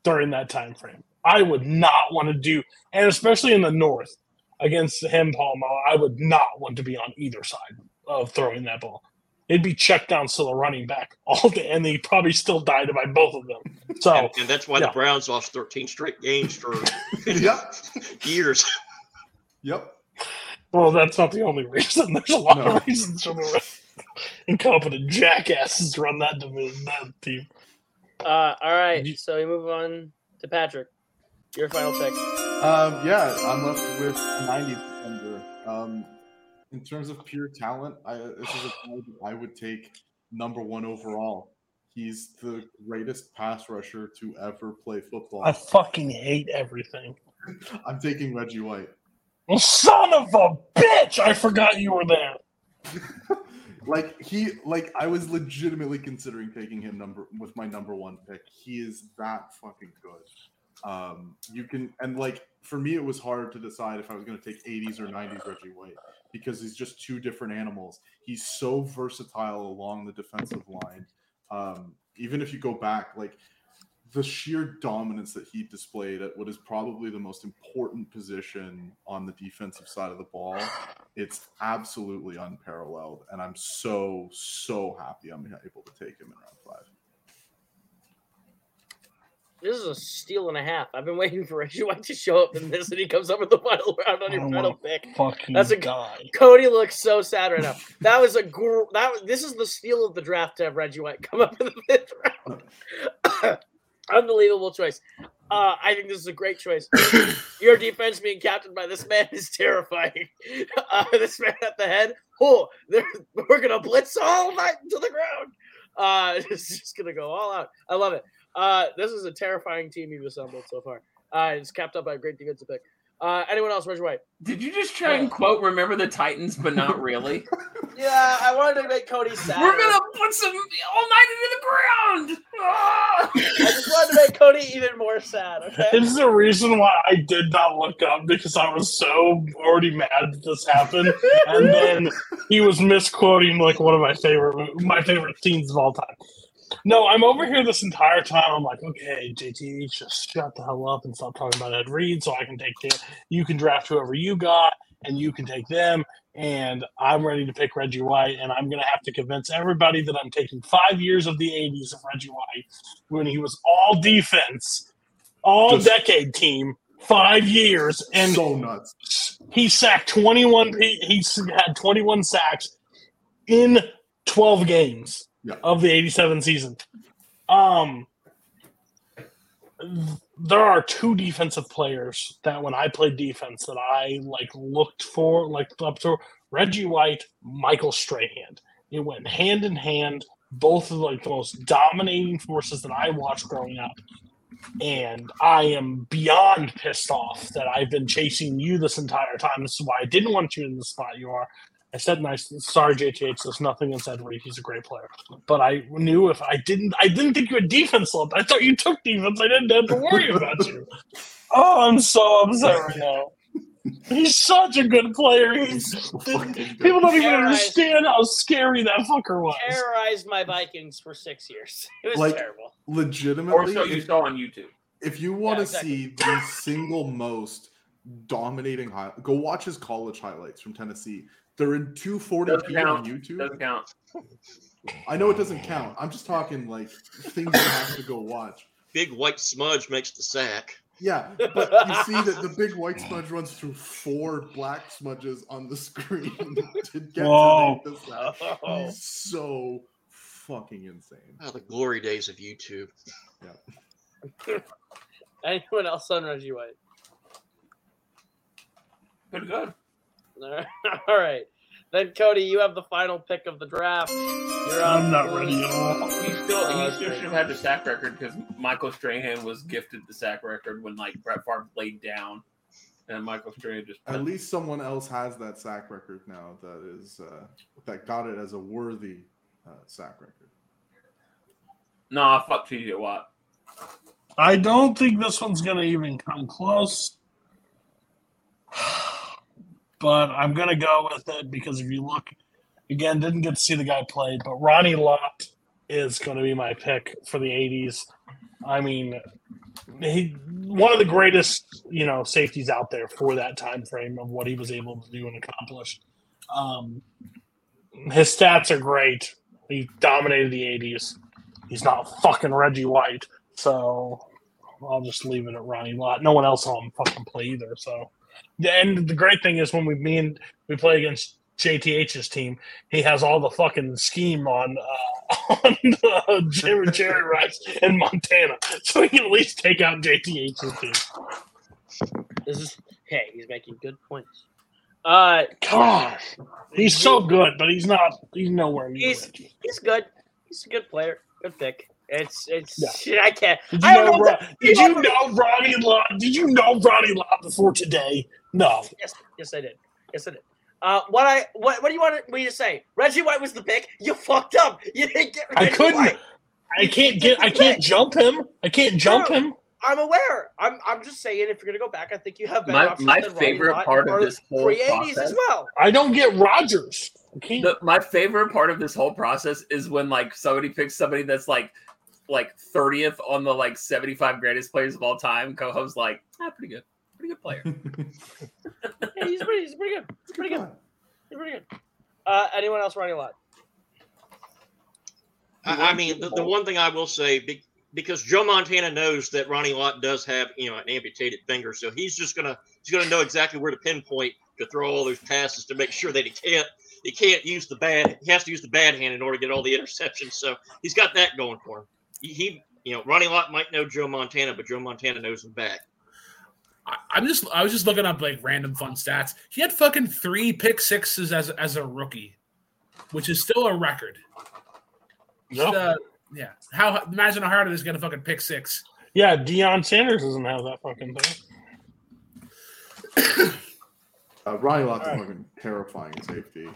during that time frame. I would not want to do, and especially in the North against him, Palma, I would not want to be on either side of throwing that ball. It'd be checked down to the running back all day, and he probably still died by both of them. So
And, and that's why
yeah.
the Browns lost 13 straight games for
yep
years.
yep
Well, that's not the only reason. There's a lot
No.
of reasons for the incompetent jackasses run that division, that team.
Uh, all right,
You-
so we move on to Patrick. Your final pick.
Um, yeah, I'm left with 90 defender. Um, in terms of pure talent, I, this is a guy that I would take number one overall. He's the greatest pass rusher to ever play football.
I fucking hate everything.
I'm taking Reggie White.
Well, son of a bitch! I forgot you were there.
like he like I was legitimately considering taking him number with my number one pick. He is that fucking good. Um, you can and like for me, it was hard to decide if I was going to take 80s or 90s Reggie White because he's just two different animals. He's so versatile along the defensive line. Um, even if you go back, like the sheer dominance that he displayed at what is probably the most important position on the defensive side of the ball, it's absolutely unparalleled. And I'm so, so happy I'm able to take him in round five.
This is a steal and a half. I've been waiting for Reggie White to show up in this, and he comes up in the final round on your final pick.
Fucking
That's a-
guy.
Cody looks so sad right now. That was a gr- that. was- This is the steal of the draft to have Reggie White come up in the fifth round. Unbelievable choice. Uh, I think this is a great choice. Your defense being captained by this man is terrifying. Uh, this man at the head. Oh, we're gonna blitz all night to the ground. Uh, it's just gonna go all out. I love it. Uh, this is a terrifying team you've assembled so far. Uh, it's capped up by a great defensive pick. Uh, anyone else, Reggie White?
Did you just try and quote "Remember the Titans," but not really?
Yeah, I wanted to make Cody sad.
We're gonna put some all night into the ground. Ah!
I just wanted to make Cody even more sad. Okay.
this is the reason why I did not look up because I was so already mad that this happened, and then he was misquoting like one of my favorite my favorite scenes of all time. No, I'm over here this entire time. I'm like, okay, JT, just shut the hell up and stop talking about Ed Reed, so I can take it. You can draft whoever you got, and you can take them. And I'm ready to pick Reggie White, and I'm gonna have to convince everybody that I'm taking five years of the '80s of Reggie White when he was all defense, all
Just-
decade team, five years, and
so nuts.
he sacked 21 he, he had 21 sacks in 12 games
Yeah.
of the 87 season um there are two defensive players that when i played defense that i like looked for like up to reggie white michael strahan it went hand in hand both of like the most dominating forces that i watched growing up and I am beyond pissed off that I've been chasing you this entire time. This is why I didn't want you in the spot you are. I said nice. Sorry, JTH. There's nothing against Ed Reed. He's a great player, but I knew if I didn't, I didn't think you had defense left. I thought you took defense. I didn't have to worry about you. Oh, I'm so upset right now. He's such a good player. He's,
Fucking good.
people don't even understand how scary that fucker was.
Terrorized my Vikings for six years. It was
Like-
terrible.
or
legitimately,
so you
if,
saw on YouTube.
if you want to
Yeah, exactly.
see the single most dominating high, go watch his college highlights from Tennessee. They're in 240p on. YouTube.
Doesn't count.
I know it doesn't count. I'm just talking like things you have to go watch.
Big white smudge makes the sack.
Yeah, but you see that the big white smudge runs through four black smudges on the screen to get
Whoa.
to the sack.
Oh.
He's so fucking insane.
Oh, the glory days of YouTube. Yeah.
Anyone else on Reggie White?
Pretty good.
All right. Then Cody, you have the final pick of the draft. You're.
I'm not ready at all.
He still, he
that's
still should have had the sack record because Michael Strahan was gifted the sack record when like Brett Favre laid down, and Michael Strahan just.
At least someone else has that sack record now that is uh, that got it as a worthy uh, sack record.
Nah, fuck TJ Watt.
I don't think this one's going to even come close. But I'm going to go with it because if you look, again, didn't get to see the guy play, but Ronnie Lott is going to be my pick for the 80s. I mean, he one of the greatest, you know, safeties out there for that time frame of what he was able to do and accomplish. Um, his stats are great. He dominated the 80s. He's not fucking Reggie White. So I'll just leave it at Ronnie Lott. No one else saw him fucking play either. So, yeah, and the great thing is when we me and we play against JTH's team, he has all the fucking scheme on uh, on uh, Jerry, Jerry Rice in Montana, so he can at least take out JTH's team.
This is hey, he's making good points. Uh,
Gosh, he's so good, but he's not. He's nowhere near
He's- he's good. He's a good player. Good pick. It's it's
Yeah.
shit. I can't.
Did you
don't
know?
know
Ro- did you know Ronnie Lott? Did you know Ronnie Lott before today? No.
Yes, yes, I did. Yes, I did. Uh, what I what what do you want me to say? Reggie White was the pick. You fucked up. You didn't get. Reggie I
couldn't.
White.
I can't get. I can't jump him. I can't jump
No.
him.
I'm aware. I'm I'm just saying. If you're gonna go back, I think you have better
My
options
my
than Ronnie
favorite
Lott
part of this whole
free 80s as well.
I don't get Rodgers. I can't.
The, my favorite part of this whole process is when like somebody picks somebody that's like like 30th on the like 75 greatest players of all time. Co-host like, ah, pretty good, pretty good player.
Yeah, he's pretty. He's pretty good. He's pretty good. He's pretty good. Uh, anyone else Ronnie Lott?
I, I mean, the, the one thing I will say, be, because Joe Montana knows that Ronnie Lott does have, you know, an amputated finger, so he's just gonna he's gonna know exactly where to pinpoint to throw all those passes to make sure that he can't he can't use the bad he has to use the bad hand in order to get all the interceptions. So he's got that going for him. He, he you know, Ronnie Lott might know Joe Montana, but Joe Montana knows him back.
I, I'm just I was just looking up like random fun stats. He had fucking three pick sixes as as a rookie, which is still a record.
No.
Uh, yeah. How imagine how hard it is to get a fucking pick six.
Yeah, Deion Sanders doesn't have that fucking thing.
Uh, Ronnie Lott's a
Alright.
fucking terrifying safety.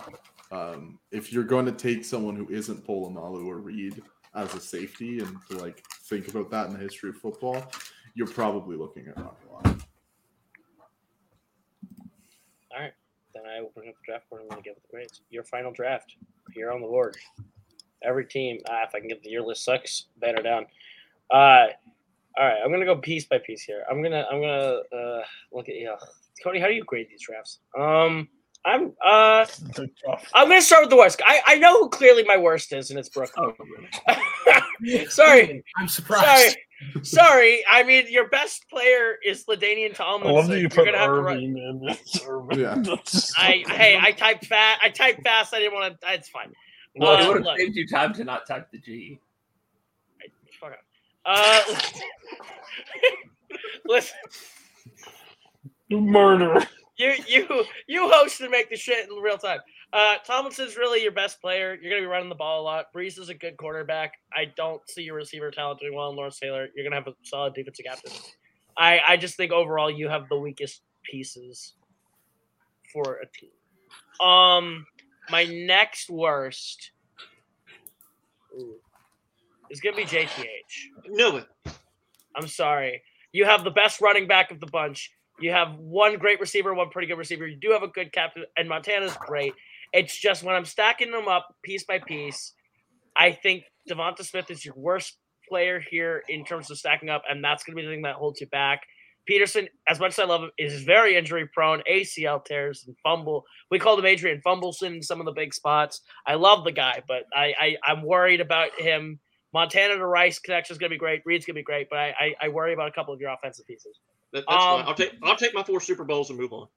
Um, if you're going to take someone who isn't Polamalu or Reed as a safety and to like think about that in the history of football, you're probably looking at Ronnie All right.
Then I will bring up the draft board and I'm with the grades. Your final draft here on the board. Every team. Ah, if I can get the year list sucks. Banner down. Uh, all right. I'm gonna go piece by piece here. I'm gonna I'm gonna uh, look at yeah. Cody, how do you grade these drafts? Um, I'm uh I'm gonna start with the worst. I I know who clearly my worst is, and it's Brooklyn.
Oh,
sorry,
I'm surprised.
sorry. Sorry. I mean, your best player is LaDainian
I
Tomlinson.
love that you
You're
put
gonna have to run-
in this. Irving.
Yeah.
I hey, I typed fast. I typed fast. I didn't want to. It's fine.
well,
Uh,
it would have saved you time to not type the G.
Fuck up. Uh, listen,
Murder.
You you you host and make the shit in real time. Uh, Tomlinson's really your best player. You're gonna be running the ball a lot. Brees is a good quarterback. I don't see your receiver talent doing well in Lawrence Taylor. You're gonna have a solid defensive captain. I I just think overall you have the weakest pieces for a team. Um, my next worst ooh, is gonna be JTH.
No,
I'm sorry. You have the best running back of the bunch. You have one great receiver, one pretty good receiver. You do have a good captain, and Montana's great. It's just when I'm stacking them up piece by piece, I think DeVonta Smith is your worst player here in terms of stacking up, and that's going to be the thing that holds you back. Peterson, as much as I love him, is very injury prone, ACL tears and fumble. We called him Adrian Fumbleson in some of the big spots. I love the guy, but I, I I'm worried about him Montana to Rice connection is going to be great. Reed's going to be great, but I, I I worry about a couple of your offensive pieces.
That, that's
Um,
fine. I'll take I'll take my four Super Bowls and move on.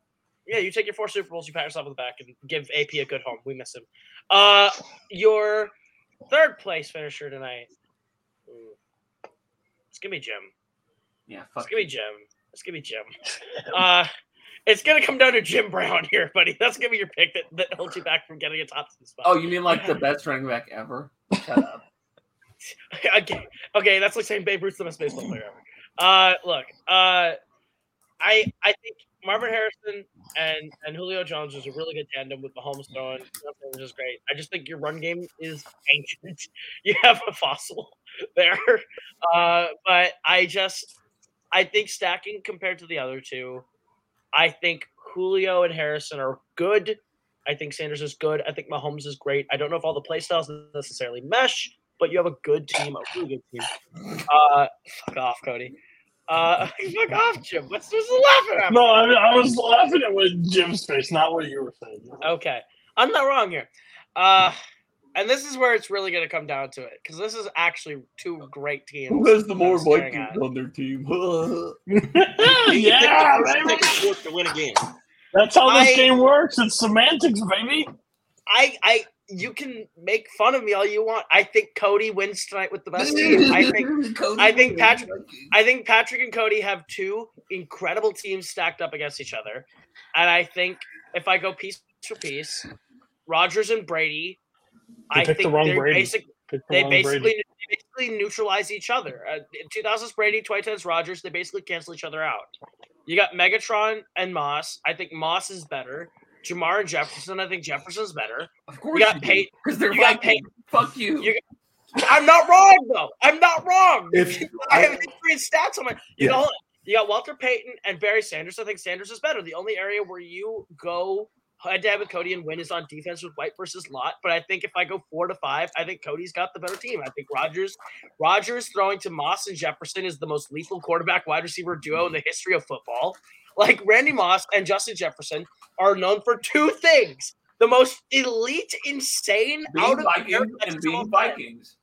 Yeah, you take your four Super Bowls, you pat yourself on the back, and give AP a good home. We miss him. Uh, your third place finisher tonight. Ooh. It's gonna be Jim.
Yeah,
It's
fuck.
gonna be Jim. It's gonna be Jim. Uh, it's gonna come down to Jim Brown here, buddy. That's gonna be your pick that, that holds you back from getting a top ten spot.
Oh, you mean like the best running back ever? Shut up.
okay, okay, that's like saying Babe Ruth's the best baseball player ever. Uh, look, uh, I I think Marvin Harrison and and Julio Jones is a really good tandem with Mahomes throwing, which is great. I just think your run game is ancient. You have a fossil there, uh, but I just I think stacking compared to the other two, I think Julio and Harrison are good. I think Sanders is good. I think Mahomes is great. I don't know if all the play styles necessarily mesh, but you have a good team, a really good team. Uh, fuck off, Cody. Uh, fuck off, Jim. What's what's laughing at? me?
No, I, mean, I was laughing at what Jim's face, not what you were saying.
Okay, I'm not wrong here. Uh, and this is where it's really going to come down to it because this is actually two great teams.
Who has the more
staring
Vikings on their team?
yeah,
You pick the
baby.
first pick and fourth to win a game.
That's how this
I-
game works. It's semantics, baby.
I, I, you can make fun of me all you want. I think Cody wins tonight with the best team. I think I think Patrick- I think Patrick and Cody have two incredible teams stacked up against each other. And I think if I go piece for piece, Rodgers and Brady,
You
I
picked the
think they're
Brady.
basic,
the
they basically
Brady.
they basically neutralize each other. Uh, in 2000s Brady, 2010s Rodgers, they basically cancel each other out. You got Megatron and Moss. I think Moss is better. Ja'Marr and Jefferson. I think Jefferson's better.
Of course,
You got Peyton.
because they're
you got
Vikings. Fuck you.
You- I'm not wrong though. I'm not wrong.
If
I have history stats on my. You
Yeah.
know, you got Walter Payton and Barry Sanders. I think Sanders is better. The only area where you go head to head with Cody and win is on defense with White versus Lott. But I think if I go four to five, I think Cody's got the better team. I think Rodgers, Rodgers throwing to Moss and Jefferson is the most lethal quarterback wide receiver duo in the history of football. Like Randy Moss and Justin Jefferson are known for two things: the most elite, insane,
being
out of
Vikings and being Vikings.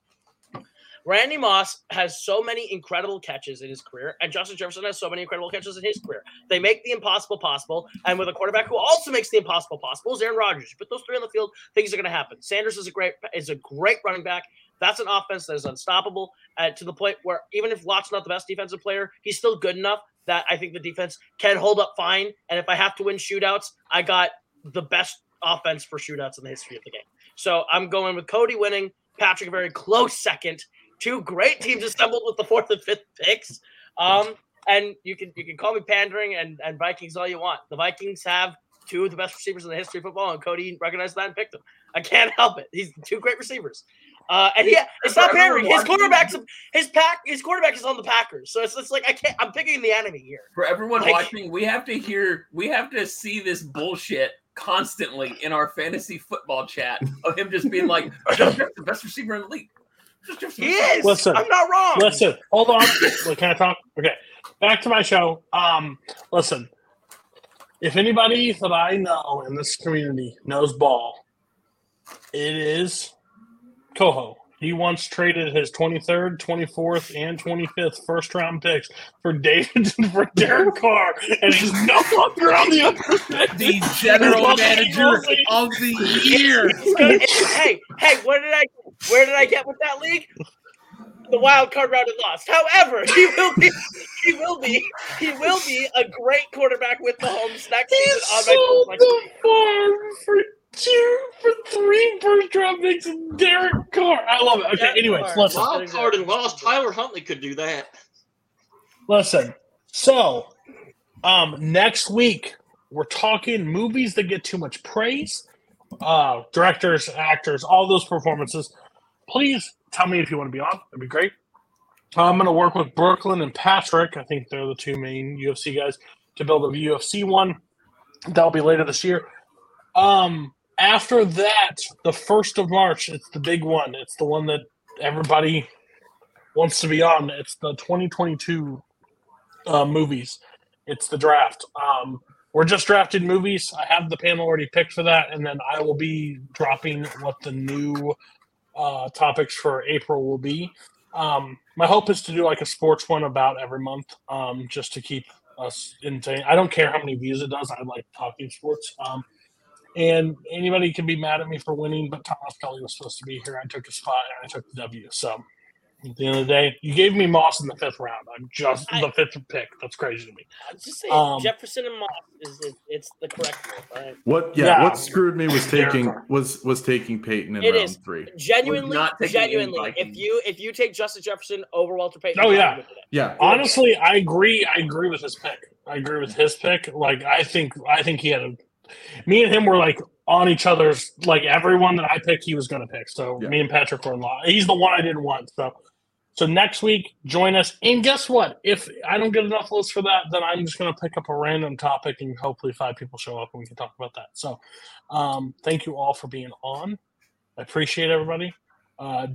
Randy Moss has so many incredible catches in his career, and Justin Jefferson has so many incredible catches in his career. They make the impossible possible, and with a quarterback who also makes the impossible possible is Aaron Rodgers. You put those three on the field, things are going to happen. Sanders is a great is a great running back. That's an offense that is unstoppable uh, to the point where even if Lott's not the best defensive player, he's still good enough that I think the defense can hold up fine. And if I have to win shootouts, I got the best offense for shootouts in the history of the game. So I'm going with Cody winning, Patrick a very close second, two great teams assembled with the fourth and fifth picks. Um, and you can you can call me pandering and, and Vikings all you want. The Vikings have two of the best receivers in the history of football, and Cody recognized that and picked them. I can't help it. He's two great receivers. Uh, and yeah, it's not pandering. His quarterback's his pack his quarterback is on the Packers, so it's, it's like I can't. I'm picking the enemy here.
For everyone
Like-
watching, we have to hear, we have to see this bullshit constantly in our fantasy football chat of him just being like, "Justin Jefferson, the best receiver in the league.
He is.
Listen.
I'm not wrong.
Listen, hold on. Wait, can I talk? Okay. Back to my show. Um, listen. If anybody that I know in this community knows ball, it is Coho. He once traded his 23rd, 24th, and 25th first round picks for David for Derek Carr, and he's no longer on the other
The general manager of the year.
It's good. It's- hey, hey, where did I where did I get with that league? The wild card round and lost. However, he will be he will be he will be a great quarterback with the Mahomes next
He
season on
sold
my
the farm for two for three first round picks and Derek Carr. I love it. Okay,
Derek
anyways, listen.
Wild card and lost. Tyler Huntley could do that.
Listen. So, um, next week we're talking movies that get too much praise. Uh, directors, actors, all those performances. Please tell me if you want to be on. That'd be great. I'm going to work with Brooklyn and Patrick. I think they're the two main UFC guys to build a UFC one. That'll be later this year. Um, after that, the first of March, it's the big one. It's the one that everybody wants to be on. It's the 2022 uh, movies. It's the draft. Um, we're just drafted movies. I have the panel already picked for that, and then I will be dropping what the new uh, topics for April will be. Um, my hope is to do like a sports one about every month, um, just to keep us entertained. I don't care how many views it does. I like talking sports. Um, and anybody can be mad at me for winning, but Thomas Kelly was supposed to be here. I took a spot and I took the W. So at the end of the day, you gave me Moss in the fifth round. I'm just
I-
the fifth pick. That's crazy to me.
I'm just saying
Um,
Jefferson and Moss is, is it's the correct move. Right?
What? Yeah,
Yeah.
What screwed me was taking was was taking Payton in
It
round
is.
three.
Genuinely,
not
genuinely, if you if you take Justin Jefferson over Walter Payton,
Oh, yeah.
probably good today.
Yeah,
Honestly, I agree. I agree with his pick. I agree with his pick. Like I think I think he had a me and him were like on each other's like everyone that I picked he was gonna pick. So
Yeah.
me and Patrick were in law. He's the one I didn't want. So so next week, join us. And guess what? If I don't get enough lists for that, then I'm just gonna pick up a random topic and hopefully five people show up and we can talk about that. So um thank you all for being on. I appreciate everybody. Uh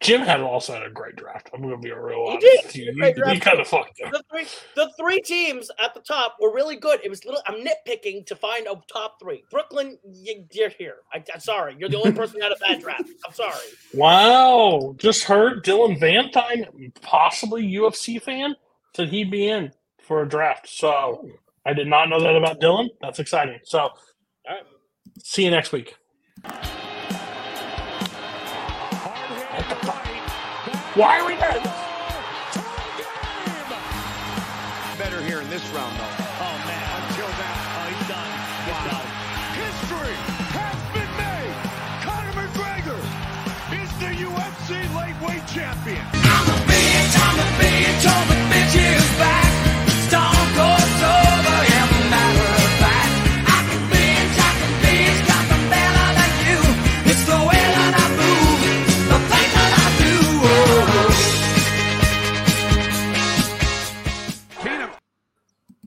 Jim had also had a great draft. I'm gonna be a real
He
honest
did. He had a great
You,
draft,
kind of fucked it.
The three, the three teams at the top were really good. It was little. I'm nitpicking to find a top three. Brooklyn, you, you're here. I, I'm sorry. You're the only person who had a bad draft. I'm sorry.
Wow. Just heard Dylan Vantine, possibly UFC fan, said he'd be in for a draft. So I did not know that about Dylan. That's exciting. So
All right.
see you next week. Why are we there?
Better here in this round, though. Oh, man. Until that, oh, he's done. Wow. History has been made. Conor McGregor is the UFC lightweight champion.
I'm a bitch, I'm a bitch, all the bitches back.